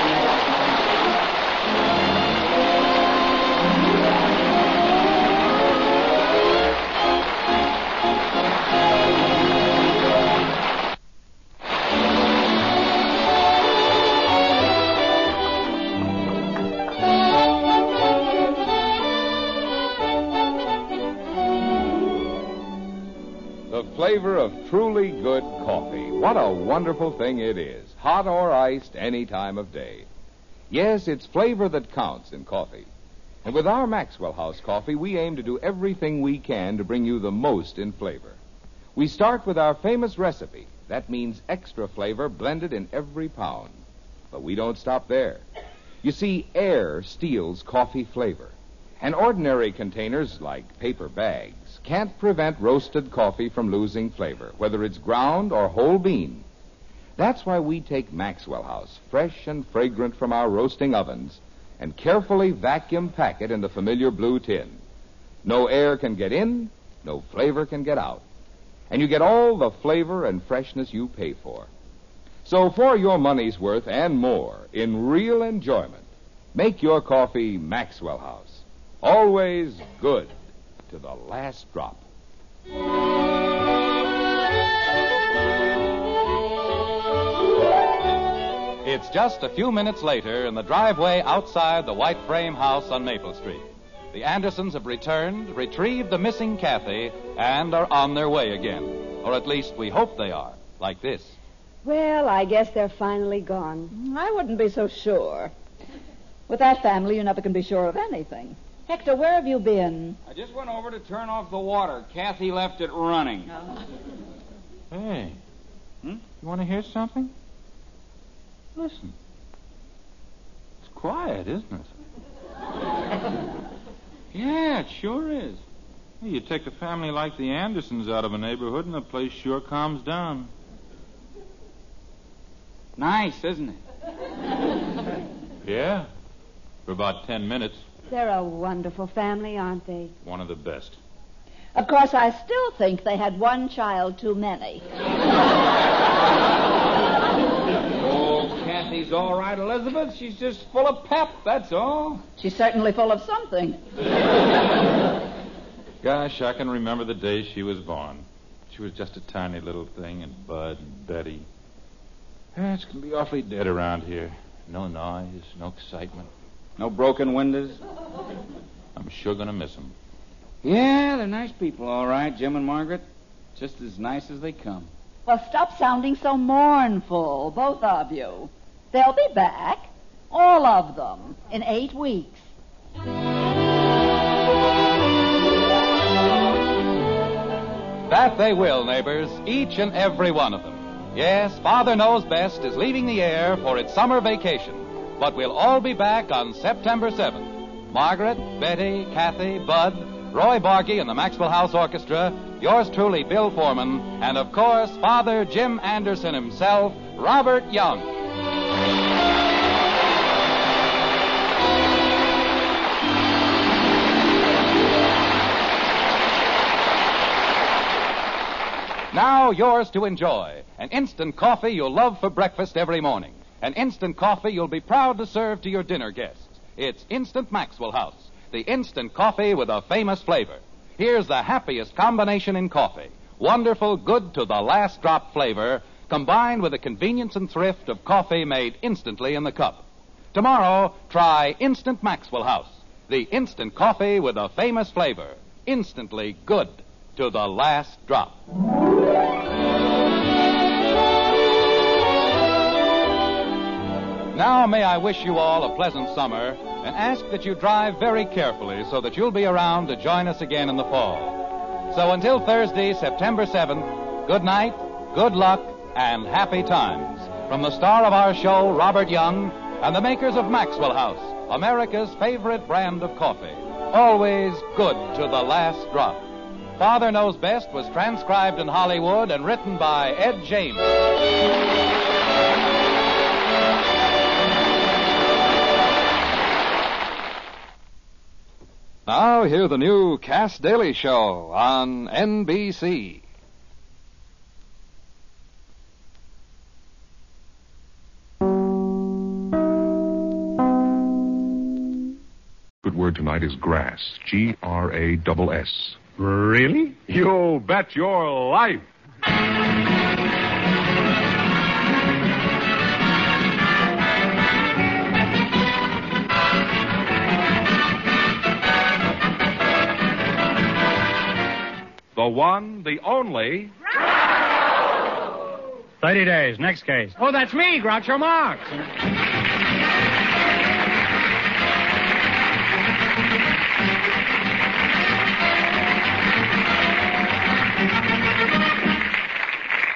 flavor of truly good coffee. What a wonderful thing it is. Hot or iced any time of day. Yes, it's flavor that counts in coffee. And with our Maxwell House coffee, we aim to do everything we can to bring you the most in flavor. We start with our famous recipe. That means extra flavor blended in every pound. But we don't stop there. You see, air steals coffee flavor. And ordinary containers, like paper bags, can't prevent roasted coffee from losing flavor, whether it's ground or whole bean. That's why we take Maxwell House, fresh and fragrant from our roasting ovens, and carefully vacuum pack it in the familiar blue tin. No air can get in, no flavor can get out. And you get all the flavor and freshness you pay for. So for your money's worth and more, in real enjoyment, make your coffee Maxwell House. Always good to the last drop. It's just a few minutes later in the driveway outside the white frame house on Maple Street. The Andersons have returned, retrieved the missing Kathy, and are on their way again. Or at least we hope they are, like this. Well, I guess they're finally gone. I wouldn't be so sure. With that family, you never can be sure of anything. Hector, where have you been? I just went over to turn off the water. Kathy left it running. Oh. Hey, hmm? you want to hear something? Listen. It's quiet, isn't it? yeah, it sure is. You take a family like the Andersons out of a neighborhood, and the place sure calms down. Nice, isn't it? Yeah, for about ten minutes. They're a wonderful family, aren't they? One of the best. Of course, I still think they had one child too many. Oh, Kathy's all right, Elizabeth. She's just full of pep, that's all. She's certainly full of something. Gosh, I can remember the day she was born. She was just a tiny little thing, and Bud and Betty. Yeah, it's going to be awfully dead around here. No noise, no excitement. No broken windows? I'm sure going to miss them. Yeah, they're nice people, all right, Jim and Margaret. Just as nice as they come. Well, stop sounding so mournful, both of you. They'll be back, all of them, in eight weeks. That they will, neighbors, each and every one of them. Yes, Father Knows Best is leaving the air for its summer vacation, but we'll all be back on September 7th. Margaret, Betty, Kathy, Bud, Roy Bargy and the Maxwell House Orchestra, yours truly, Bill Forman, and of course, Father Jim Anderson himself, Robert Young. Now yours to enjoy. An instant coffee you'll love for breakfast every morning. An instant coffee you'll be proud to serve to your dinner guests. It's Instant Maxwell House, the instant coffee with a famous flavor. Here's the happiest combination in coffee. Wonderful, good to the last drop flavor, combined with the convenience and thrift of coffee made instantly in the cup. Tomorrow, try Instant Maxwell House, the instant coffee with a famous flavor. Instantly good to the last drop. Now, may I wish you all a pleasant summer and ask that you drive very carefully so that you'll be around to join us again in the fall. So until Thursday, September 7th, good night, good luck, and happy times. From the star of our show, Robert Young, and the makers of Maxwell House, America's favorite brand of coffee. Always good to the last drop. Father Knows Best was transcribed in Hollywood and written by Ed James. Now, hear the new Cass Daley Show on NBC. Good word tonight is grass. G R A double S. Really? You bet your life. The one, the only. 30 days. Next case. Oh, that's me, Groucho Marx.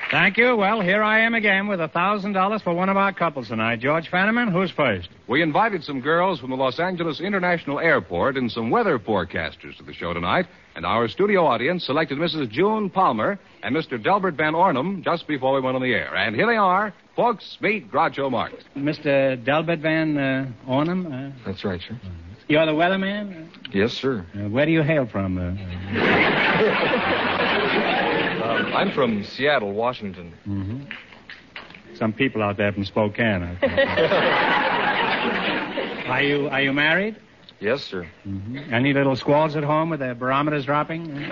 Thank you. Well, here I am again with a thousand dollars for one of our couples tonight. George Fenneman, who's first? We invited some girls from the Los Angeles International Airport and some weather forecasters to the show tonight, and our studio audience selected Mrs. June Palmer and Mr. Delbert Van Ornum just before we went on the air. And here they are. Folks, meet Groucho Marx. Mr. Delbert Van uh, Ornum? Uh, That's right, sir. you're the weatherman? Yes, sir. Uh, where do you hail from? Uh, Um, I'm from Seattle, Washington. hmm Some people out there from Spokane. I think. are you Are you married? Yes, sir. hmm Any little squalls at home with their barometers dropping?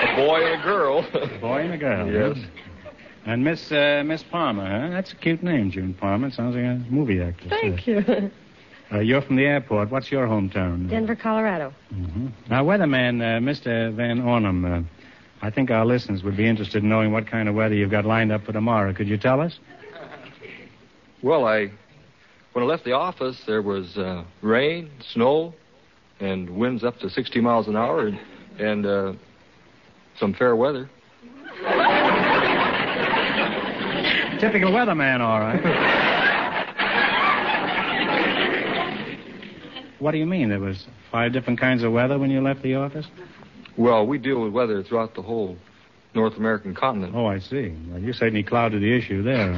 A boy and a girl. A boy and a girl. Yes. huh? And Miss uh, Miss Palmer, huh? That's a cute name, June Palmer. It sounds like a movie actress. Thank you. Uh, you're from the airport. What's your hometown? Denver, Colorado. hmm Now, weatherman, uh, Mr. Van Ornum, uh, I think our listeners would be interested in knowing what kind of weather you've got lined up for tomorrow. Could you tell us? Well, I when I left the office, there was uh, rain, snow, and winds up to 60 miles an hour, and, and uh, some fair weather. Typical weatherman, all right. what do you mean? There was five different kinds of weather when you left the office? Well, we deal with weather throughout the whole North American continent. Oh, I see. Well, you certainly clouded the issue there.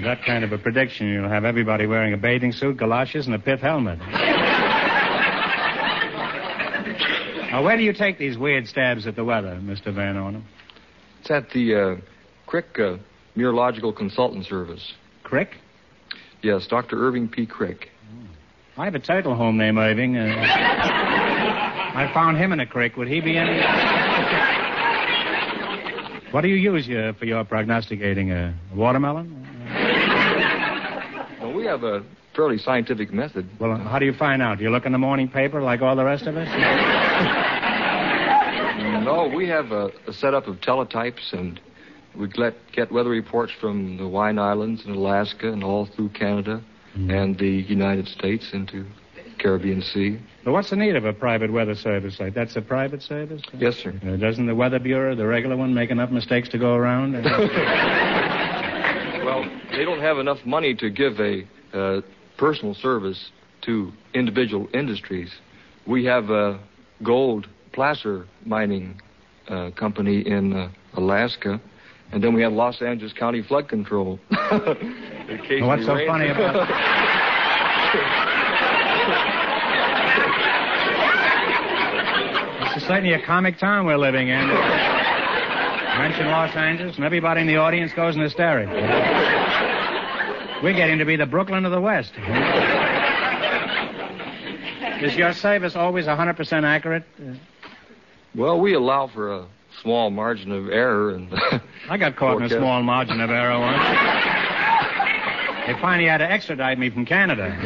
With that kind of a prediction, you'll have everybody wearing a bathing suit, galoshes, and a pith helmet. now, where do you take these weird stabs at the weather, Mr. Van Ornum? It's at the uh, Krick uh, Meteorological Consultant Service. Krick? Yes, Dr. Irving P. Krick. I have a title home name, Irving. Uh, I found him in a creek. Would he be any? What do you use uh, for your prognosticating? A watermelon? Well, we have a fairly scientific method. Well, how do you find out? Do you look in the morning paper like all the rest of us? No, we have a, a setup of teletypes, and we get, get weather reports from the Hawaiian Islands and Alaska and all through Canada and the United States into Caribbean Sea. Well, what's the need of a private weather service like that's a private service? Yes, sir. Uh, doesn't the Weather Bureau, the regular one, make enough mistakes to go around? Well, they don't have enough money to give a uh, personal service to individual industries. We have a gold placer mining uh, company in uh, Alaska, and then we have Los Angeles County Flood Control. Occasionally What's so funny about This is certainly a comic town we're living in. Mention Los Angeles, and everybody in the audience goes in hysterics. We're getting to be the Brooklyn of the West. Is your service always 100% accurate? Well, we allow for a small margin of error, and I got caught in a small margin of error once. They finally had to extradite me from Canada.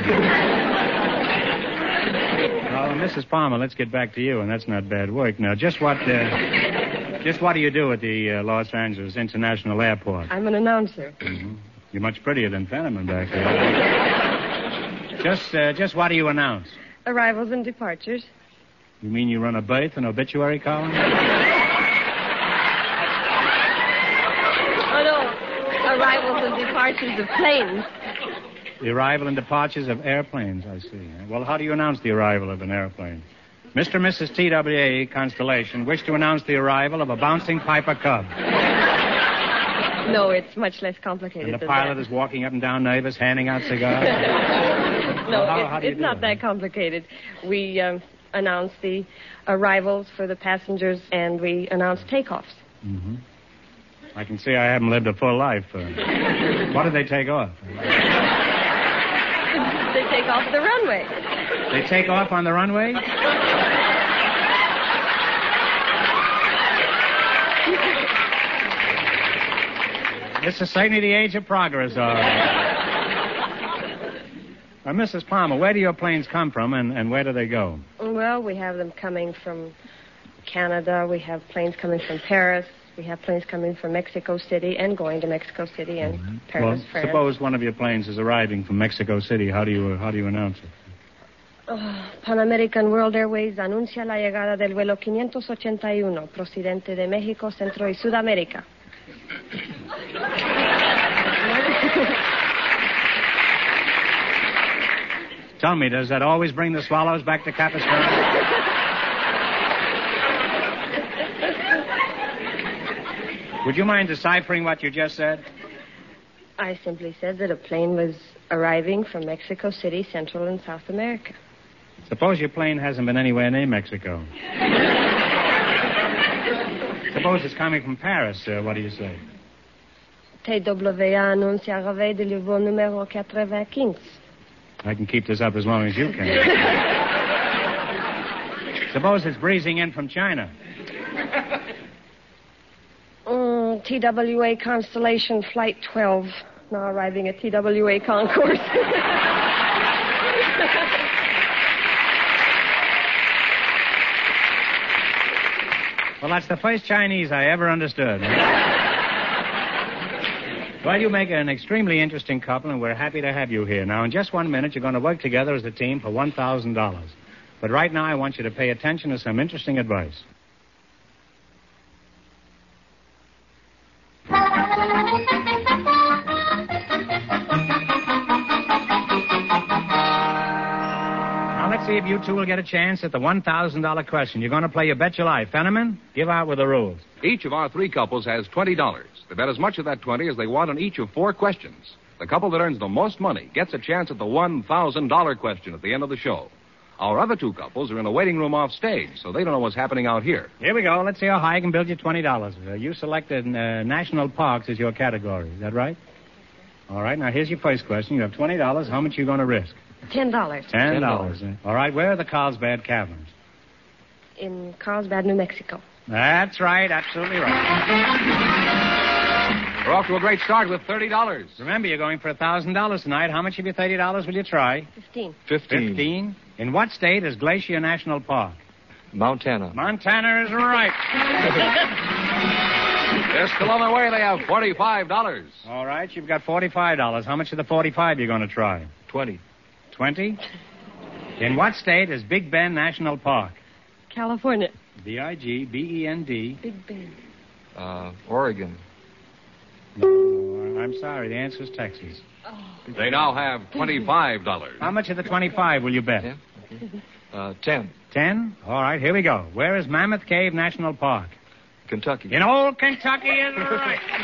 Well, Mrs. Palmer, let's get back to you, and that's not bad work. Now, just what, uh, just what do you do at the uh, Los Angeles International Airport? I'm an announcer. You're much prettier than Fenneman back there. just, uh, just what do you announce? Arrivals and departures. You mean you run a birth and obituary column? Oh, no. Arrivals and departures of planes. The arrival and departures of airplanes, I see. Well, how do you announce the arrival of an airplane? Mr. and Mrs. TWA Constellation wish to announce the arrival of a bouncing Piper Cub. No, it's much less complicated And the pilot that. is walking up and down nervous, handing out cigars. No, How- it- how it's not that complicated. We um, announce the arrivals for the passengers and we announce takeoffs. hmm I can see I haven't lived a full life. Uh, what did they take off? they take off the runway. They take off on the runway? This is certainly the age of progress, all right. Uh, Mrs. Palmer, where do your planes come from and, and where do they go? Well, we have them coming from Canada. We have planes coming from Paris. We have planes coming from Mexico City and going to Mexico City and Paris, well, France. suppose one of your planes is arriving from Mexico City. How do you how do you announce it? Oh, Pan American World Airways anuncia la llegada del vuelo 581 procedente de México, Centro y Sudamérica. Tell me, does that always bring the swallows back to Capistrano? Would you mind deciphering what you just said? I simply said that a plane was arriving from Mexico City, Central and South America. Suppose your plane hasn't been anywhere near Mexico. Suppose it's coming from Paris. sir. what do you say? TWA anuncia arrivée du vol numéro 95. I can keep this up as long as you can. Suppose it's breezing in from China. Mm, TWA Constellation Flight 12, now arriving at TWA Concourse. Well, that's the first Chinese I ever understood. well, you make an extremely interesting couple, and we're happy to have you here. Now, in just one minute, you're going to work together as a team for $1,000. But right now, I want you to pay attention to some interesting advice. let's see if you two will get a chance at the $1,000 question. You're going to play You Bet Your Life. Fenneman, give out with the rules. Each of our three couples has $20. They bet as much of that 20 as they want on each of four questions. The couple that earns the most money gets a chance at the $1,000 question at the end of the show. Our other two couples are in a waiting room off stage, so they don't know what's happening out here. Here we go. Let's see how high I can build you $20. Uh, you selected uh, national parks as your category. Is that right? All right. Now, here's your first question. You have $20. How much are you going to risk? Ten dollars. Ten dollars. Eh? All right. Where are the Carlsbad Caverns? In Carlsbad, New Mexico. That's right. Absolutely right. We're off to a great start with $30. Remember, you're going for $1,000 tonight. How much of your $30 will you try? Fifteen. Fifteen. Fifteen. In what state is Glacier National Park? Montana. Montana is right. They're still on their way. They have $45. All right. You've got $45. How much of the 45 you going to try? Twenty. In what state is Big Bend National Park? California. B I G B E N D. Big Bend. Uh, Oregon. No, I'm sorry. The answer is Texas. They now have $25. How much of the 25 will you bet? Uh, ten. 10? All right, here we go. Where is Mammoth Cave National Park? Kentucky. In old Kentucky is right. and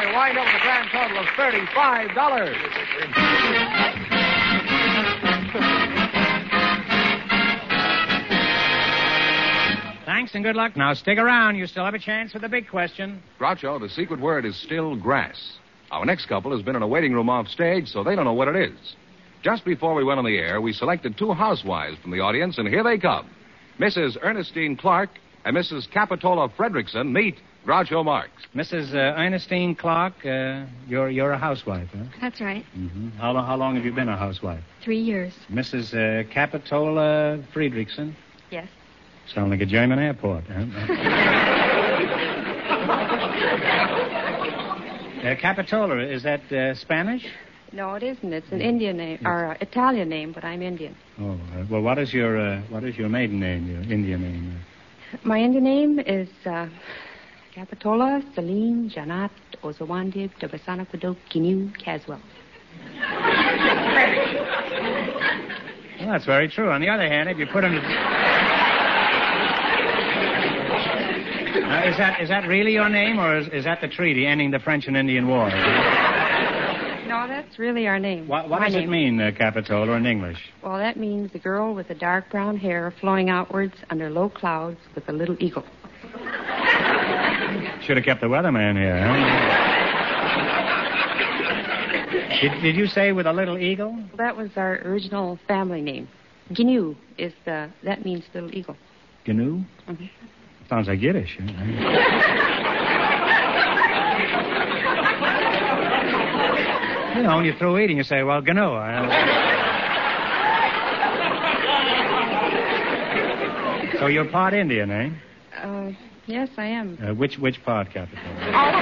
they wind up with a grand total of $35. Thanks and good luck. Now stick around. You still have a chance for the big question. Groucho, the secret word is still grass. Our next couple has been in a waiting room off stage, so they don't know what it is. Just before we went on the air, we selected two housewives from the audience, and here they come. Mrs. Ernestine Clark and Mrs. Capitola Fredrickson meet Groucho Marx. Mrs. Uh, Ernestine Clark, uh, you're you're a housewife, huh? That's right. Mm-hmm. How, lo- how long have you been a housewife? Three years. Mrs. Uh, Capitola Friedrichsen. Yes. Sound like a German airport, huh? uh, Capitola, is that uh, Spanish? No, it isn't. It's an Indian name or uh, Italian name, but I'm Indian. Oh, uh, well, what is your uh, what is your maiden name, your Indian name? My Indian name is uh, Capitola Celine Janat Ozawandib Dabasana Padok Kinu Caswell. Well, that's very true. On the other hand, if you put him. Uh, is that is that really your name, or is, is that the treaty ending the French and Indian War? No, that's really our name. What, what does name. it mean, uh, Capitola, in English? Well, that means the girl with the dark brown hair flowing outwards under low clouds with a little eagle. Should have kept the weatherman here. Huh? did, did you say with a little eagle? That was our original family name. Gnu is the that means little eagle. Gnu? Mhm. Sounds like Yiddish. huh? you know, when you're through eating, you say, well, Gnu. so you're part Indian, eh? Uh, yes, I am. Uh, which which part, Capitola? All.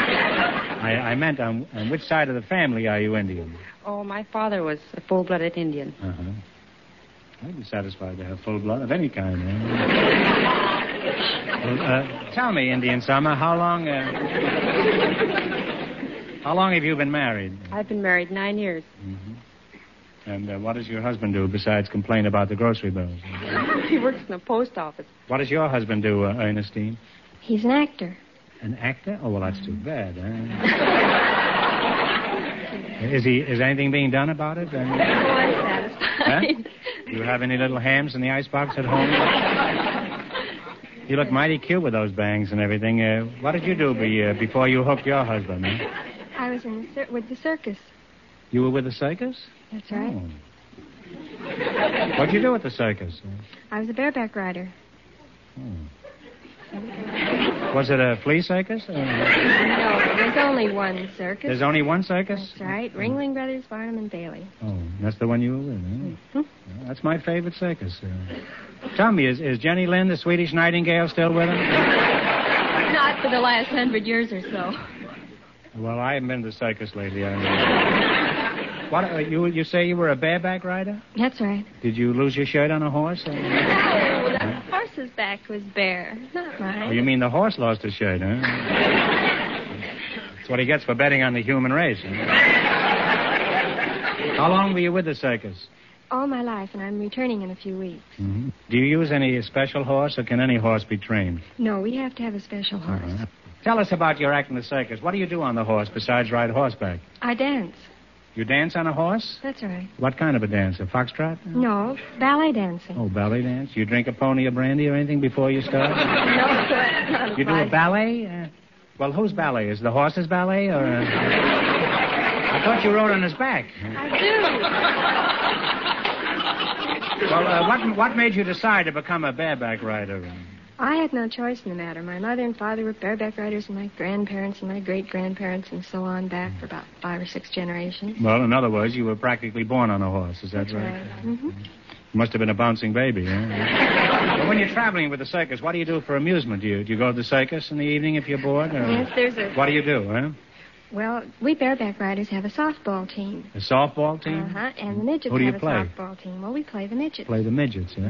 I, I meant on, on which side of the family are you Indian? Oh, my father was a full-blooded Indian. Uh-huh. I'd be satisfied to have full blood of any kind. Eh? well, uh, tell me, Indian Summer, how long? Uh, how long have you been married? I've been married nine years. And uh, what does your husband do besides complain about the grocery bills? he works in the post office. What does your husband do, uh, Ernestine? He's an actor. An actor? Oh well, that's too bad. Huh? is he? Is anything being done about it? I'm do you have any little hams in the icebox at home? you look mighty cute with those bangs and everything. Uh, what did you do be, uh, before you hooked your husband? Huh? I was in the cir- with the circus. You were with the circus? That's right. Oh. What'd you do at the circus? I was a bareback rider. Was it a flea circus? Uh, No, There's only one circus. There's only one circus? That's right. Ringling Brothers, Barnum, and Bailey. Oh, that's the one you were with, huh? Hmm? Well, That's my favorite circus. Uh, tell me, is, is Jenny Lind, the Swedish Nightingale, still with him? Not for the last hundred years or so. Well, I haven't been to the circus lately. I what, uh, you, you say you were a bareback rider? That's right. Did you lose your shirt on a horse? Or... Back was bare, not mine. Oh, you mean the horse lost his shirt, huh? That's what he gets for betting on the human race. Huh? How long were you with the circus? All my life, and I'm returning in a few weeks. hmm Do you use any special horse, or can any horse be trained? No, we have to have a special horse. Uh-huh. Tell us about your act in the circus. What do you do on the horse besides ride horseback? I dance. You dance on a horse? That's right. What kind of a dance? A foxtrot? No, ballet dancing. Oh, ballet dance. You drink a pony of brandy or anything before you start? No, sir. You do a ballet? Uh, well, whose ballet? Is the horse's ballet or? Uh... I thought you rode on his back. I do. Well, uh, what what made you decide to become a bareback rider? I had no choice in the matter. My mother and father were bareback riders, and my grandparents and my great grandparents, and so on back for about five or six generations. Well, in other words, you were practically born on a horse. Is that right? mm-hmm You must have been a bouncing baby, huh? well, when you're traveling with the circus, what do you do for amusement? Do you do you go to the circus in the evening if you're bored? Or... Yes, there's a. What do you do, huh? Well, we bareback riders have a softball team. A softball team? Uh-huh, and the midgets Who do you have play? a softball team. Well, we play the midgets. Play the midgets, huh?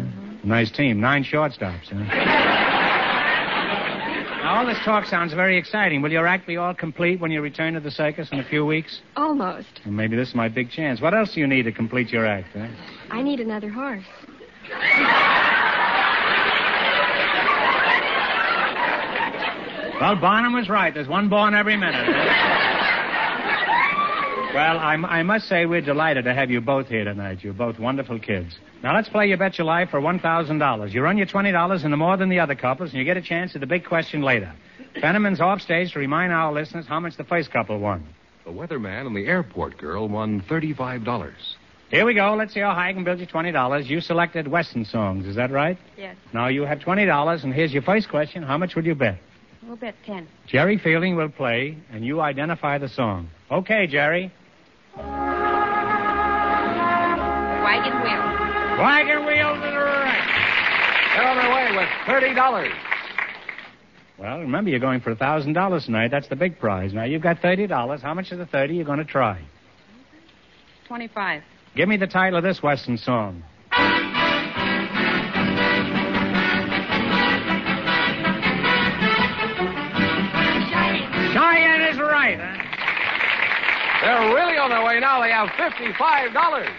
Nice team. Nine shortstops, huh? now, all this talk sounds very exciting. Will your act be all complete when you return to the circus in a few weeks? Almost. Well, maybe this is my big chance. What else do you need to complete your act, huh? I need another horse. Well, Barnum was right. There's one born every minute. well, I, I must say we're delighted to have you both here tonight. You're both wonderful kids. Now let's play You Bet Your Life for $1,000. You run your $20 into more than the other couples, and you get a chance at the big question later. Fenneman's off stage to remind our listeners how much the first couple won. The weatherman and the airport girl won $35. Here we go. Let's see how high I can build you $20. You selected Western songs, is that right? Yes. Now you have $20, and here's your first question. How much will you bet? We'll bet ten. Jerry Fielding will play, and you identify the song. Okay, Jerry. Wagon wheel. Wagon wheel to the right. They're on their way with $30. Well, remember, you're going for a $1,000 tonight. That's the big prize. Now, you've got $30. How much of the 30 you're you going to try? 25. Give me the title of this Western song. Cheyenne is right. They're really on their way now. They have $55.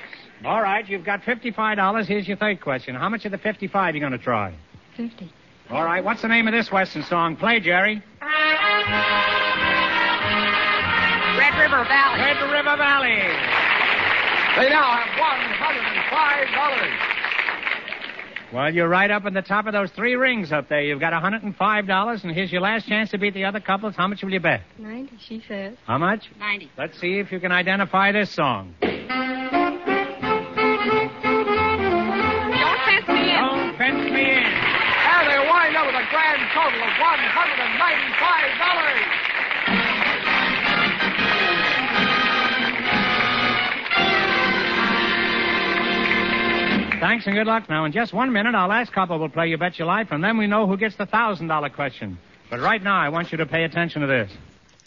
All right, you've got $55. Here's your third question. How much of the fifty-five are you going to try? Fifty. All right, what's the name of this Western song? Play, Jerry. Red River Valley. Red River Valley. They now have $105. Well, you're right up at the top of those three rings up there. You've got $105, and here's your last chance to beat the other couples. How much will you bet? Ninety, she says. How much? Ninety. Let's see if you can identify this song. Don't fence me in. Don't fence me in. And they wind up with a grand total of $195. Thanks and good luck. Now, in just one minute, our last couple will play You Bet Your Life, and then we know who gets the $1,000 question. But right now, I want you to pay attention to this.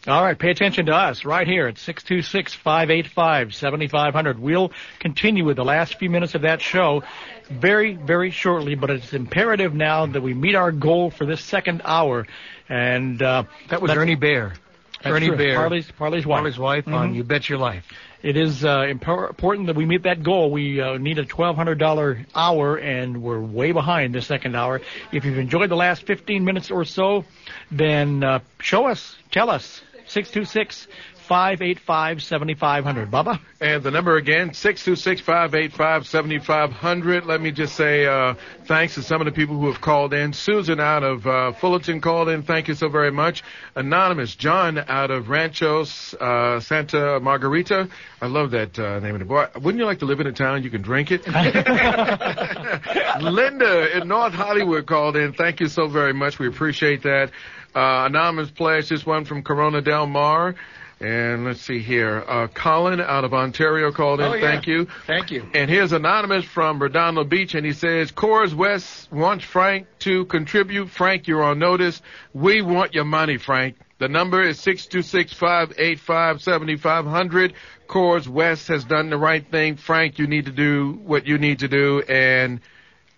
All right, pay attention to us right here at 626-585-7500. We'll continue with the last few minutes of that show very, very shortly, but it's imperative now that we meet our goal for this second hour. And uh, That was Ernie Baer. That's Ernie true. Baer. Parley's, Parley's wife. Parley's wife on Mhm. You Bet Your Life. It is uh, important that we meet that goal. We uh, need a $1,200 hour, and we're way behind the second hour. If you've enjoyed the last 15 minutes or so, then uh, show us, tell us. 626 585 7500. Bubba? And the number again, 626-585-7500. Let me just say uh, thanks to some of the people who have called in. Susan out of uh, Fullerton called in. Thank you so very much. Anonymous, John out of Ranchos, uh, Santa Margarita. I love that uh, name of the boy. Wouldn't you like to live in a town you can drink it? Linda in North Hollywood called in. Thank you so very much. We appreciate that. Uh, anonymous pledge this one from Corona Del Mar. And let's see here. Uh, Colin out of Ontario called in. Oh, yeah. Thank you. Thank you. And here's anonymous from Redondo Beach, and he says, Coors West wants Frank to contribute. Frank, you're on notice. We want your money, Frank. The number is six two six five eight five seventy five hundred. Coors West has done the right thing. Frank, you need to do what you need to do, and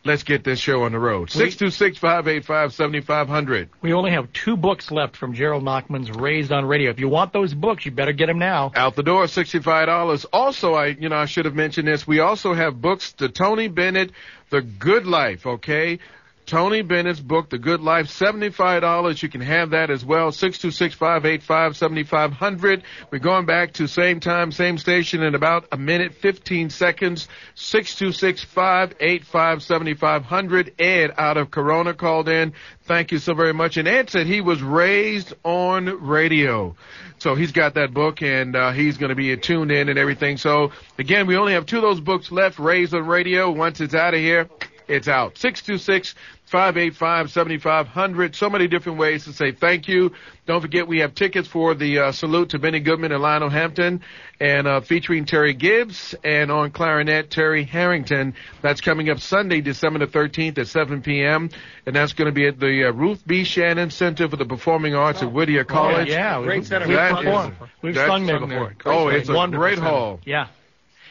let's get this show on the road. Six two six five eight five seventy five hundred. We only have two books left from Gerald Nachman's Raised on Radio. If you want those books, you better get them now. Out the door, sixty-five dollars. Also, I, you know, I should have mentioned this. We also have books to Tony Bennett, The Good Life. Okay, Tony Bennett's book, The Good Life, seventy-five dollars. You can have that as well. Six two six five eight five seventy-five hundred. We're going back to same time, same station in about a minute, fifteen seconds. Six two six five eight five seventy-five hundred. Ed out of Corona called in. Thank you so very much. And Ed said he was raised on radio. So he's got that book and uh, he's going to be tuned in and everything. So again, we only have two of those books left, Raised on Radio. Once it's out of here, it's out. 626 585 7500. So many different ways to say thank you. Don't forget we have tickets for the uh, salute to Benny Goodman and Lionel Hampton and uh, featuring Terry Gibbs and on clarinet Terry Harrington. That's coming up Sunday, December the 13th at 7 p.m. And that's going to be at the uh, Ruth B. Shannon Center for the Performing Arts at Whittier College. yeah, That we've- we've performed. We've sung there something- before. Oh, it's a Wonderful great center. hall. Yeah.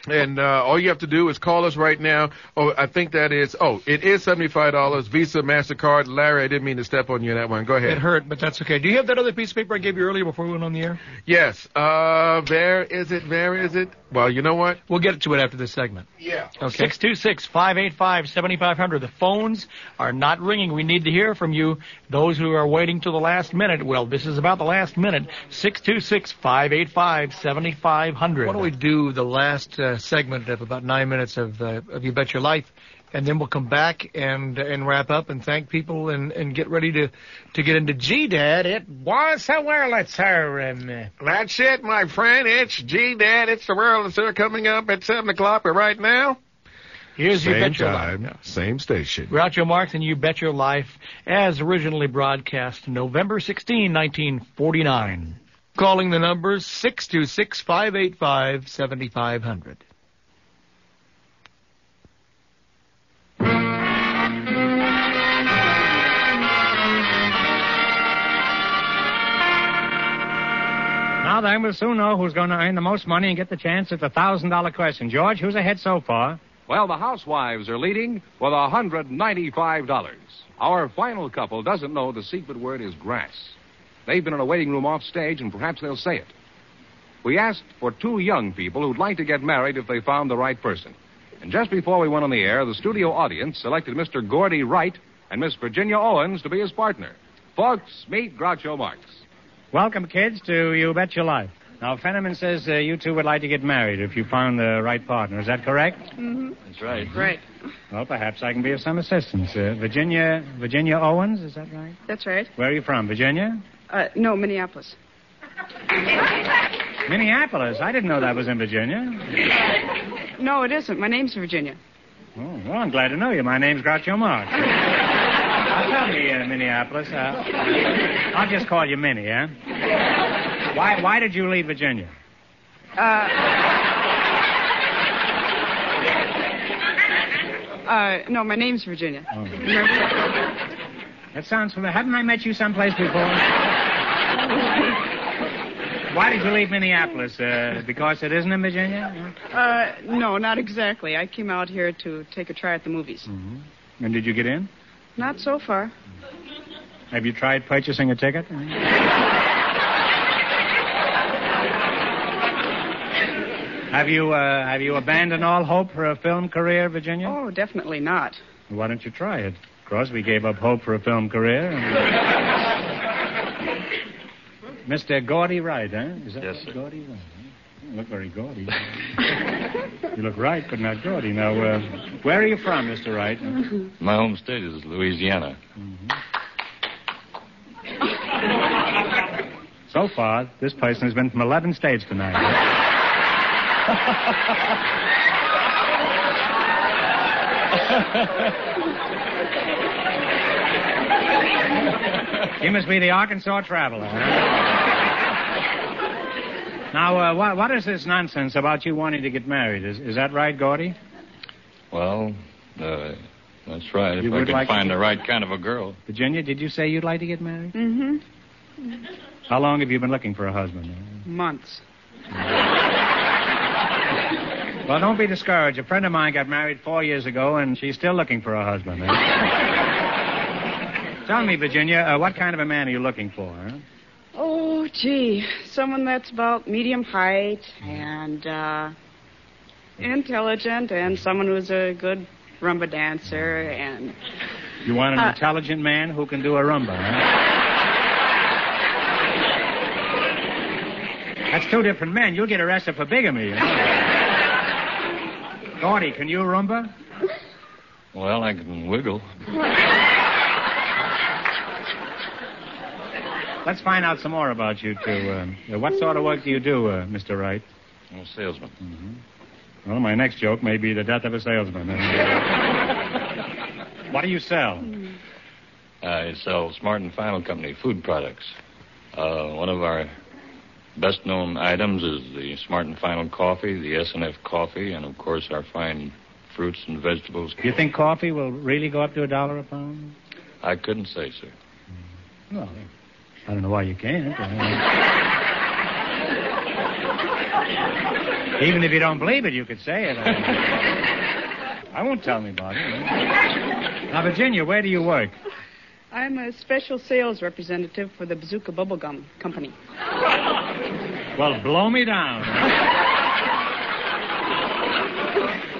And uh, all you have to do is call us right now. Oh, I think that is. Oh, it is seventy-five dollars. Visa, Mastercard. Larry, I didn't mean to step on you in that one. Go ahead. It hurt, but that's okay. Do you have that other piece of paper I gave you earlier before we went on the air? Yes. Uh, there is it. Where is it. Well, you know what? We'll get to it after this segment. Yeah. Okay. Six two six five eight five seventy five hundred. The phones are not ringing. We need to hear from you. Those who are waiting till the last minute. Well, this is about the last minute. Six two six five eight five seventy five hundred. Why don't we do the last uh, segment of about nine minutes of uh, of You Bet Your Life, and then we'll come back and and wrap up and thank people and and get ready to to get into G Dad. It was a Wurlitzer and. Uh, That's it, my friend. It's G Dad. It's the world. Sir, coming up at seven o'clock. But right now, Here's same You Bet Your time, Life. same station. Groucho Marx and You Bet Your Life, as originally broadcast November 16, 1949. Calling the numbers 626 585 7500. Now then, we'll soon know who's going to earn the most money and get the chance at the thousand dollar question. George, who's ahead so far? Well, the housewives are leading with $195. Our final couple doesn't know the secret word is grass. They've been in a waiting room off stage, and perhaps they'll say it. We asked for two young people who'd like to get married if they found the right person. And just before we went on the air, the studio audience selected Mr. Gordy Wright and Miss Virginia Owens to be his partner. Folks, meet Groucho Marx. Welcome, kids, to You Bet Your Life. Now, Fenneman says uh, you two would like to get married if you found the right partner. Is that correct? Mm-hmm. That's right. Right. Well, perhaps I can be of some assistance. Uh, Virginia, Virginia Owens, is that right? That's right. Where are you from, Virginia? Uh, no, Minneapolis. Minneapolis. I didn't know that was in Virginia. No, it isn't. My name's Virginia. Oh, well, I'm glad to know you. My name's Groucho Marx. Now, tell me, uh, Minneapolis. Uh, I'll just call you Minnie, eh? Why, why did you leave Virginia? Uh, uh, no, my name's Virginia. Oh. That sounds familiar. Haven't I met you someplace before? Why did you leave Minneapolis? Uh, because it isn't in Virginia? Uh, no, not exactly. I came out here to take a try at the movies. Mm-hmm. And did you get in? Not so far. Have you tried purchasing a ticket? Have you uh, have you abandoned all hope for a film career, Virginia? Oh, definitely not. Why don't you try it? Crosby gave up hope for a film career. Mr. Gordy Wright, huh? Is that Yes, sir. Gordy Wright. You look very gaudy. you look right, but not gaudy. Now, uh, where are you from, Mr. Wright? My home state is Louisiana. So far, this person has been from 11 states tonight. You must be the Arkansas traveler. huh? now, uh, what, what is this nonsense about you wanting to get married? Is, is that right, Gordy? Well, uh, that's right. If You I would can like find get- the right kind of a girl. Virginia, did you say you'd like to get married? Mm-hmm. How long have you been looking for a husband? Months. Well, don't be discouraged. A friend of mine got married four years ago, and she's still looking for a husband. huh? Tell me, Virginia, uh, what kind of a man are you looking for? Huh? Oh, gee. Someone that's about medium height and uh, intelligent and someone who's a good rumba dancer and. You want an Uh, intelligent man who can do a rumba, huh? That's two different men. You'll get arrested for bigamy. You know? Gordy, can you rumba? Well, I can wiggle. Let's find out some more about you two. Uh, what sort of work do you do, uh, Mr. Wright? I'm a salesman. Well, my next joke may be the death of a salesman. what do you sell? I sell Smart and Final Company food products. Uh, one of our best known items is the Smart and Final coffee, the S&F coffee, and of course our fine fruits and vegetables. Do you think coffee will really go up to a dollar a pound? I couldn't say, sir. Well, I don't know why you can't. Even if you don't believe it, you could say it. I won't tell anybody. Now, Virginia, where do you work? I'm a special sales representative for the Bazooka Bubblegum Company. Well, blow me down.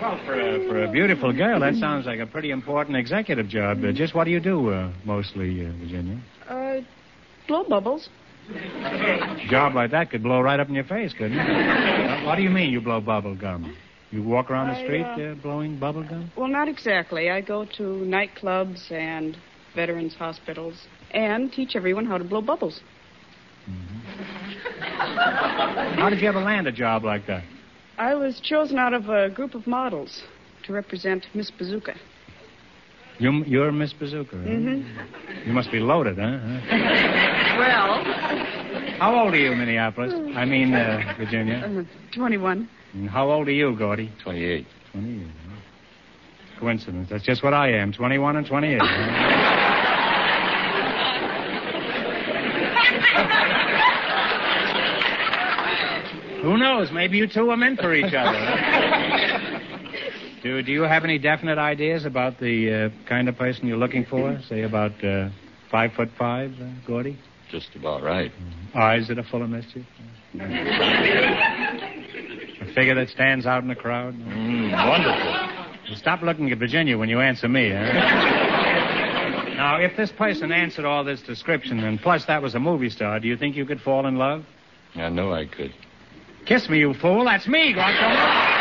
well, for a, for a beautiful girl, that sounds like a pretty important executive job. Uh, just what do you do, uh, mostly, uh, Virginia? Uh, blow bubbles. A job like that could blow right up in your face, couldn't it? What do you mean you blow bubble gum? You walk around the I, street uh, uh, blowing bubble gum? Well, not exactly. I go to nightclubs and veterans hospitals and teach everyone how to blow bubbles. How did you ever land a job like that? I was chosen out of a group of models to represent Miss Bazooka. You, you're Miss Bazooka. huh? Mm-hmm. You must be loaded, huh? Well, How old are you, Minneapolis? I mean, uh, Virginia. uh, 21. And how old are you, Gordy? 28. 28. huh? Coincidence. That's just what I am. 21 and 28. huh? Who knows? Maybe you two are meant for each other. do, do you have any definite ideas about the uh, kind of person you're looking for? Say about uh, five foot five, uh, Gordy? Just about right. Eyes that are full of mischief? A figure that stands out in the crowd? Mm, wonderful. Well, Stop looking at Virginia when you answer me, huh? now, if this person answered all this description, and plus that was a movie star, do you think you could fall in love? I know I could. Kiss me, you fool. That's me, Groucho.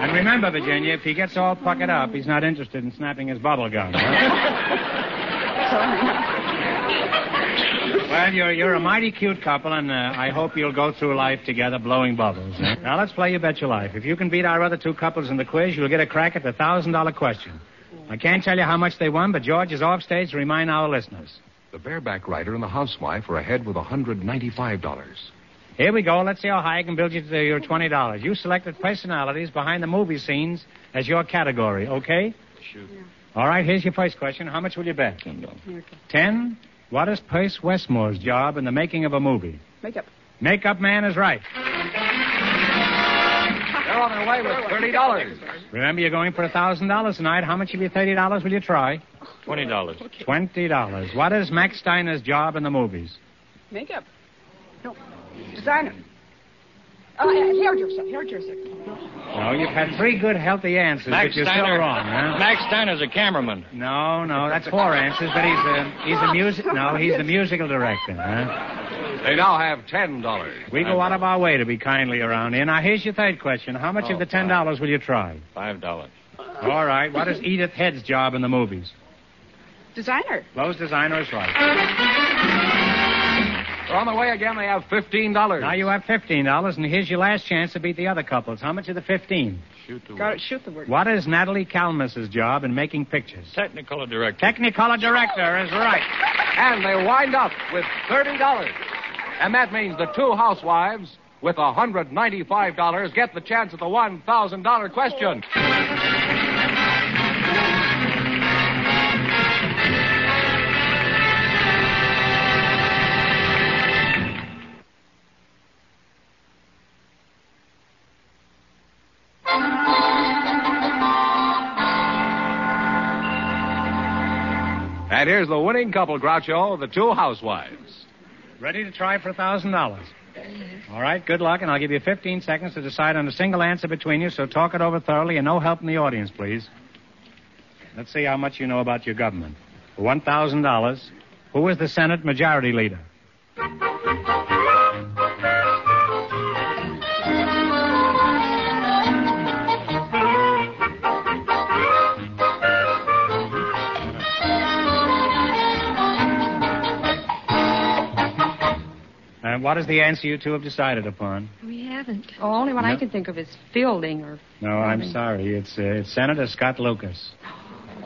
And remember, Virginia, if he gets all puckered up, he's not interested in snapping his bubble gum. well, you're, you're a mighty cute couple, and uh, I hope you'll go through life together blowing bubbles. Now, let's play You Bet Your Life. If you can beat our other two couples in the quiz, you'll get a crack at the $1,000 question. I can't tell you how much they won, but George is off stage to remind our listeners. The bareback rider and the housewife are ahead with $195. Here we go. Let's see how high I can build you to your $20. You selected personalities behind the movie scenes as your category, okay? Shoot. All right, here's your first question. How much will you bet? Ten dollars. Ten? What is Perc Westmore's job in the making of a movie? Makeup. Makeup man is right. They're on their way with $30. Remember, you're going for a $1,000 tonight. How much of your $30 will you try? Twenty dollars. $20. What is Max Steiner's job in the movies? Makeup. No. Designer. Uh, hairdresser. Hairdresser. No, you've had three good, healthy answers, Max but you're Steiner. still wrong, huh? Max Steiner's a cameraman. No, no, that's four answers, but he's a he's a music no, he's the musical director, huh? They now have $10. We go out of our way to be kindly around here. Now here's your third question. How much of the ten dollars will you try? Five dollars. All right. What is Edith Head's job in the movies? Designer. Lowe's designer is right. They're on the way again. They have $15. Now you have $15, and here's your last chance to beat the other couples. How much of the 15? Shoot the Got it. Shoot the word. What is Natalie Kalmus's job in making pictures? Technicolor director. Technicolor director is right. And they wind up with $30. And that means the two housewives with $195 get the chance at the $1,000 question. And here's the winning couple, Groucho, the two housewives. Ready to try for a $1,000. All right, good luck, and I'll give you 15 seconds to decide on a single answer between you, so talk it over thoroughly and no help in the audience, please. Let's see how much you know about your government. For $1,000, who is the Senate Majority Leader? And what is the answer you two have decided upon? We haven't. Oh, only one I can think of is Fielding or. No, I'm Fielding. sorry. It's, uh, it's Senator Scott Lucas.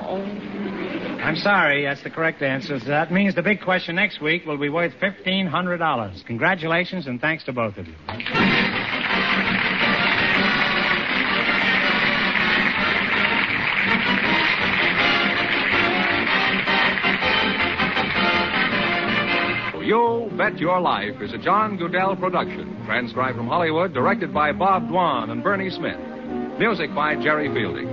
Oh. I'm sorry. That's the correct answer. So that means the big question next week will be worth $1,500. Congratulations and thanks to both of you. You Bet Your Life is a John Guedel production, transcribed from Hollywood, directed by Bob Dwan and Bernie Smith. Music by Jerry Fielding.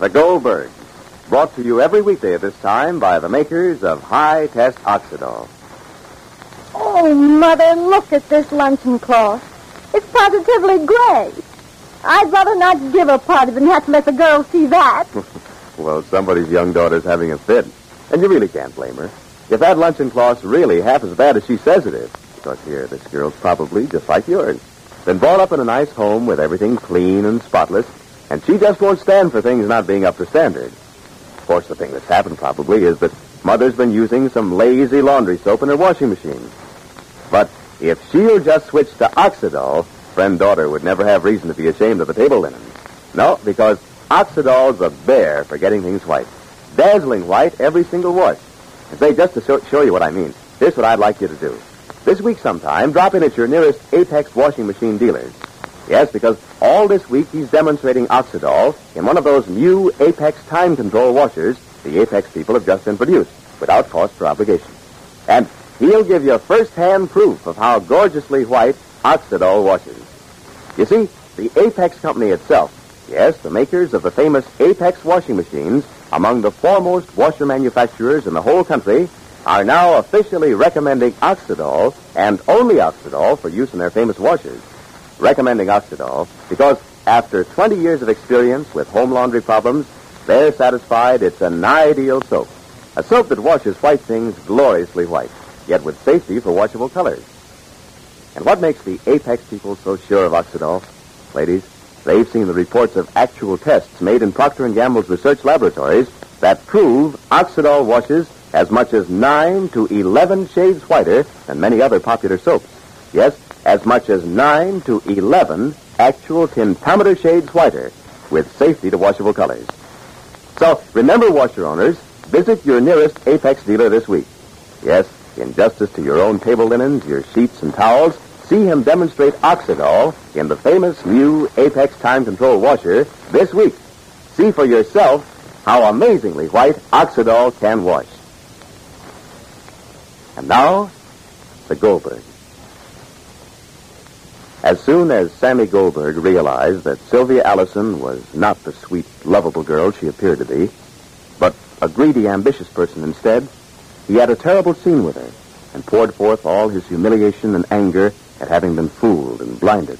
The Goldberg, brought to you every weekday at this time by the makers of High Test Oxidol. Oh, Mother, look at this luncheon cloth. It's positively gray. I'd rather not give a party than have to let the girls see that. Well, somebody's young daughter's having a fit, and you really can't blame her. If that luncheon cloth's really half as bad as she says it is, because here, this girl's probably just like yours. Been brought up in a nice home with everything clean and spotless, and she just won't stand for things not being up to standard. Of course, the thing that's happened probably is that Mother's been using some lazy laundry soap in her washing machine. But if she'll just switch to Oxidol, friend daughter would never have reason to be ashamed of the table linen. No, because Oxidol's a bear for getting things white. Dazzling white every single wash. And say, just to show, show you what I mean, here's what I'd like you to do. This week sometime, drop in at your nearest Apex washing machine dealers. Yes, because all this week he's demonstrating Oxidol in one of those new Apex time control washers the Apex people have just introduced, without cost or obligation. And he'll give you first-hand proof of how gorgeously white Oxidol washes. You see, the Apex company itself, yes, the makers of the famous Apex washing machines, among the foremost washer manufacturers in the whole country, are now officially recommending Oxidol and only Oxidol for use in their famous washers. Recommending Oxidol because after 20 years of experience with home laundry problems, they're satisfied it's an ideal soap. A soap that washes white things gloriously white, yet with safety for washable colors. And what makes the Apex people so sure of Oxidol? Ladies, they've seen the reports of actual tests made in Procter & Gamble's research laboratories that prove Oxidol washes as much as 9 to 11 shades whiter than many other popular soaps. Yes, as much as 9 to 11 actual tintometer shades whiter with safety to washable colors. So, remember, washer owners, visit your nearest Apex dealer this week. Yes, in justice to your own table linens, your sheets and towels, see him demonstrate Oxidol in the famous new Apex Time Control washer this week. See for yourself how amazingly white Oxidol can wash. And now, the Goldberg. As soon as Sammy Goldberg realized that Sylvia Allison was not the sweet, lovable girl she appeared to be, but a greedy, ambitious person instead, he had a terrible scene with her and poured forth all his humiliation and anger at having been fooled and blinded.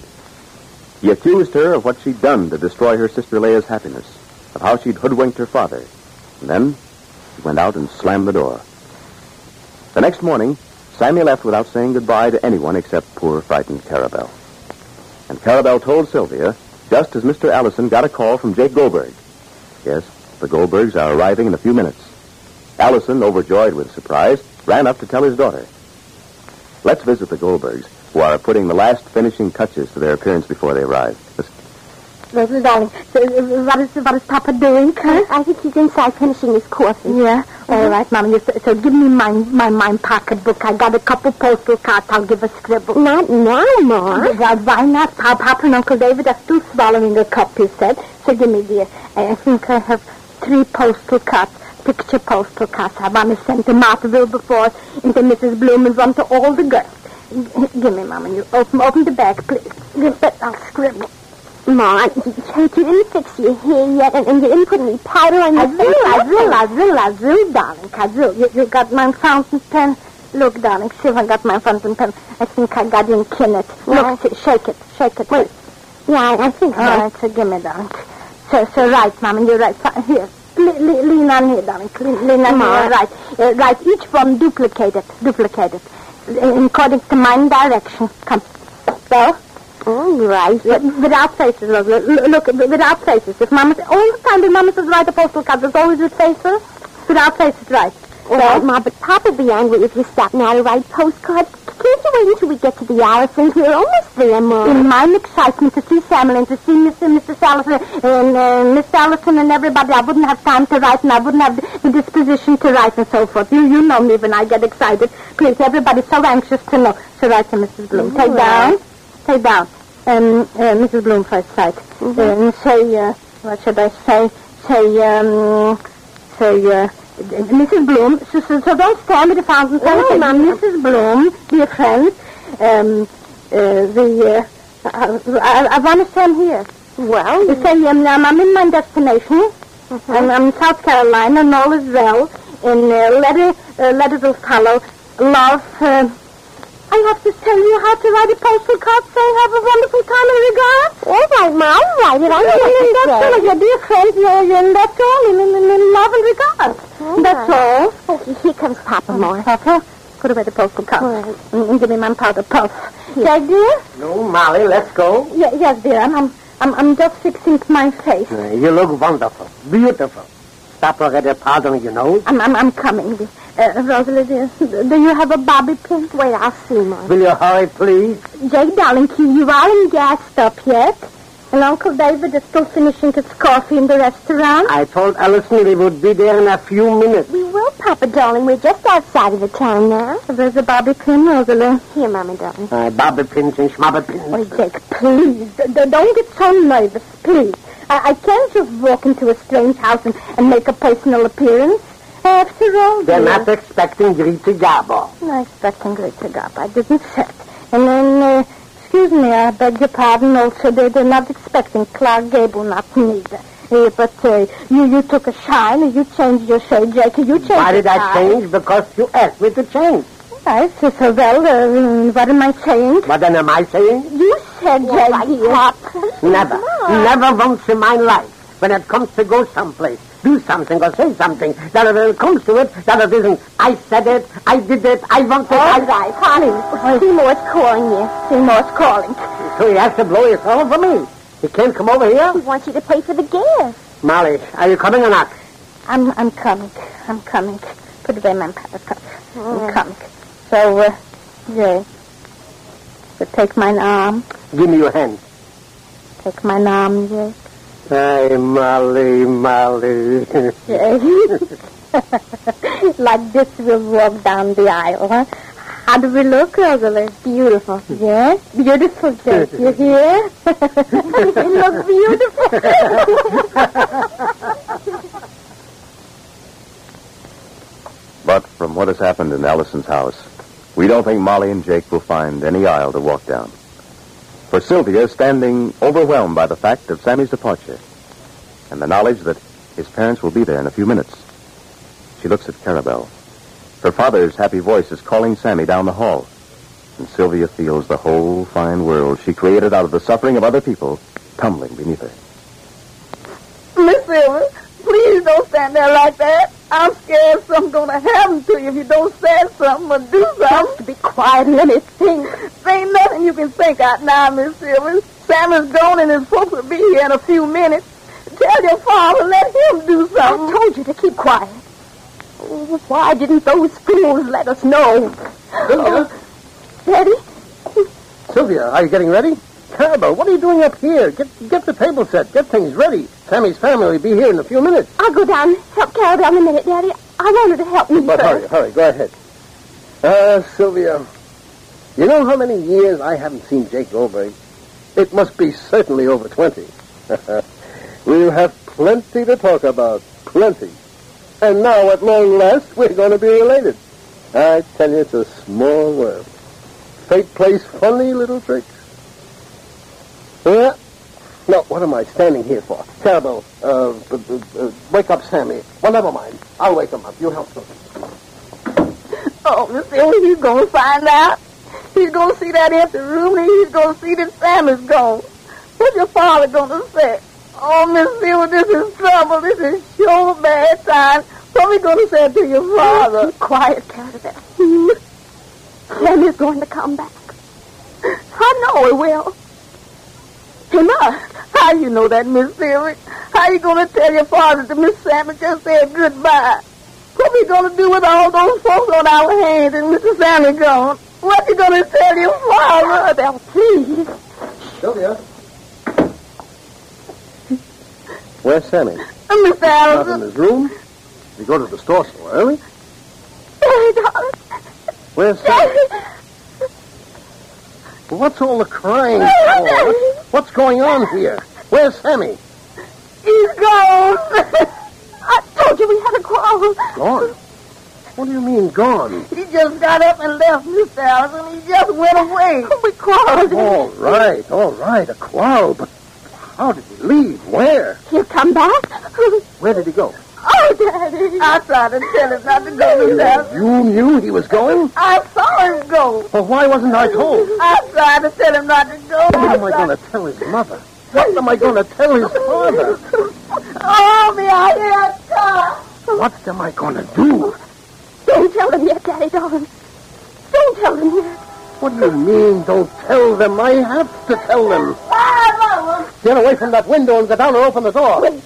He accused her of what she'd done to destroy her sister Leah's happiness, of how she'd hoodwinked her father. And then he went out and slammed the door. The next morning, Sammy left without saying goodbye to anyone except poor, frightened Carabel. And Carabel told Sylvia just as Mr. Allison got a call from Jake Goldberg. Yes, the Goldbergs are arriving in a few minutes. Allison, overjoyed with surprise, ran up to tell his daughter. Let's visit the Goldbergs, who are putting the last finishing touches to their appearance before they arrive. Listen. Rosalie, darling, what is, what is Papa doing? Huh? I think he's inside finishing his coffee. Yeah, all mm-hmm. right, Mama. So, so give me my my my pocketbook. I got a couple postal cards. I'll give a scribble. Not now, Ma. Why, why not? Pa- Papa and Uncle David are still swallowing a cup, he said. So give me, dear. I I think I have three postal cards. Picture postal cards. I want to send to Marthaville before and to Mrs. Bloom and one to all the girls. Give me, Mama. You open open the bag, please. Give that. I'll scribble. Ma, Jake, you didn't fix your hair yet, and, and you didn't put any powder on your I face. I will, I will, I will, darling. I will. You, you got my fountain pen? Look, darling, I got my fountain pen. I think I got in it. Look, see, shake it, shake it. Wait. Yeah, I think so. All right, so give me, darling. So, so right, Mom, and you're right. Here, lean on here, darling. Lean, on here, right. Uh, right, each one duplicated, duplicated. Uh, according to my direction. Come. So? All right. Without faces, look, look, without faces. If Mama, all the time when Mama says write a postal card, there's always with faces. Without faces, right. All right, Ma, but Papa will be angry if you stop now to write postcards. Can't you wait until we get to the Allisons? We're almost there, Ma. In my excitement to see Samuel and to see Mr. and Mr. Allison and uh, Miss Allison and everybody, I wouldn't have time to write and I wouldn't have the disposition to write and so forth. You you know me when I get excited. Please, everybody's so anxious to know. So write to Mrs. Bloom. Take down. Take down. Um, uh, Mrs. Bloom first sight. Mhm. and say, uh, what should I say? Say, um, say, uh, Mrs. Bloom, so, so, so don't stand with the fountain pen. Oh. Mrs. Bloom, dear friends, um, uh, the, uh, I, I, I want to stand here. Well, You say, um, I'm, I'm in my destination. I'm, I'm in South Carolina, and all is well. In uh, letter, uh, letters will follow. Love, uh, I have to tell you how to write a postal card saying have a wonderful time and regards. all right, Ma, I'll write it. I know And what that's to all. say. Your dear friends, you're, you're, and that's all. In, in, in love and regards. that's all. Okay, here comes Papa, Ma. Papa, put away the postal card. All right. And, and give me my powder puff. Jack, dear? No, Molly, let's go. Yeah, yes, dear. I'm, I'm, I'm, I'm just fixing my face. Uh, You look wonderful, beautiful. Stop already powdering your nose. I'm, I'm, I'm coming. Dear. Uh, Rosalie, dear, do you have a bobby pin? Wait, I'll see, Ma. Will you hurry, please? Jake, darling, you you aren't gassed up yet. And Uncle David is still finishing his coffee in the restaurant. I told Allison we would be there in a few minutes. We will, Papa, darling. We're just outside of the town now. There's a bobby pin, Rosalie. Here, Mama, darling. Uh, bobby pins and schmobby pins. Oh, Jake, please. D- d- don't get so nervous, please. I, I can't just walk into a strange house and, and make a personal appearance. After all, They're dear. not expecting Greta Gabo. Not expecting great to God. I didn't say. And then, uh, excuse me, I beg your pardon also. They, they're not expecting Clark Gable, not neither. Uh, but uh, you you took a shine, you changed your shade, Jake. You changed Why did I change? Because you asked me to change. I so, so well, uh, what am I saying? What then am I saying? You said, Jake, dear. Never, never once in my life, when it comes to go someplace, do something or say something, that when it comes to it, that it isn't, I said it, I did it, I want it, All I... right, honey. Seymour's calling you. Seymour's calling. So he has to blow his horn for me. He can't come over here? He wants you to pay for the gas. Molly, are you coming or not? I'm I'm coming. I'm coming. Put away my. Mm. I'm coming. So, uh, yeah. So take my arm. Give me your hand. Take my arm, yeah. Hey, Molly, Molly. yeah. like this we'll walk down the aisle, huh? How do we look, Rosalie? Beautiful. Yes? Beautiful, Jake. You hear? you look beautiful. But from what has happened in Allison's house, we don't think Molly and Jake will find any aisle to walk down. For Sylvia is standing overwhelmed by the fact of Sammy's departure and the knowledge that his parents will be there in a few minutes. She looks at Carabel. Her father's happy voice is calling Sammy down the hall. And Sylvia feels the whole fine world she created out of the suffering of other people tumbling beneath her. Miss Silver, please don't stand there like that. I'm scared something's gonna happen to you if you don't say something or do something. Just be quiet and let me think. There ain't nothing you can think out now, Miss Silver. Sam is gone and is supposed to be here in a few minutes. Tell your father, let him do something. I told you to keep quiet. Oh, why didn't those fools let us know? Sylvia? Daddy? Sylvia, are you getting ready? Carabel, what are you doing up here? Get get the table set. Get things ready. Sammy's family will be here in a few minutes. I'll go down and help Carol in a minute, Daddy. I want her to help me But first. hurry, hurry, go ahead. Ah, Sylvia, you know how many years I haven't seen Jake Goldberg? It must be certainly over 20. we'll have plenty to talk about. Plenty. And now, at long last, we're going to be related. I tell you, it's a small world. Fate plays funny little tricks. Yeah. No, what am I standing here for? Carabel, uh, uh, uh, wake up Sammy. Well, never mind. I'll wake him up. You help him. Oh, Miss Silver, he's gonna find out. He's gonna see that empty room and he's gonna see that Sam is gone. What's your father gonna say? Oh, Miss Silver, this is trouble. This is sure bad time. What are we gonna say to your father? Keep quiet, Carabel. Sammy's going to come back. I know he will. Must. How you know that, Miss Silver? How you gonna tell your father that Miss Sammy just said goodbye? What we gonna do with all those folks on our hands and Mr. Sammy gone? What you gonna tell your father? Carabel, please. Sylvia. Where's Sammy? Uh, Miss Not in his room? Did he go to the store so early? Daddy, darling. Where's Sammy? Daddy. What's all the crying oh, for? What- What's going on here? Where's Sammy? He's gone. I told you we had a quarrel. Gone. What do you mean gone? He just got up and left, Miss Allison. He just went away. Oh, we quarreled. All right, all right, a quarrel, but how did he leave? Where? He'll come back. Where did he go? Oh, Daddy. I tried to tell him not to go, Miss Allison. You knew he was going? I saw him go. Well, why wasn't I told? I tried to tell him not to go. What am I going to tell his mother? What am I going to tell his father? Oh, me, I hear a car. What am I going to do? Don't tell them yet, Daddy, darling. Don't tell them yet. What do you mean, don't tell them? I have to tell them. Mama. Get away from that window and get down and open the door. Wait.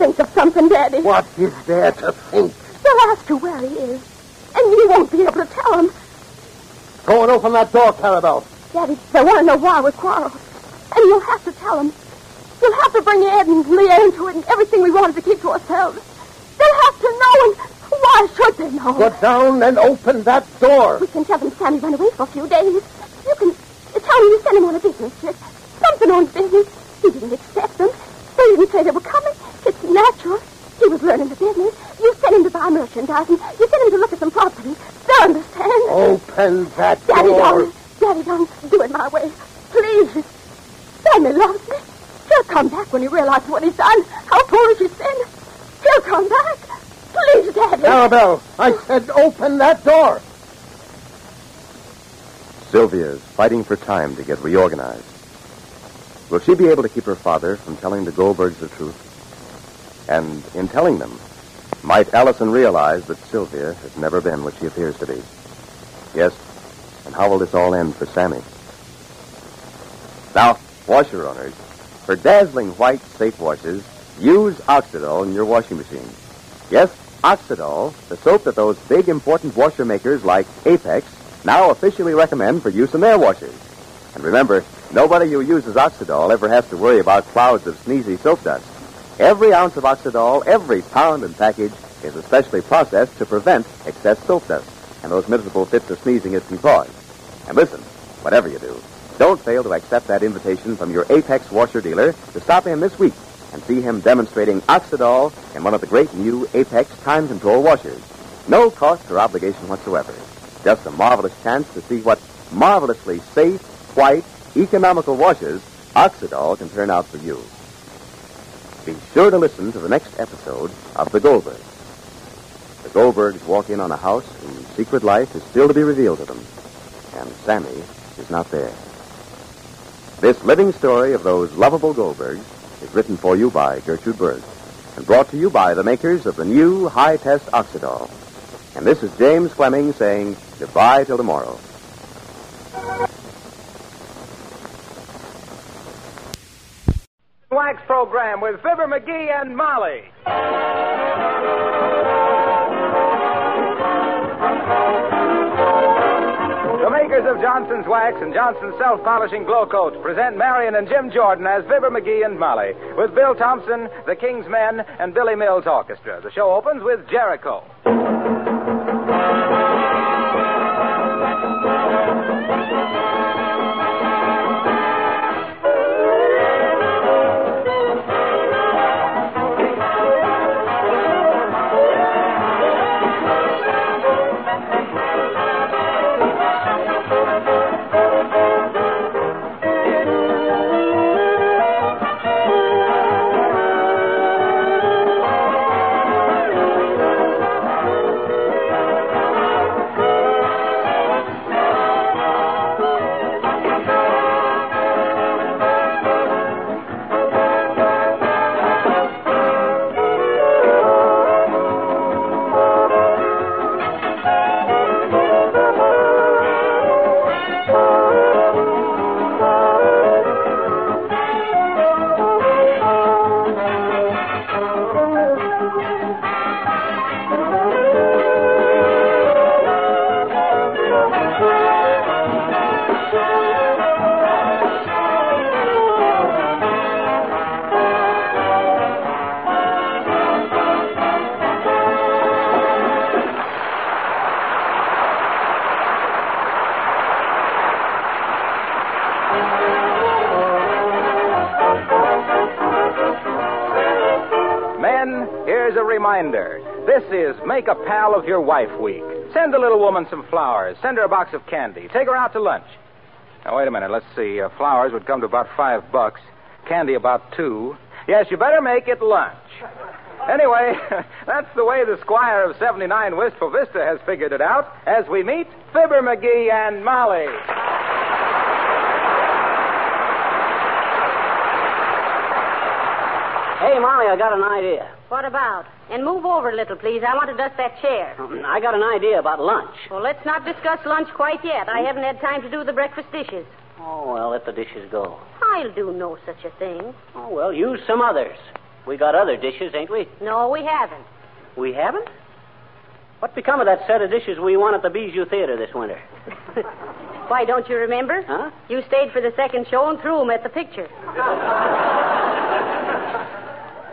Think of something, Daddy. What is there to think? They'll ask you where he is. And you won't be able to tell them. Go and open that door, Carabel. Daddy, they want to know why we quarreled. And you'll have to tell them. You'll have to bring Ed and Leah into it and everything we wanted to keep to ourselves. They'll have to know, and why should they know? Go down and open that door. We can tell them Sammy ran away for a few days. You can tell them you sent him on a business trip. Something on business. He didn't expect them. They didn't say they were coming. It's natural. He was learning the business. You sent him to buy merchandise, and you sent him to look at some property. They'll understand. Open that Daddy, door. darling. Daddy, darling, do it my way. Please. Sammy loves me. He'll come back when he realizes what he's done. How foolish he's been. He'll come back. Please, Daddy. Carabel, I said open that door. Sylvia's fighting for time to get reorganized. Will she be able to keep her father from telling the Goldbergs the truth? And in telling them, might Allison realize that Sylvia has never been what she appears to be? Yes, and how will this all end for Sammy? Now, washer owners, for dazzling white safe washes, use Oxidol in your washing machine. Yes, Oxidol, the soap that those big important washer makers like Apex now officially recommend for use in their washers. And remember, nobody who uses Oxidol ever has to worry about clouds of sneezy soap dust. Every ounce of Oxidol, every pound and package is especially processed to prevent excess soap dust and those miserable fits of sneezing it can cause. And listen, whatever you do, don't fail to accept that invitation from your Apex washer dealer to stop in this week and see him demonstrating Oxidol in one of the great new Apex time control washers. No cost or obligation whatsoever. Just a marvelous chance to see what marvelously safe, white, economical washes Oxidol can turn out for you. Be sure to listen to the next episode of The Goldbergs. The Goldbergs walk in on a house whose secret life is still to be revealed to them. And Sammy is not there. This living story of those lovable Goldbergs is written for you by Gertrude Berg. and brought to you by the makers of the new High Test Oxidol. And this is James Fleming saying goodbye till tomorrow. Wax program with Fibber McGee and Molly. The makers of Johnson's Wax and Johnson's Self Polishing Glo-Coat present Marion and Jim Jordan as Fibber McGee and Molly with Bill Thompson, the King's Men, and Billy Mills Orchestra. The show opens with Jericho. Is Make a Pal of Your Wife Week. Send the little woman some flowers. Send her a box of candy. Take her out to lunch. Now, wait a minute. Let's see. Uh, flowers would come to about five bucks. Candy about two. Yes, you better make it lunch. Anyway, that's the way the Squire of 79 Wistful Vista has figured it out as we meet Fibber McGee and Molly. Hey, Molly, I got an idea. What about? And move over a little, please. I want to dust that chair. Um, I got an idea about lunch. Well, let's not discuss lunch quite yet. I haven't had time to do the breakfast dishes. Oh, well, let the dishes go. I'll do no such a thing. Oh, well, use some others. We got other dishes, ain't we? No, we haven't. We haven't? What become of that set of dishes we won at the Bijou Theater this winter? Why, don't you remember? Huh? You stayed for the second show and threw 'em at the picture.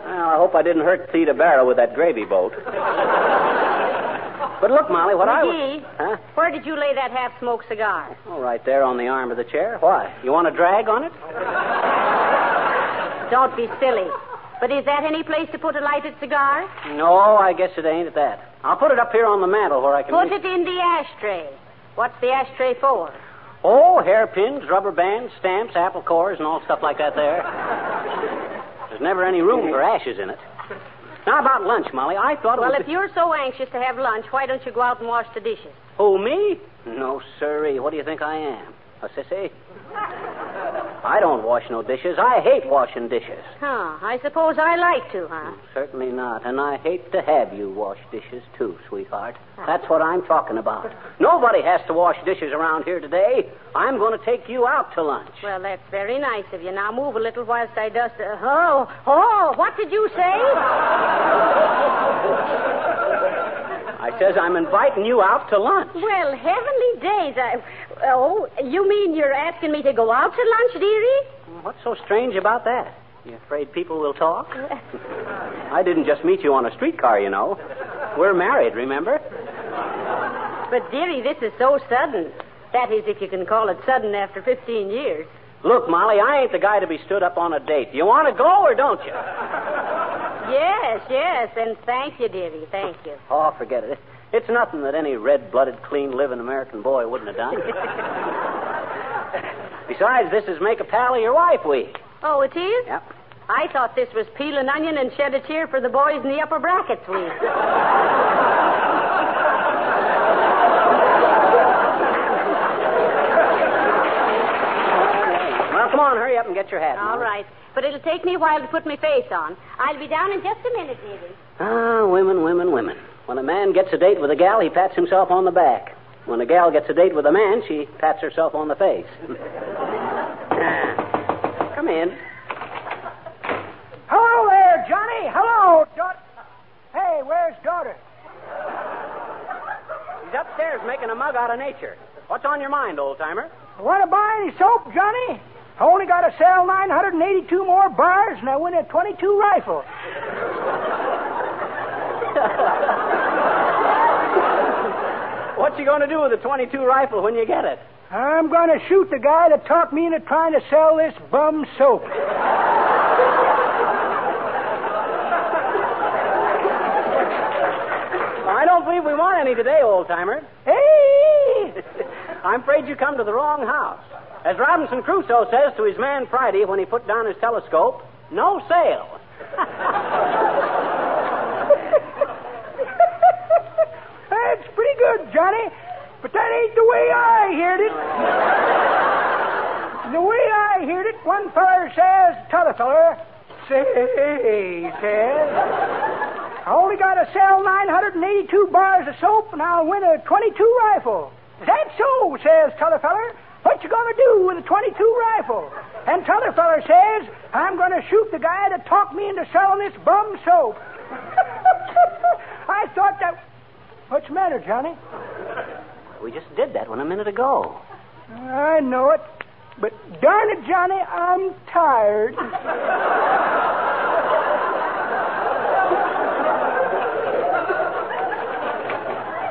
Well, I hope I didn't hurt Theda Bara with that gravy boat. but look, Molly, what I McGee, was... Huh? where did you lay that half-smoked cigar? Oh, right there on the arm of the chair. Why? You want to drag on it? Don't be silly. But is that any place to put a lighted cigar? No, I guess it ain't at that. I'll put it up here on the mantel where I can... Put it in the ashtray. What's the ashtray for? Oh, hairpins, rubber bands, stamps, apple cores, and all stuff like that there. There's never any room for ashes in it. Now, about lunch, Molly, I thought it Well, if you're so anxious to have lunch, why don't you go out and wash the dishes? Oh, me? No, sirree. What do you think I am? A sissy? I don't wash no dishes. I hate washing dishes. Huh. I suppose I like to, huh? Certainly not. And I hate to have you wash dishes, too, sweetheart. That's what I'm talking about. Nobody has to wash dishes around here today. I'm going to take you out to lunch. Well, that's very nice of you. Now move a little whilst I dust. Uh, oh, oh, what did you say? I says I'm inviting you out to lunch. Well, heavenly days. I, oh, you mean you're asking me to go out to lunch, dearie? What's so strange about that? You afraid people will talk? I didn't just meet you on a streetcar, you know. We're married, remember? But, dearie, this is so sudden. That is, if you can call it sudden after 15 years. Look, Molly, I ain't the guy to be stood up on a date. You want to go or don't you? Yes, yes, and thank you, dearie. Thank you. Oh, forget it. It's nothing that any red-blooded, clean-living American boy wouldn't have done. Besides, this is Make a Pal of Your Wife Week. Oh, it is? Yep. I thought this was peel an onion and shed a tear for the boys in the upper brackets week. Well, come on, hurry up and get your hat. All right. But it'll take me a while to put my face on. I'll be down in just a minute, dearie. Ah, women, women, women. When a man gets a date with a gal, he pats himself on the back. When a gal gets a date with a man, she pats herself on the face. Come in. Hello there, Johnny. Hello, daughter. Hey, where's daughter? He's upstairs making a mug out of nature. What's on your mind, old timer? Want to buy any soap, Johnny? I only got to sell 982 more bars, and I win a 22 rifle. What's you going to do with the 22 rifle when you get it? I'm going to shoot the guy that talked me into trying to sell this bum soap. I don't believe we want any today, old timer. Hey! I'm afraid you come to the wrong house. As Robinson Crusoe says to his man Friday when he put down his telescope, no sale. That's pretty good, Johnny. But that ain't the way I heard it. the way I heard it, one feller says t'other feller, say, says, I only got to sell 982 bars of soap and I'll win a 22 rifle. Is that so? says t'other feller. What you gonna do with a 22 rifle? And t'other feller says, I'm gonna shoot the guy that talked me into selling this bum soap. I thought that. What's the matter, Johnny? We just did that one a minute ago. I know it. But darn it, Johnny, I'm tired.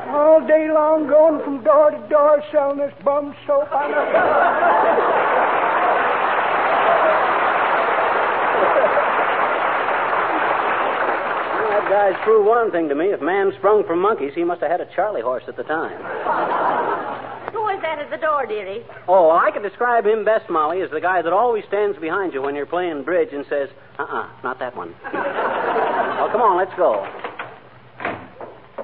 All day long going from door to door selling this bum soap. I Well, that guy's prove one thing to me. If man sprung from monkeys, he must have had a Charlie horse at the time. Who is that at the door, dearie? Oh, I could describe him best, Molly, as the guy that always stands behind you when you're playing bridge and says, uh-uh, not that one. oh, come on, let's go.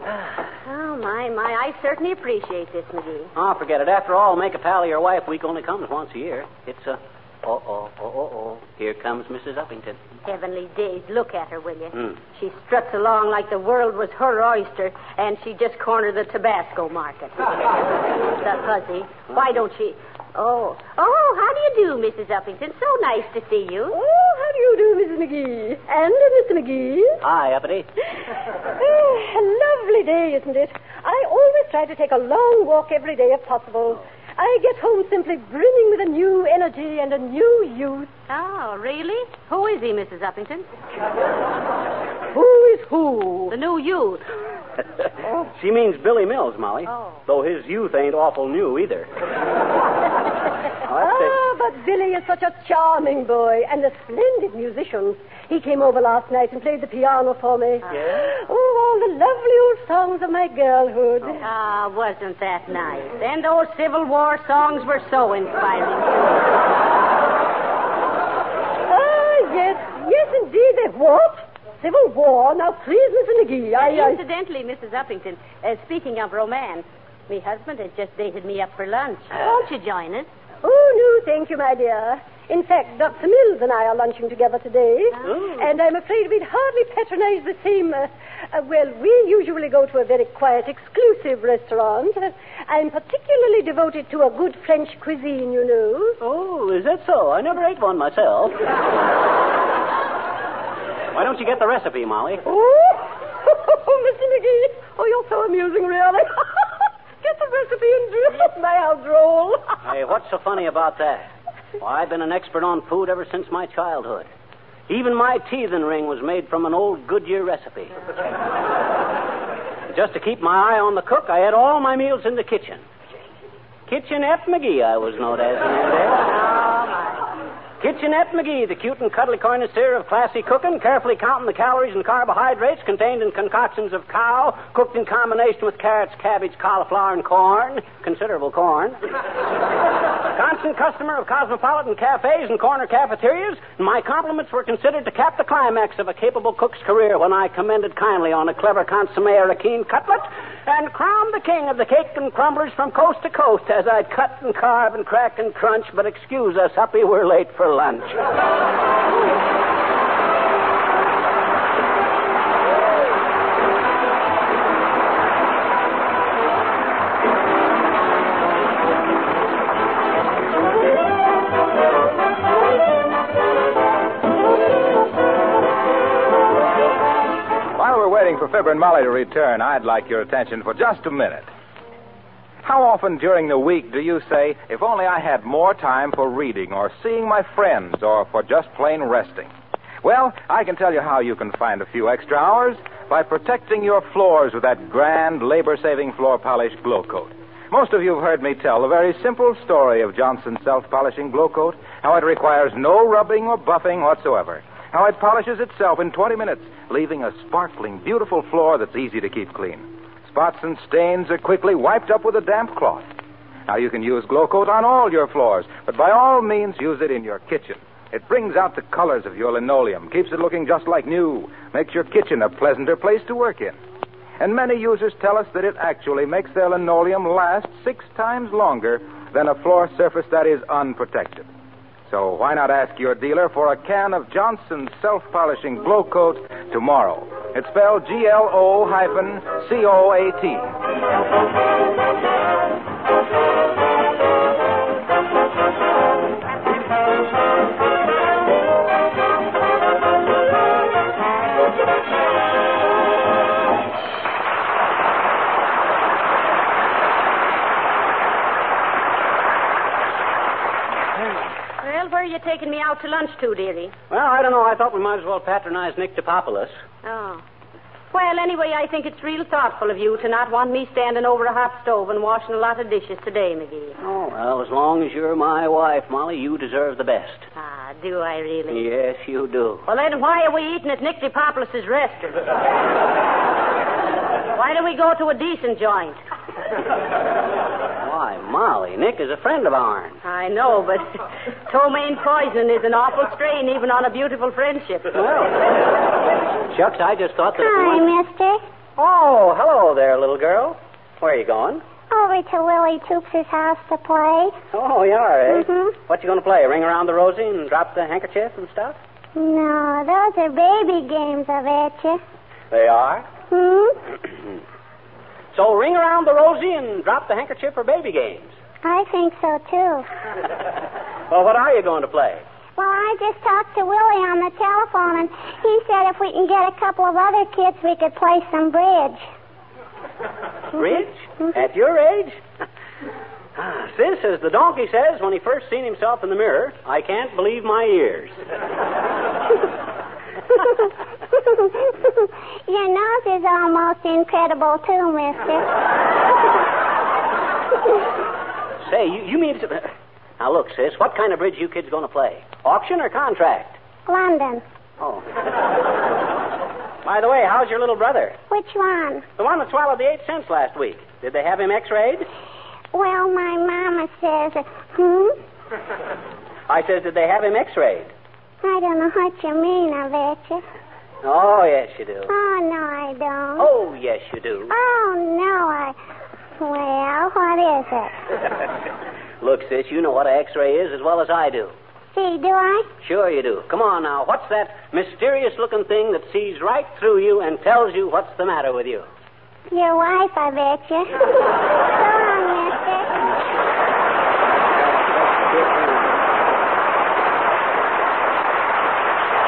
Ah, oh, my, my. I certainly appreciate this, McGee. Oh, forget it. After all, make a pal of your wife week only comes once a year. It's a... Oh, oh, oh, oh, oh. Here comes Mrs. Uppington. Heavenly days. Look at her, will you? Hmm. She struts along like the world was her oyster, and she just cornered the Tabasco market. the fuzzy. Why don't she? Oh, oh, how do you do, Mrs. Uppington? So nice to see you. Oh, how do you do, Mrs. McGee? And uh, Mr. McGee? Hi, Uppity. Oh, a lovely day, isn't it? I always try to take a long walk every day if possible. I get home simply brimming with a new energy and a new youth. Ah, oh, really? Who is he, Mrs. Uppington? Who is who? The new youth. she means Billy Mills, Molly. Oh. Though his youth ain't awful new either. Ah, but Billy is such a charming boy and a splendid musician. He came over last night and played the piano for me. Yeah? Oh, all the lovely old songs of my girlhood. Ah, wasn't that nice? And those Civil War songs were so inspiring. Ah, yes, yes, indeed. They what? Civil War? Now, please, Mr. McGee, I... I... Incidentally, Mrs. Uppington, uh, speaking of romance, my husband has just dated me up for lunch. Won't you join us? Oh, no, thank you, my dear. In fact, Dr. Mills and I are lunching together today. Oh. And I'm afraid we'd hardly patronize the same. Uh, uh, well, we usually go to a very quiet, exclusive restaurant. Uh, I'm particularly devoted to a good French cuisine, you know. Oh, is that so? I never ate one myself. Why don't you get the recipe, Molly? Oh, Mr. McGee. Oh, you're so amusing, really. Get the recipe and do my how droll. Hey, what's so funny about that? Well, I've been an expert on food ever since my childhood. Even my teething ring was made from an old Goodyear recipe. Just to keep my eye on the cook, I had all my meals in the kitchen. Kitchen F. McGee, I was known as in them days. Kitchenette McGee, the cute and cuddly connoisseur of classy cooking, carefully counting the calories and carbohydrates contained in concoctions of cow, cooked in combination with carrots, cabbage, cauliflower, and corn. Considerable corn. Constant customer of cosmopolitan cafes and corner cafeterias, and my compliments were considered to cap the climax of a capable cook's career when I commended kindly on a clever consomme or a keen cutlet and crowned the king of the cake and crumblers from coast to coast as I'd cut and carve and crack and crunch, but excuse us, Huppy, we're late for lunch. While we're waiting for Fibber and Molly to return, I'd like your attention for just a minute. How often during the week do you say, if only I had more time for reading or seeing my friends or for just plain resting? Well, I can tell you how you can find a few extra hours by protecting your floors with that grand labor saving floor polish Glo-Coat. Most of you have heard me tell the very simple story of Johnson's self polishing Glo-Coat, how it requires no rubbing or buffing whatsoever, how it polishes itself in 20 minutes, leaving a sparkling, beautiful floor that's easy to keep clean. Spots and stains are quickly wiped up with a damp cloth. Now, you can use Glo-Coat on all your floors, but by all means, use it in your kitchen. It brings out the colors of your linoleum, keeps it looking just like new, makes your kitchen a pleasanter place to work in. And many users tell us that it actually makes their linoleum last six times longer than a floor surface that is unprotected. So why not ask your dealer for a can of Johnson's self-polishing Glo-Coat tomorrow? It's spelled G-L-O hyphen C-O-A-T. Well, where are you taking me out to lunch to, dearie? Well, I don't know. I thought we might as well patronize Nick DePopoulos. Oh. Well, anyway, I think it's real thoughtful of you to not want me standing over a hot stove and washing a lot of dishes today, McGee. Oh, well, as long as you're my wife, Molly, you deserve the best. Ah, do I really? Yes, you do. Well, then why are we eating at Nick DePopoulos' restaurant? why don't we go to a decent joint? Why, Molly, Nick is a friend of ours. I know, but ptomaine poison is an awful strain even on a beautiful friendship. Shucks, I just thought that. Hi, if we went... mister. Oh, hello there, little girl. Where are you going? Over to Willie Toops' house to play. Oh, you are, eh? Mhm. What you going to play? Ring around the rosy and drop the handkerchief and stuff? No, those are baby games, I bet you. They are. Hmm? So ring around the rosy and drop the handkerchief for baby games. I think so, too. Well, what are you going to play? Well, I just talked to Willie on the telephone, and he said if we can get a couple of other kids, we could play some bridge. Bridge? At your age? Ah, Sis, as the donkey says when he first seen himself in the mirror, I can't believe my ears. Your nose is almost incredible, too, mister. Say, you, you mean... to- Now, look, sis, what kind of bridge you kids going to play? Auction or contract? London. Oh. By the way, how's your little brother? Which one? The one that swallowed the eight cents last week. Did they have him x-rayed? Well, my mama says, hmm? I says, did they have him x-rayed? I don't know what you mean, I bet you. Oh, yes, you do. Oh, no, I don't. Oh, yes, you do. Oh, no, I. Well, what is it? Look, sis, you know what an x-ray is as well as I do. See, do I? Sure you do. Come on now. What's that mysterious-looking thing that sees right through you and tells you what's the matter with you? Your wife, I bet you. so long, mister.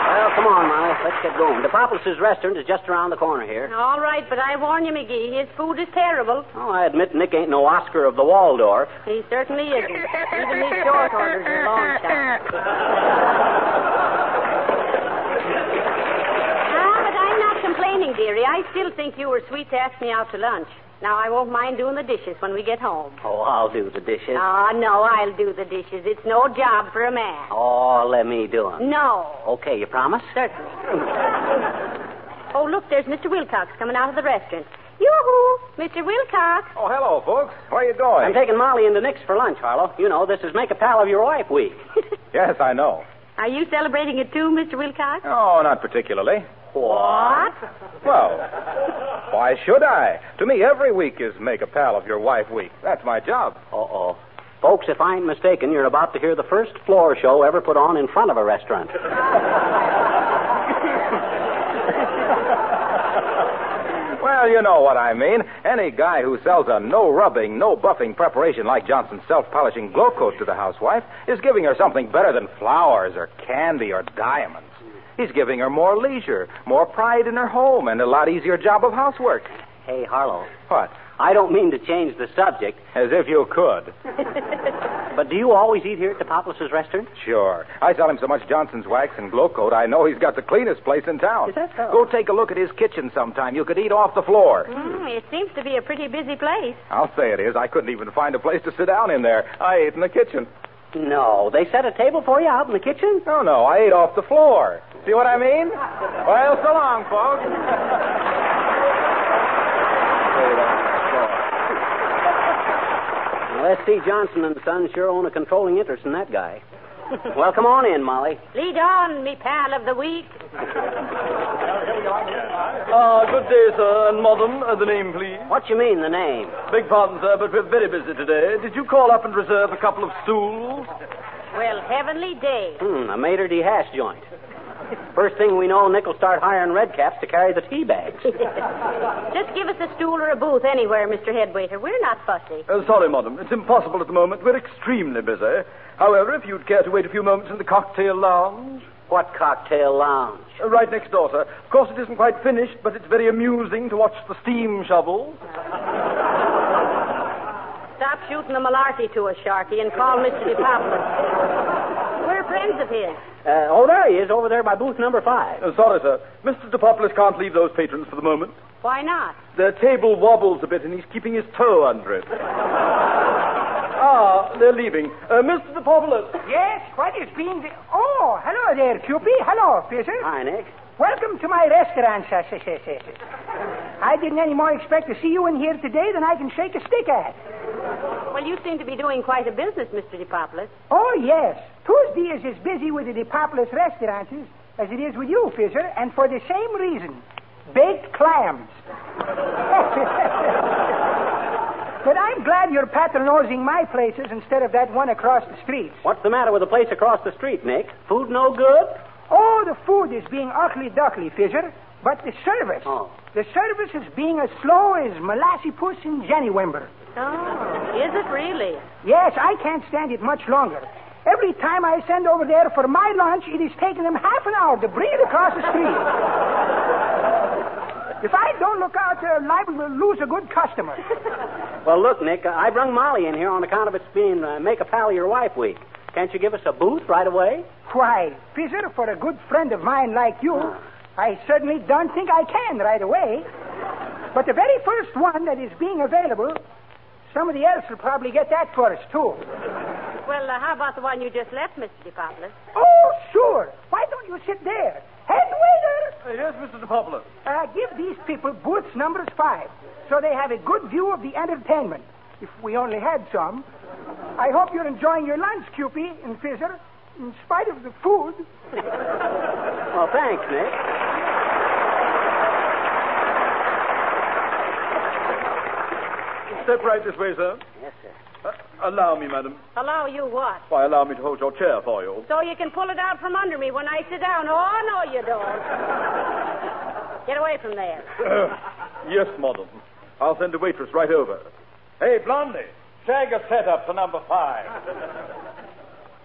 Well, come on, Molly. Let's get going. DePopoulos' restaurant is just around the corner here. All right, but I warn you, McGee, his food is terrible. Oh, I admit Nick ain't no Oscar of the Waldorf. He certainly isn't. Even his short orders are long shot. Ah, but I'm not complaining, dearie. I still think you were sweet to ask me out to lunch. Now, I won't mind doing the dishes when we get home. Oh, I'll do the dishes. Oh, no, I'll do the dishes. It's no job for a man. Oh, let me do do 'em. No. Okay, you promise? Certainly. oh, look, there's Mr. Wilcox coming out of the restaurant. Yoo-hoo! Mr. Wilcox. Oh, hello, folks. Where are you going? I'm taking Molly into Nick's for lunch, Harlow. You know, this is Make a Pal of Your Wife week. Yes, I know. Are you celebrating it too, Mr. Wilcox? Oh, not particularly. What? Well, why should I? To me, every week is Make a Pal of Your Wife Week. That's my job. Uh-oh. Folks, if I ain't mistaken, you're about to hear the first floor show ever put on in front of a restaurant. Well, you know what I mean. Any guy who sells a no rubbing, no buffing preparation like Johnson's self polishing Glo-Coat to the housewife is giving her something better than flowers or candy or diamonds. He's giving her more leisure, more pride in her home, and a lot easier job of housework. Hey, Harlow. What? I don't mean to change the subject. As if you could. But do you always eat here at the Populous restaurant? Sure. I sell him so much Johnson's wax and Glo-Coat, I know he's got the cleanest place in town. Is that so? Go take a look at his kitchen sometime. You could eat off the floor. Mm, it seems to be a pretty busy place. I'll say it is. I couldn't even find a place to sit down in there. I ate in the kitchen. No, they set a table for you out in the kitchen? No, no, I ate off the floor. See what I mean? Well, so long, folks. Well, S.C. Johnson and Sons sure own a controlling interest in that guy. well, come on in, Molly. Lead on, me pal of the week. Ah, good day, sir, and madam. Uh, the name, please. What you mean, the name? Beg pardon, sir, but we're very busy today. Did you call up and reserve a couple of stools? Well, heavenly day. Hmm, a Mater D. Hash joint. First thing we know, Nick will start hiring redcaps to carry the tea bags. Just give us a stool or a booth anywhere, Mr. Headwaiter. We're not fussy. Uh, sorry, madam. It's impossible at the moment. We're extremely busy. However, if you'd care to wait a few moments in the cocktail lounge. What cocktail lounge? Uh, right next door, sir. Of course, it isn't quite finished, but it's very amusing to watch the steam shovels. Stop shooting the malarkey to us, Sharky, and call Mr. DePopoulos. We're friends of his. Uh, oh, there he is, over there by booth number five. Uh, sorry, sir. Mr. DePopoulos can't leave those patrons for the moment. Why not? Their table wobbles a bit, and he's keeping his toe under it. ah, they're leaving. Uh, Mr. DePopoulos. Yes, what is being... The... Oh, hello there, Cupid. Hello, Fisher. Hi, Nick. Welcome to my restaurant, sir. I didn't any more expect to see you in here today than I can shake a stick at. Well, you seem to be doing quite a business, Mr. DePopoulos. Oh, yes. Tuesday is as busy with the DePopoulos restaurants as it is with you, Fisher, and for the same reason. Baked clams. but I'm glad you're patronizing my places instead of that one across the street. What's the matter with the place across the street, Nick? Food no good? Oh, the food is being ugly duckly, Fisher. But the service. Oh. The service is being as slow as Molassy Puss in Jenny Wimber. Oh, is it really? Yes, I can't stand it much longer. Every time I send over there for my lunch, it is taking them half an hour to bring it across the street. if I don't look out, they're liable to lose a good customer. Well, look, Nick, uh, I brung Molly in here on account of it's being uh, Make a Pal of Your Wife week. Can't you give us a booth right away? Why, Fisher, for a good friend of mine like you, I certainly don't think I can right away. But the very first one that is being available, somebody else will probably get that for us, too. Well, uh, how about the one you just left, Mr. DePopoulos? Oh, sure. Why don't you sit there? Head waiter! Uh, yes, Mr. DePopoulos. Uh, give these people booths numbers five so they have a good view of the entertainment. If we only had some. I hope you're enjoying your lunch, Cupid and Fisher, in spite of the food. Well, thanks, Nick. Step right this way, sir. Yes, sir. Uh, allow me, madam. Allow you what? Why, allow me to hold your chair for you. So you can pull it out from under me when I sit down. Oh, no, you don't. Get away from there. yes, madam. I'll send a waitress right over. Hey, Blondie, shag a setup for number five.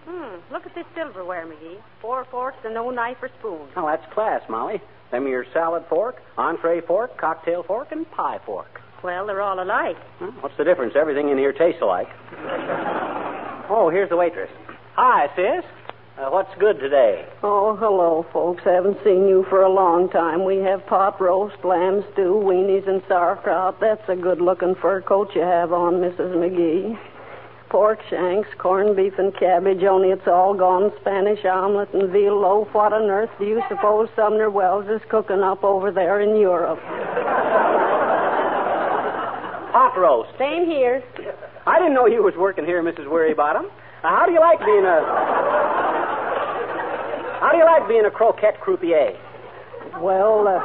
Hmm, look at this silverware, McGee. Four forks and no knife or spoon. Oh, that's class, Molly. Them are your salad fork, entree fork, cocktail fork, and pie fork. Well, they're all alike. Hmm, What's the difference? Everything in here tastes alike. oh, here's the waitress. Hi, sis. Uh, what's good today? Oh, hello, folks. Haven't seen you for a long time. We have pot roast, lamb stew, weenies, and sauerkraut. That's a good-looking fur coat you have on, Mrs. McGee. Pork shanks, corned beef, and cabbage, only it's all gone. Spanish omelet and veal loaf. What on earth do you suppose Sumner Welles is cooking up over there in Europe? Pot roast. Same here. I didn't know you was working here, Mrs. Wearybottom. Uh, how do you like being a... How do you like being a croquette croupier? Well, uh,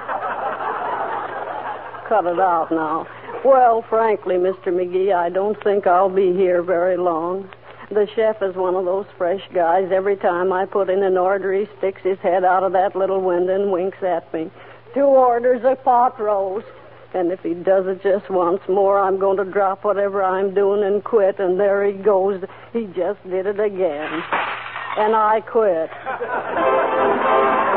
cut it out now. Well, frankly, Mr. McGee, I don't think I'll be here very long. The chef is one of those fresh guys. Every time I put in an order, he sticks his head out of that little window and winks at me. Two orders of pot roast. And if he does it just once more, I'm going to drop whatever I'm doing and quit. And there he goes. He just did it again. And I quit.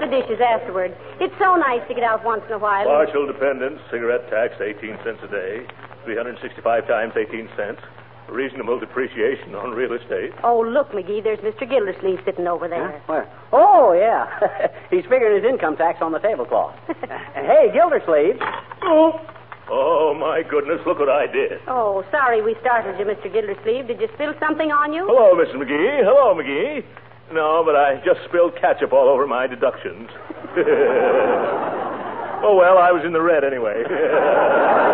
the dishes afterward. It's so nice to get out once in a while. Partial dependence, cigarette tax, 18 cents a day, 365 times 18 cents. Reasonable depreciation on real estate. Oh, look, McGee, there's Mr. Gildersleeve sitting over there. Where? Oh, yeah. He's figuring his income tax on the tablecloth. hey, Gildersleeve. Oh. Oh, my goodness, look what I did. Oh, sorry we startled you, Mr. Gildersleeve. Did you spill something on you? Hello, Mrs. McGee. Hello, McGee. No, but I just spilled ketchup all over my deductions. oh, well, I was in the red anyway.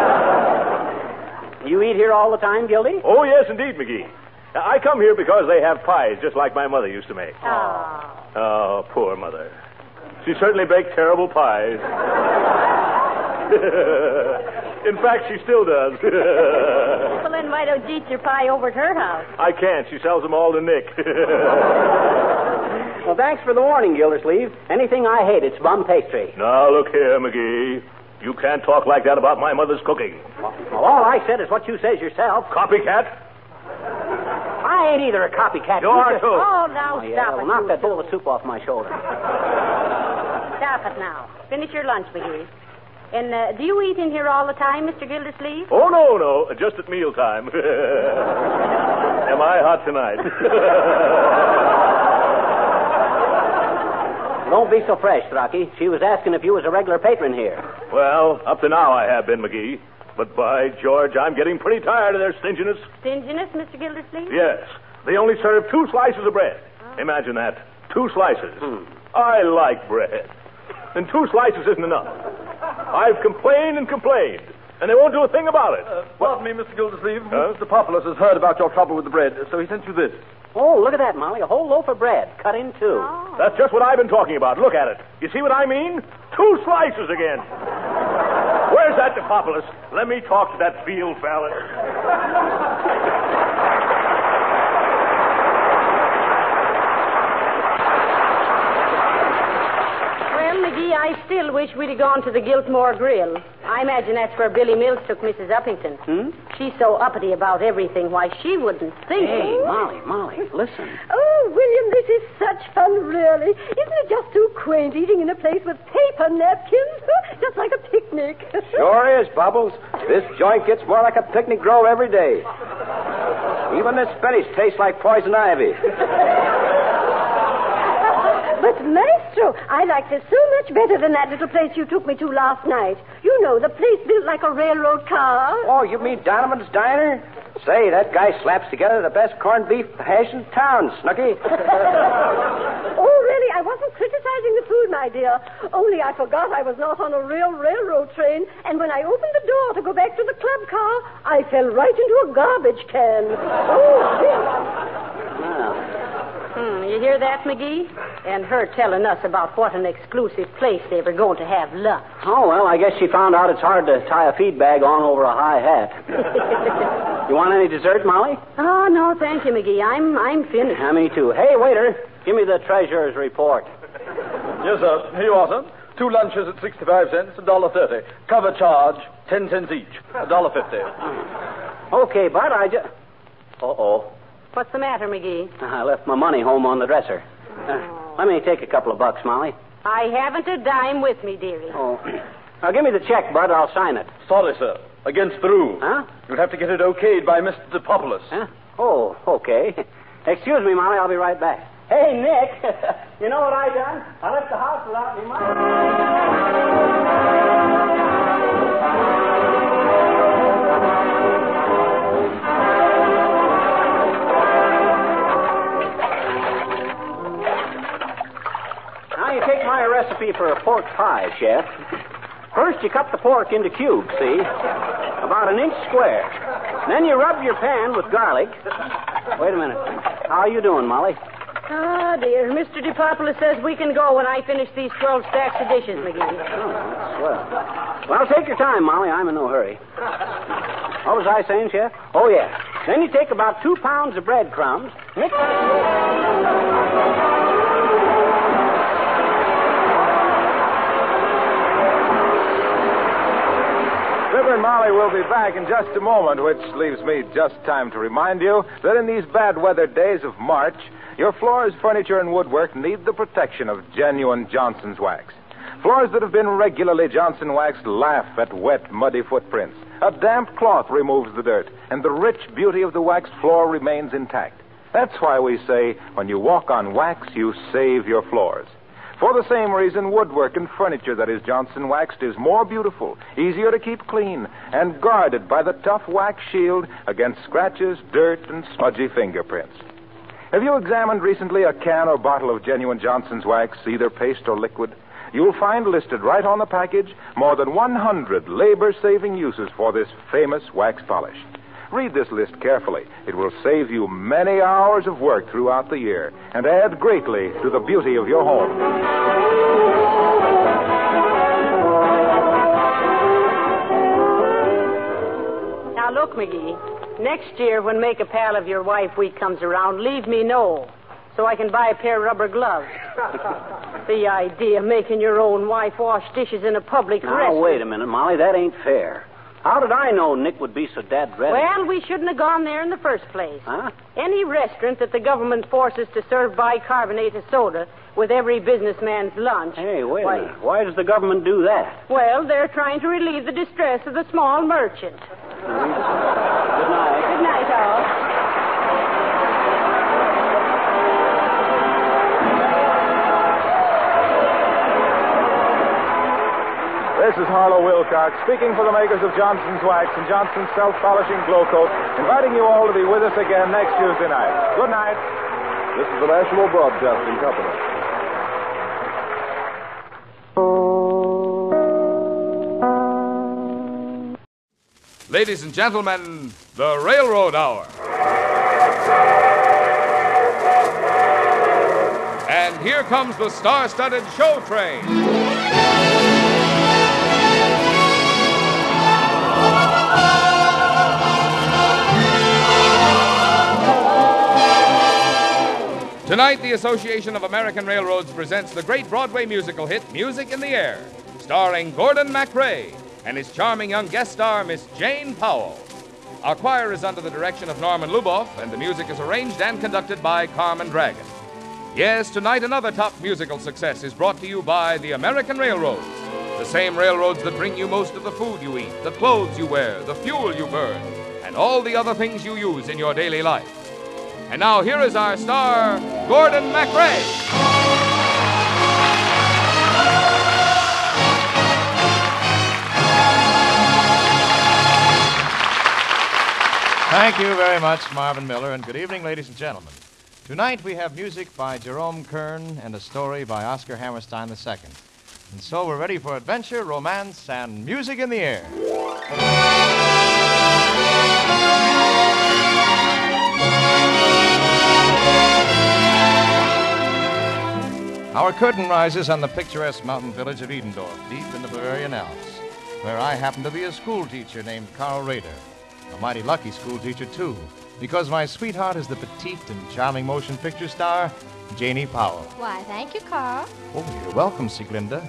You eat here all the time, Gildy? oh, yes, indeed, McGee. I come here because they have pies just like my mother used to make. Oh, poor mother. She certainly baked terrible pies. In fact, she still does. Well, then why don't you eat your pie over at her house? I can't. She sells them all to Nick. Well, thanks for the warning, Gildersleeve. Anything I hate, it's bum pastry. now, look here, McGee. You can't talk like that about my mother's cooking. Well, all I said is what you says yourself. Copycat? I ain't either a copycat. You are, just- too. Oh, now Oh, yeah, stop well, it. knock that bowl of soup off my shoulder. Stop it now. Finish your lunch, McGee. And uh, do you eat in here all the time, Mr. Gildersleeve? Oh, no, no. Just at mealtime. Am I hot tonight? Don't be so fresh, Rocky. She was asking if you was a regular patron here. well, up to now I have been, McGee. But by George, I'm getting pretty tired of their stinginess. Stinginess, Mr. Gildersleeve? Yes. They only serve two slices of bread. Imagine that. Two slices. I like bread. And two slices isn't enough. I've complained and complained, and they won't do a thing about it. Uh, pardon me, Mr. Gildersleeve. Huh? Mr. Populus has heard about your trouble with the bread, so he sent you this. Oh, look at that, Molly. A whole loaf of bread cut in two. Oh. That's just what I've been talking about. Look at it. You see what I mean? Two slices again. Where's that DePopoulos? Let me talk to that field fella. Well, McGee, I still wish we'd have gone to the Giltmore Grill. I imagine that's where Billy Mills took Mrs. Uppington. Hmm? She's so uppity about everything. Why, she wouldn't think. Hey, Molly, Molly, listen. Oh, William, this is such fun, really. Isn't it just too quaint eating in a place with paper napkins? just like a picnic. Sure is, Bubbles. This joint gets more like a picnic grove every day. Even this spinach tastes like poison ivy. Maestro, I liked it so much better than that little place you took me to last night. You know, the place built like a railroad car. Oh, you mean Donovan's Diner? Say, that guy slaps together the best corned beef hash in town, Snooky. Oh, really? I wasn't criticizing the food, my dear. Only I forgot I was not on a real railroad train, and when I opened the door to go back to the club car, I fell right into a garbage can. Oh, dear. Ah. Hmm, you hear that, McGee? And her telling us about what an exclusive place they were going to have lunch. Oh, well, I guess she found out it's hard to tie a feed bag on over a high hat. you want any dessert, Molly? Oh, no, thank you, McGee. I'm I'm finished. Yeah, me too. Hey, waiter, give me the treasurer's report. Yes, sir. Here you are, sir. Two lunches at 65 cents, a dollar thirty. Cover charge, ten cents each, a dollar fifty. Okay, but I just... Uh-oh. What's the matter, McGee? I left my money home on the dresser. Uh, let me take a couple of bucks, Molly. I haven't a dime with me, dearie. Oh. Now, give me the check, Bud. I'll sign it. Sorry, sir. Against the rules. Huh? You'd have to get it okayed by Mr. DePopoulos. Huh? Oh, okay. Excuse me, Molly. I'll be right back. Hey, Nick. you know what I done? I left the house without any money. You take my recipe for a pork pie, Chef. First, you cut the pork into cubes, see? About an inch square. Then you rub your pan with garlic. Wait a minute. How are you doing, Molly? Ah, dear. Mr. DePopoulos says we can go when I finish these 12 stacks of dishes, McGee. Oh, that's swell. Well, take your time, Molly. I'm in no hurry. What was I saying, Chef? Oh, yeah. Then you take about two pounds of breadcrumbs, mix Fibber and Molly will be back in just a moment, which leaves me just time to remind you that in these bad weather days of March, your floors, furniture, and woodwork need the protection of genuine Johnson's wax. Floors that have been regularly Johnson waxed laugh at wet, muddy footprints. A damp cloth removes the dirt, and the rich beauty of the waxed floor remains intact. That's why we say when you walk on wax, you save your floors. For the same reason, woodwork and furniture that is Johnson waxed is more beautiful, easier to keep clean, and guarded by the tough wax shield against scratches, dirt, and smudgy fingerprints. Have you examined recently a can or bottle of genuine Johnson's wax, either paste or liquid? You'll find listed right on the package more than 100 labor saving uses for this famous wax polish. Read this list carefully. It will save you many hours of work throughout the year and add greatly to the beauty of your home. Now, look, McGee. Next year, when Make a Pal of Your Wife week comes around, leave me know so I can buy a pair of rubber gloves. the idea of making your own wife wash dishes in a public Now, restaurant. wait a minute, Molly. That ain't fair. How did I know Nick would be so dead ready? Well, we shouldn't have gone there in the first place. Huh? Any restaurant that the government forces to serve bicarbonate of soda with every businessman's lunch. Hey, wait Why- a minute. Why does the government do that? Well, they're trying to relieve the distress of the small merchant. Good night. Good night, all. This is Harlow Wilcox speaking for the makers of Johnson's Wax and Johnson's Self Polishing Glo-Coat, inviting you all to be with us again next Tuesday night. Good night. This is the National Broadcasting Company. Ladies and gentlemen, the Railroad Hour. And here comes the star studded show train. Tonight, the Association of American Railroads presents the great Broadway musical hit Music in the Air, starring Gordon MacRae and his charming young guest star, Miss Jane Powell. Our choir is under the direction of Norman Luboff, and the music is arranged and conducted by Carmen Dragon. Yes, tonight another top musical success is brought to you by the American Railroads. The same railroads that bring you most of the food you eat, the clothes you wear, the fuel you burn, and all the other things you use in your daily life. And now here is our star, Gordon MacRae. Thank you very much, Marvin Miller, and good evening, ladies and gentlemen. Tonight we have music by Jerome Kern and a story by Oscar Hammerstein II. And so we're ready for adventure, romance, and music in the air. Our curtain rises on the picturesque mountain village of Edendorf, deep in the Bavarian Alps, where I happen to be a schoolteacher named Carl Rader. A mighty lucky schoolteacher, too, because my sweetheart is the petite and charming motion picture star, Janie Powell. Why, thank you, Carl. Oh, you're welcome, Sieglinde.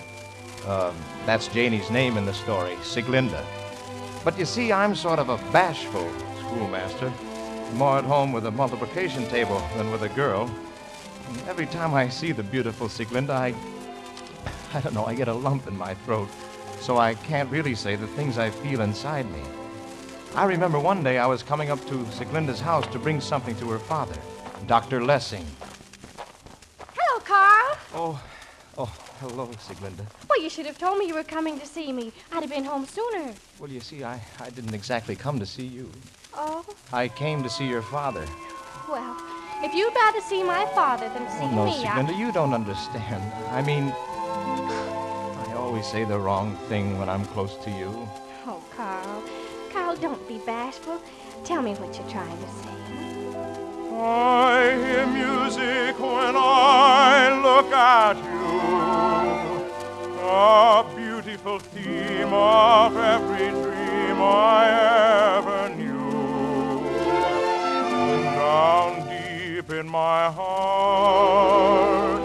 Um, that's Janie's name in the story, Sieglinde. But you see, I'm sort of a bashful schoolmaster, more at home with a multiplication table than with a girl. And every time I see the beautiful Sieglinde, I, I don't know, I get a lump in my throat, so I can't really say the things I feel inside me. I remember one day I was coming up to Sieglinde's house to bring something to her father, Dr. Lessing. Hello, Carl. Oh, oh, hello, Sieglinde. Well, you should have told me you were coming to see me. I'd have been home sooner. Well, you see, I, I didn't exactly come to see you. Oh, I came to see your father. well, if you'd rather see my father than see Oh, no, me, Sieglinde, you don't understand. I mean, I always say the wrong thing when I'm close to you. Oh, Carl. Carl, don't be bashful. Tell me what you're trying to say. I hear music when I look at you. A beautiful theme of every dream I ever my heart,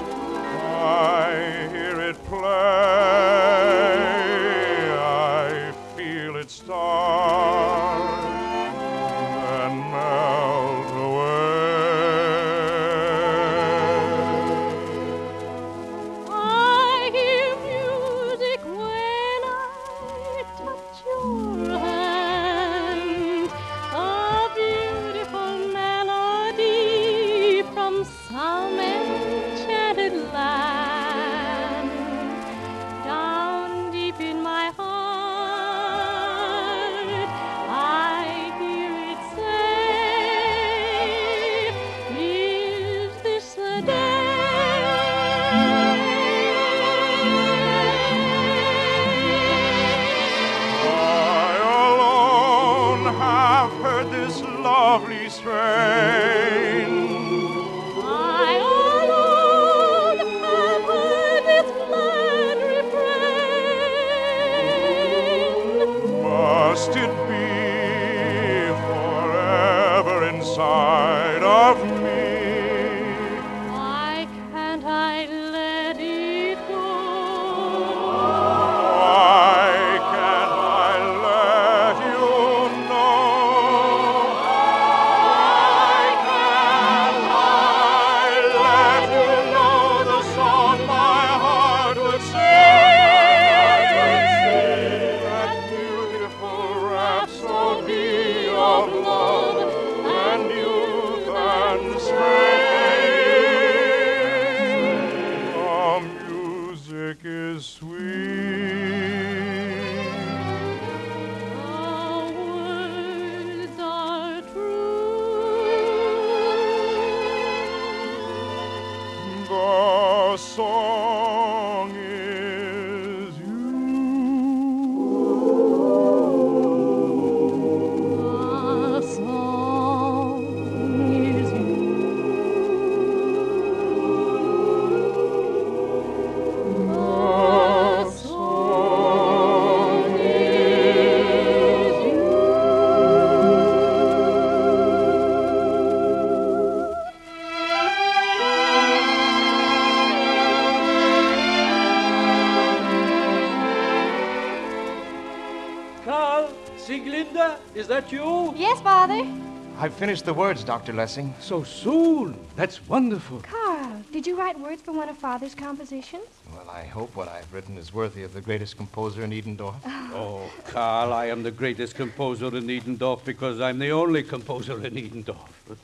finished the words, Dr. Lessing. So soon. That's wonderful. Carl, did you write words for one of Father's compositions? Well, I hope what I've written is worthy of the greatest composer in Edendorf. Oh, Carl, I am the greatest composer in Edendorf because I'm the only composer in Edendorf.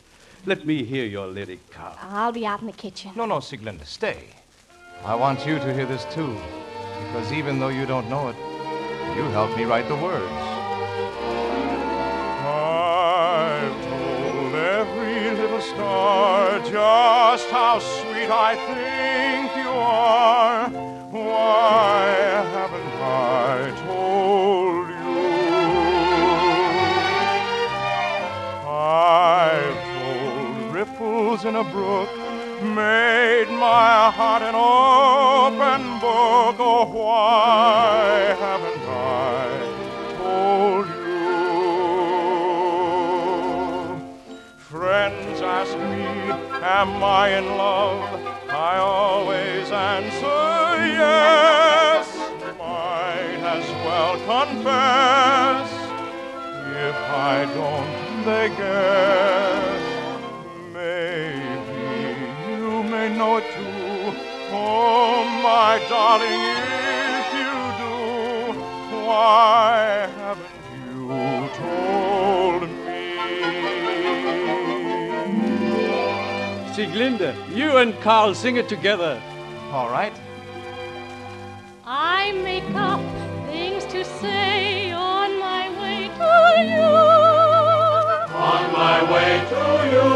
Let me hear your lyric, Carl. I'll be out in the kitchen. No, no, Sieglinde, stay. I want you to hear this too, because even though you don't know it, you helped me write the words. Star just how sweet I think you are. Why haven't I told you? I've told ripples in a brook, made my heart an open book. Oh, why haven't am I in love? I always answer yes. Might as well confess. If I don't, they guess. Maybe you may know it too. Oh, my darling, if you do, why me? Sieglinde, you and Carl sing it together. All right. I make up things to say on my way to you. On my way to you,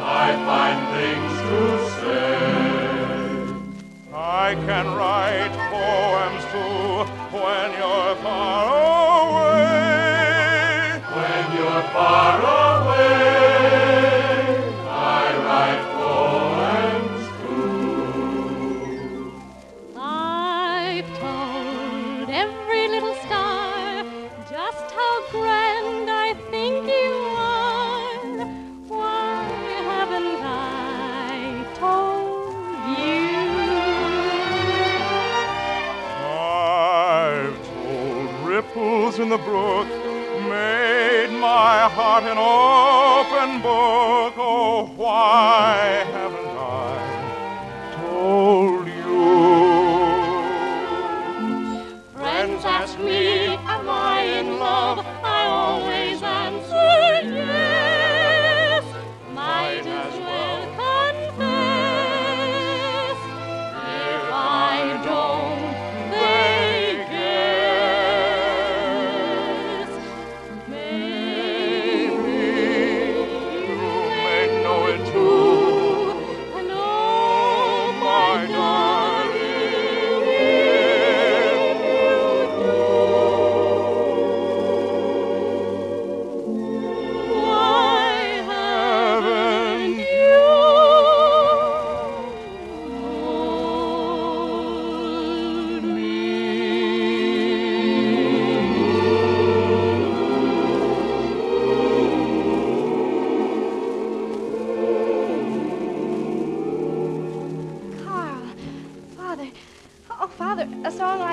I find things to say. I can write poems too when you're far away. When you're far away, in the brook, made my heart an open book.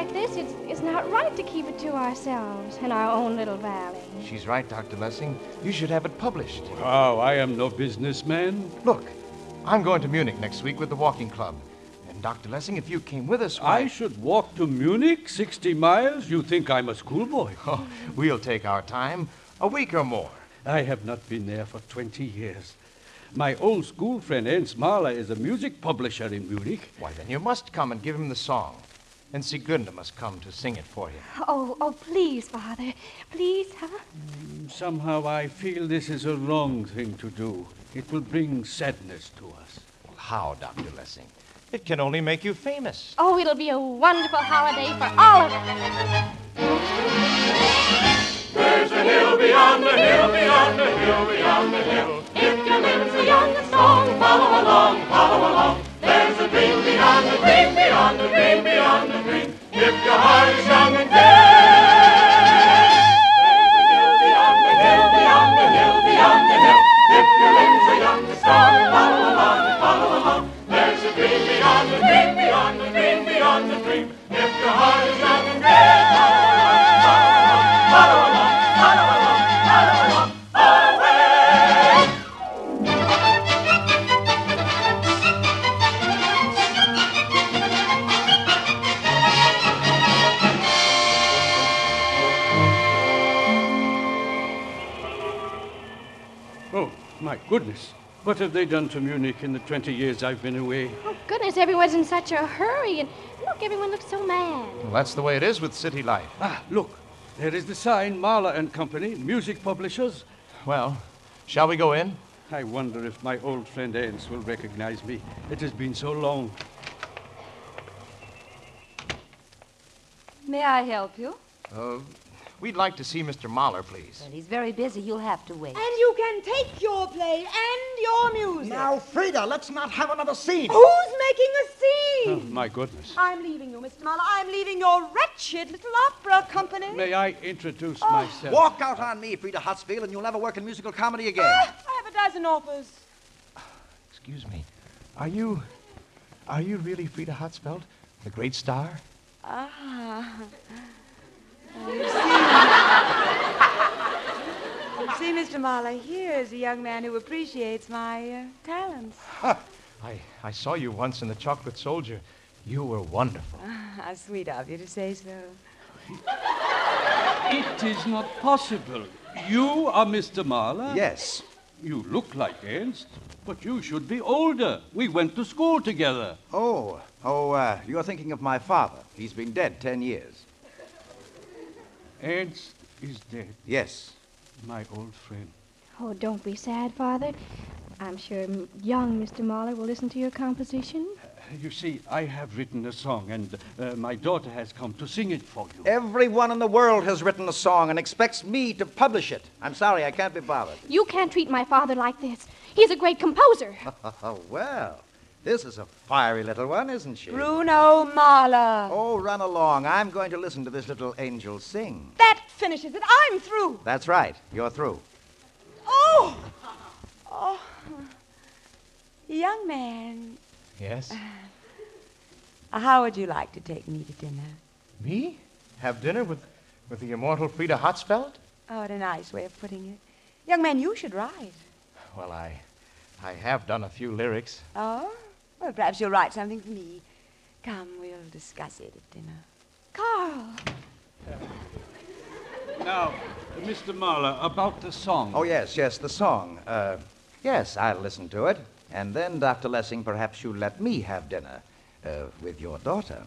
Like this, it's, it's not right to keep it to ourselves in our own little valley. She's right, Dr. Lessing. You should have it published. Oh, I am no businessman. Look, I'm going to Munich next week with the walking club. And Dr. Lessing, if you came with us, why... I should walk to Munich 60 miles? You think I'm a schoolboy? Oh, we'll take our time. A week or more. I have not been there for 20 years. My old school friend Ernst Mahler is a music publisher in Munich. Why, then you must come and give him the song. And Sieglinde must come to sing it for you. Oh, oh, please, Father. Please, huh? Mm, somehow I feel this is a wrong thing to do. It will bring sadness to us. How, Dr. Lessing? It can only make you famous. Oh, it'll be a wonderful holiday for all of us. There's a hill beyond the hill, beyond the hill, beyond the hill. If your limbs are young and strong, follow along, follow along. There's a dream beyond the dream, beyond the dream, beyond the dream. If your heart is young and fair. Hill beyond the hill, beyond the hill, beyond the hill. If your limbs are young and strong, follow along, follow along. There's a dream beyond the dream, beyond the dream, beyond the dream. If your heart is young and fair, goodness. What have they done to Munich in the 20 years I've been away? Oh, goodness, everyone's in such a hurry. And look, everyone looks so mad. Well, that's the way it is with city life. Ah, look. There is the sign, Mahler and Company, music publishers. Well, shall we go in? I wonder if my old friend Ernst will recognize me. It has been so long. May I help you? Uh, we'd like to see Mr. Mahler, please. Well, he's very busy. You'll have to wait. And you can take your play and your music. Now, Frida, let's not have another scene. Who's making a scene? Oh, my goodness. I'm leaving you, Mr. Mahler. I'm leaving your wretched little opera company. May I introduce myself? Walk out on me, Frida Hatzfeld, and you'll never work in musical comedy again. Ah, I have a dozen offers. Excuse me. Are you. Are you really Frida Hatzfeld, the great star? Ah. Oh, see, Mr. Mahler, here is a young man who appreciates my uh, talents. I, I saw you once in The Chocolate Soldier. You were wonderful. Ah, how sweet of you to say so. It is not possible. You are Mr. Mahler? Yes. You look like Ernst, but you should be older. We went to school together. Oh, oh, uh, you're thinking of my father. He's been dead ten years. Ernst is dead. Yes. My old friend. Oh, don't be sad, Father. I'm sure young Mr. Mahler will listen to your composition. You see, I have written a song, and uh, my daughter has come to sing it for you. Everyone in the world has written a song and expects me to publish it. I'm sorry, I can't be bothered. You can't treat my father like this. He's a great composer. well, this is a fiery little one, isn't she? Bruno Mahler. Oh, run along. I'm going to listen to this little angel sing. That finishes it. I'm through. That's right. You're through. Oh! Oh. Young man, Yes? Uh, how would you like to take me to dinner? Me? Have dinner with, with the immortal Frida Hatzfeld? Oh, what a nice way of putting it. Young man, you should write. Well, I, I have done a few lyrics. Oh? Well, perhaps you'll write something for me. Come, we'll discuss it at dinner. Carl! Now, Mr. Mahler, about the song. Oh, yes, yes, the song. Uh, yes, I'll listen to it. And then, Dr. Lessing, perhaps you'll let me have dinner uh, with your daughter.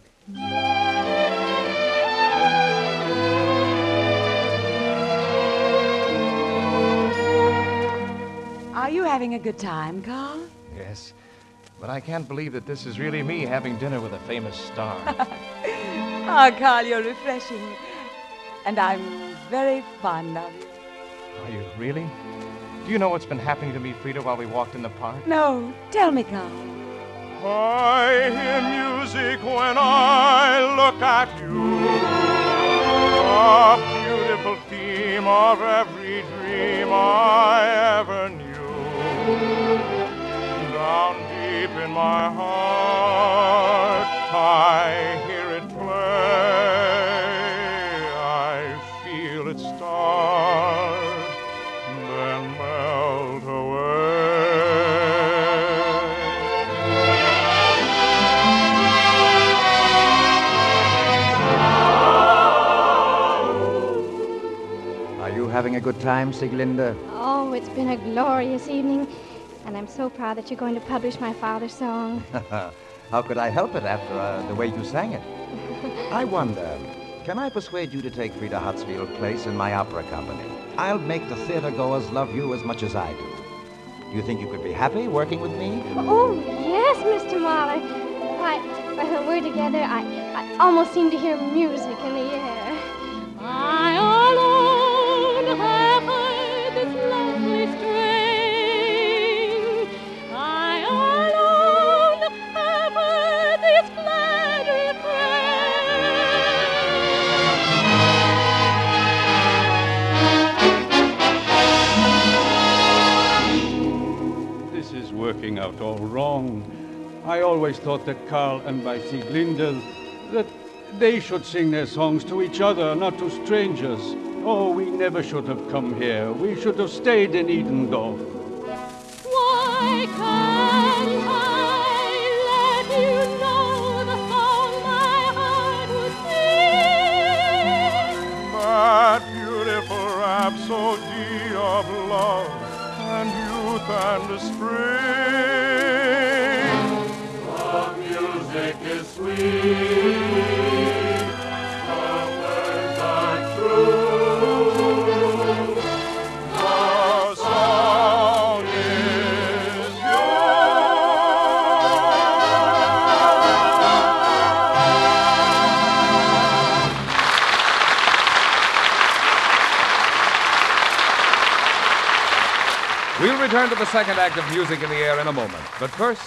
Are you having a good time, Carl? Yes. But I can't believe that this is really me having dinner with a famous star. Oh, Carl, you're refreshing. And I'm very fond of you. Are you really? Do you know what's been happening to me, Frida, while we walked in the park? No, tell me, Carl. I hear music when I look at you. A beautiful theme of every dream I ever knew. Down deep in my heart, I hear it play. I feel it start, then melt away. Are you having a good time, Sieglinde? Oh, it's been a glorious evening. And I'm so proud that you're going to publish my father's song. How could I help it after uh, the way you sang it? I wonder, can I persuade you to take Frida Hatzfeld's place in my opera company? I'll make the theater goers love you as much as I do. Do you think you could be happy working with me? Oh, yes, Mr. Mahler. Why, when we're together, I, I almost seem to hear music in the air. I working out all wrong. I always thought that Carl and my Sieglinde, that they should sing their songs to each other, not to strangers. Oh, we never should have come here. We should have stayed in Edendorf. Why can't I let you know the song my heart would sing? that beautiful rhapsody of love, and you and spring. The music is sweet. Return to the second act of Music in the Air in a moment. But first,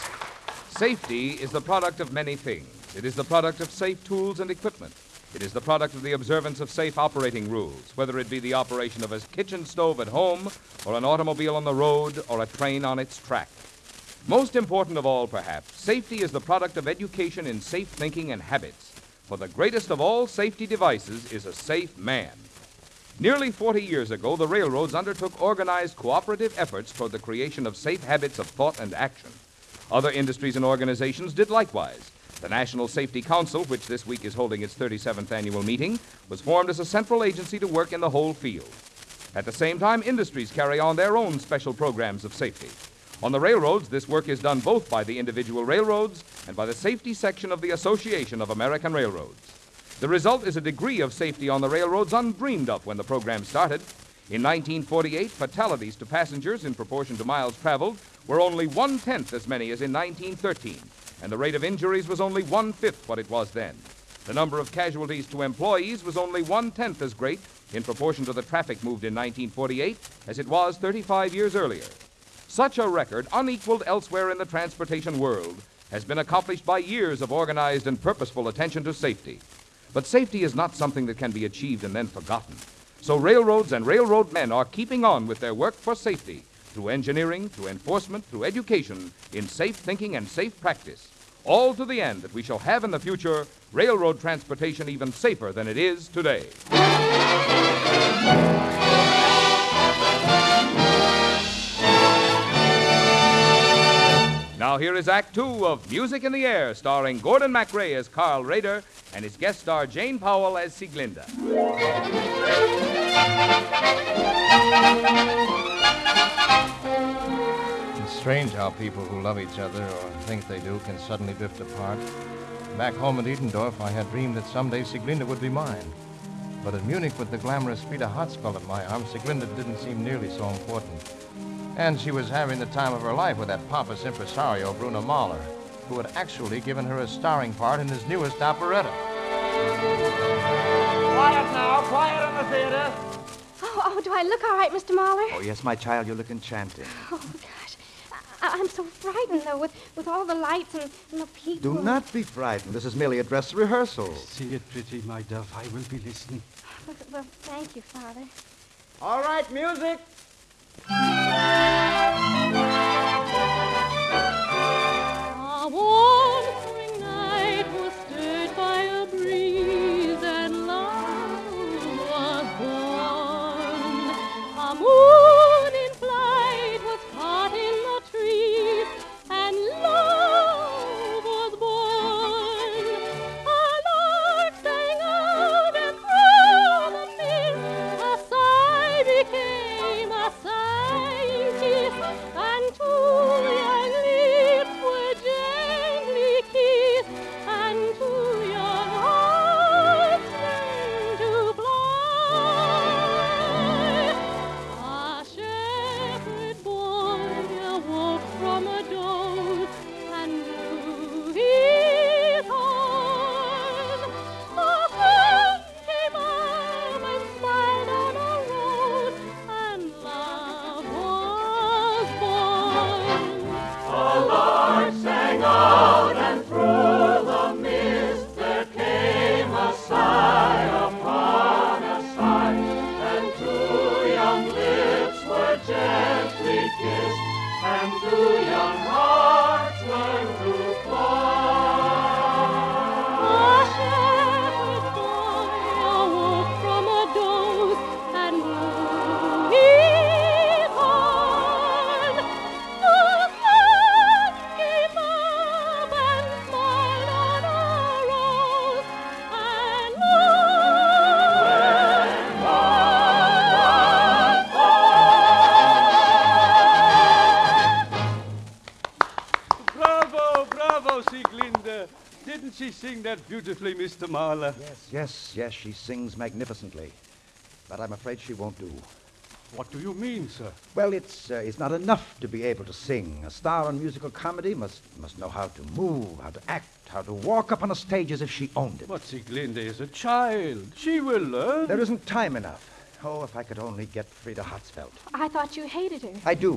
safety is the product of many things. It is the product of safe tools and equipment. It is the product of the observance of safe operating rules, whether it be the operation of a kitchen stove at home, or an automobile on the road, or a train on its track. Most important of all, perhaps, safety is the product of education in safe thinking and habits. For the greatest of all safety devices is a safe man. Nearly 40 years ago, the railroads undertook organized cooperative efforts toward the creation of safe habits of thought and action. Other industries and organizations did likewise. The National Safety Council, which this week is holding its 37th annual meeting, was formed as a central agency to work in the whole field. At the same time, industries carry on their own special programs of safety. On the railroads, this work is done both by the individual railroads and by the safety section of the Association of American Railroads. The result is a degree of safety on the railroads undreamed of when the program started. In 1948, fatalities to passengers in proportion to miles traveled were only one tenth as many as in 1913, and the rate of injuries was only one fifth what it was then. The number of casualties to employees was only one tenth as great in proportion to the traffic moved in 1948 as it was 35 years earlier. Such a record, unequaled elsewhere in the transportation world, has been accomplished by years of organized and purposeful attention to safety. But safety is not something that can be achieved and then forgotten. So railroads and railroad men are keeping on with their work for safety through engineering, through enforcement, through education, in safe thinking and safe practice. All to the end that we shall have in the future railroad transportation even safer than it is today. Now, here is Act Two of Music in the Air, starring Gordon MacRae as Carl Rader and his guest star Jane Powell as Sieglinde. It's strange how people who love each other or think they do can suddenly drift apart. Back home at Edendorf, I had dreamed that someday Sieglinde would be mine. But in Munich, with the glamorous Frida Hatzfeld at my arm, Sieglinde didn't seem nearly so important. And she was having the time of her life with that pompous impresario, Bruno Mahler, who had actually given her a starring part in his newest operetta. Quiet now, quiet in the theater. Oh, oh, do I look all right, Mr. Mahler? Oh, yes, my child, you look enchanting. Oh, gosh. I- I'm so frightened, though, with, with all the lights and, and the people. Do not be frightened. This is merely a dress rehearsal. See it pretty, my dove. I will be listening. Well, well, thank you, Father. All right, music. A warm sing that beautifully, Mr. Mahler? Yes, yes, yes, she sings magnificently. But I'm afraid she won't do. What do you mean, sir? Well, it's uh, it's not enough to be able to sing. A star in musical comedy must must know how to move, how to act, how to walk up on a stage as if she owned it. But Sieglinde is a child. She will learn. There isn't time enough. Oh, if I could only get Frida Hatzfeld. I thought you hated her. I do.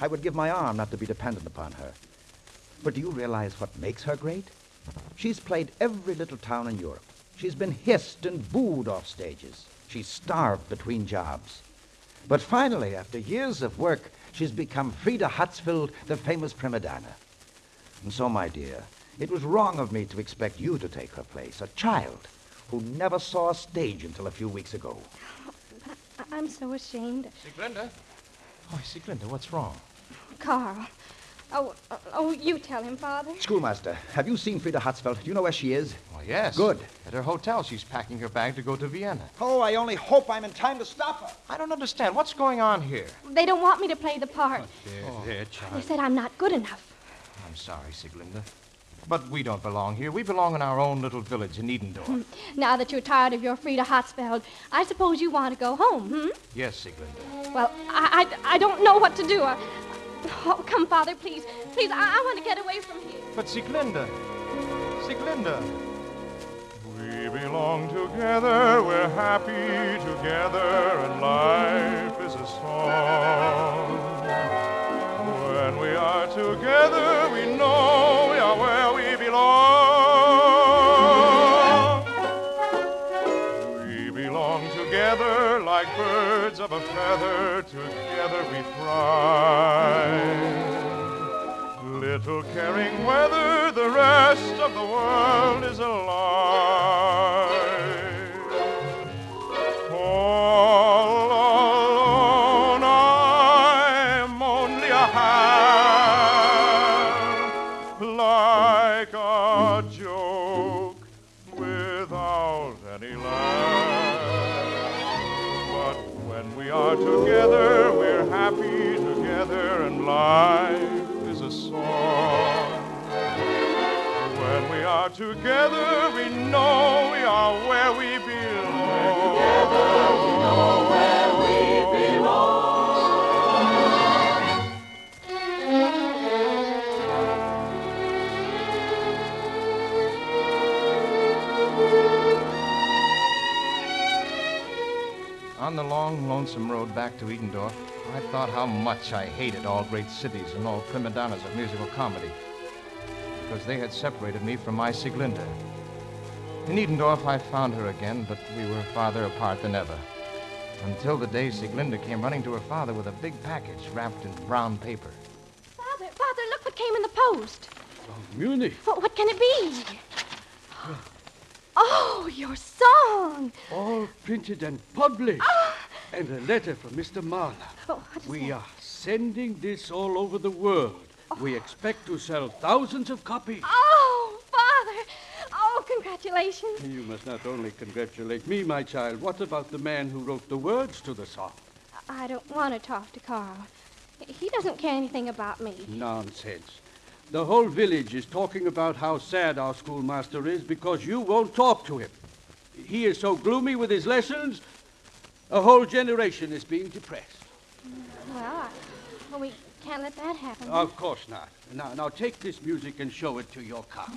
I would give my arm not to be dependent upon her. But do you realize what makes her great? She's played every little town in Europe. She's been hissed and booed off stages. She's starved between jobs. But finally, after years of work, she's become Frida Hatzfeld, the famous prima donna. And so, my dear, it was wrong of me to expect you to take her place, a child who never saw a stage until a few weeks ago. I- I'm so ashamed. Sieglinde? Oh, Sieglinde, what's wrong? Carl. Oh, oh, oh, you tell him, Father. Schoolmaster, have you seen Frida Hatzfeld? Do you know where she is? Oh, yes. Good. At her hotel, she's packing her bag to go to Vienna. Oh, I only hope I'm in time to stop her. I don't understand. What's going on here? They don't want me to play the part. There, there, They child. said I'm not good enough. I'm sorry, Sieglinde. But we don't belong here. We belong in our own little village in Edendorf. Now that you're tired of your Frida Hatzfeld, I suppose you want to go home, hmm? yes, Sieglinde. Well, I, I, I don't know what to do. I, oh, come, Father, please. Please, I, I want to get away from here. But Sieglinde. Sieglinde. We belong together, we're happy together, and life is a song. When we are together, we know we are where we belong. A feather, together we fly. Little caring whether the rest of the world is alive. Lonesome road back to Edendorf, I thought how much I hated all great cities and all prima donnas of musical comedy. Because they had separated me from my Sieglinde. In Edendorf, I found her again, but we were farther apart than ever. Until the day Sieglinde came running to her father with a big package wrapped in brown paper. Father, Father, look what came in the post. Oh, Munich. What, what can it be? Oh, your song. All printed and published. And a letter from Mr. Mahler. Oh, We that? are sending this all over the world. We oh. expect to sell thousands of copies. Oh, Father. Oh, congratulations. You must not only congratulate me, my child. What about the man who wrote the words to the song? I don't want to talk to Carl. He doesn't care anything about me. Nonsense. The whole village is talking about how sad our schoolmaster is because you won't talk to him. He is so gloomy with his lessons, a whole generation is being depressed. Well, I, well, we can't let that happen. Of course not. Now, now take this music and show it to your car.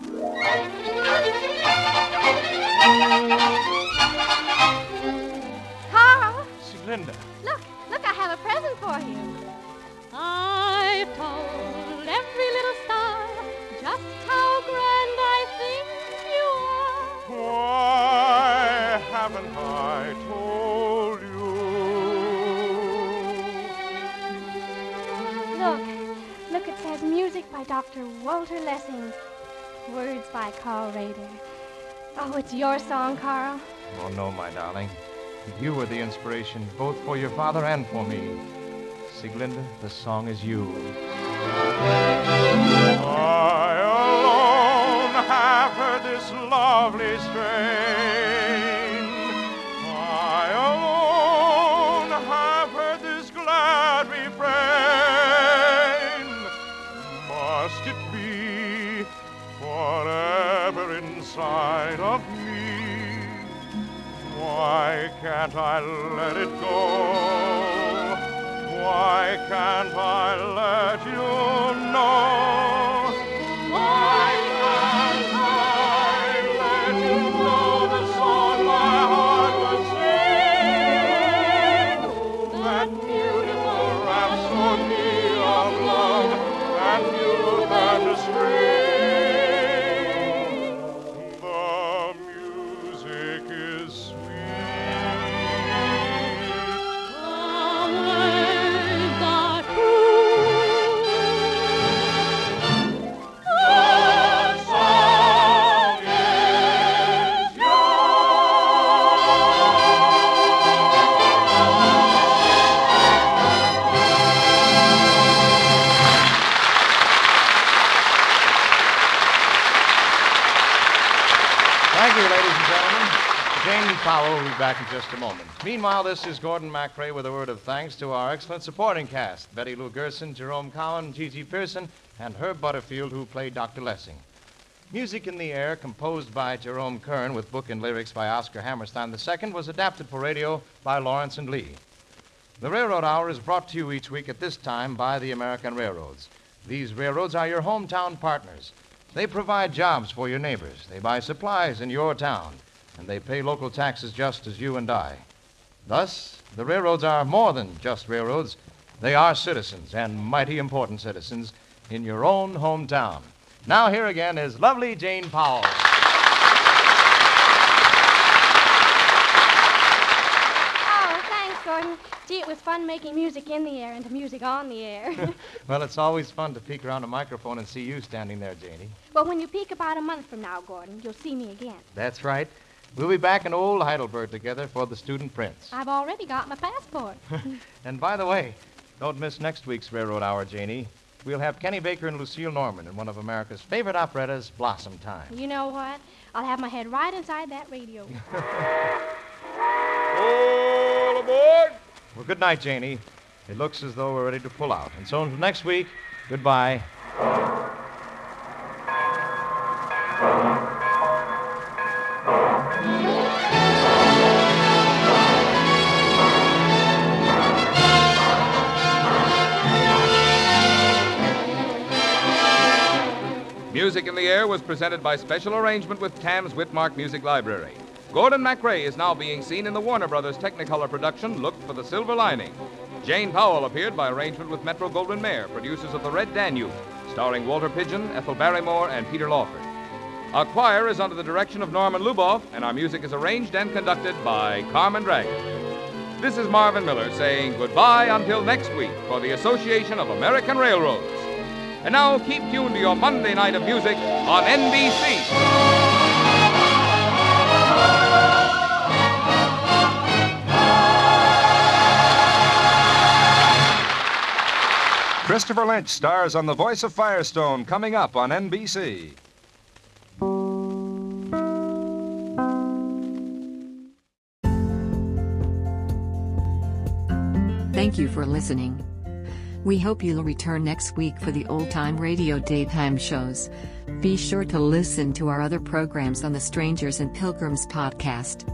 Carl, Sieglinde. look, look, I have a present for you. I've told every little star just how grand I think you are. Why haven't I music by Dr. Walter Lessing, words by Carl Rader. Oh, it's your song, Carl. Oh, no, my darling. You were the inspiration both for your father and for me. Sieglinde, the song is you. I alone have heard this lovely strain. Can't I let it go? Why can't I let you know? Will be back in just a moment. Meanwhile, this is Gordon MacRae with a word of thanks to our excellent supporting cast Betty Lou Gerson, Jerome Cowan, Gigi Pearson, and Herb Butterfield, who played Dr. Lessing. Music in the Air, composed by Jerome Kern with book and lyrics by Oscar Hammerstein II, was adapted for radio by Lawrence and Lee. The Railroad Hour is brought to you each week at this time by the American Railroads. These railroads are your hometown partners. They provide jobs for your neighbors. They buy supplies in your town. And they pay local taxes just as you and I. Thus, the railroads are more than just railroads. They are citizens, and mighty important citizens, in your own hometown. Now, here again is lovely Jane Powell. Oh, thanks, Gordon. Gee, it was fun making music in the air and music on the air. well, it's always fun to peek around a microphone and see you standing there, Janie. well, when you peek about a month from now, Gordon, you'll see me again. That's right. We'll be back in old Heidelberg together for the student prince. I've already got my passport. And by the way, don't miss next week's Railroad Hour, Janie. We'll have Kenny Baker and Lucille Norman in one of America's favorite operettas, Blossom Time. you know what? I'll have my head right inside that radio. All aboard! Well, good night, Janie. It looks as though we're ready to pull out. And so until next week, goodbye. Music in the Air was presented by special arrangement with Tams Witmark Music Library. Gordon MacRae is now being seen in the Warner Brothers Technicolor production Look for the Silver Lining. Jane Powell appeared by arrangement with Metro Goldwyn Mayer, producers of The Red Danube, starring Walter Pidgeon, Ethel Barrymore, and Peter Lawford. Our choir is under the direction of Norman Luboff, and our music is arranged and conducted by Carmen Dragon. This is Marvin Miller saying goodbye until next week for the Association of American Railroads. And now keep tuned to your Monday night of music on NBC. Christopher Lynch stars on The Voice of Firestone coming up on NBC. Thank you for listening. We hope you'll return next week for the old time radio daytime shows. Be sure to listen to our other programs on the Strangers and Pilgrims podcast.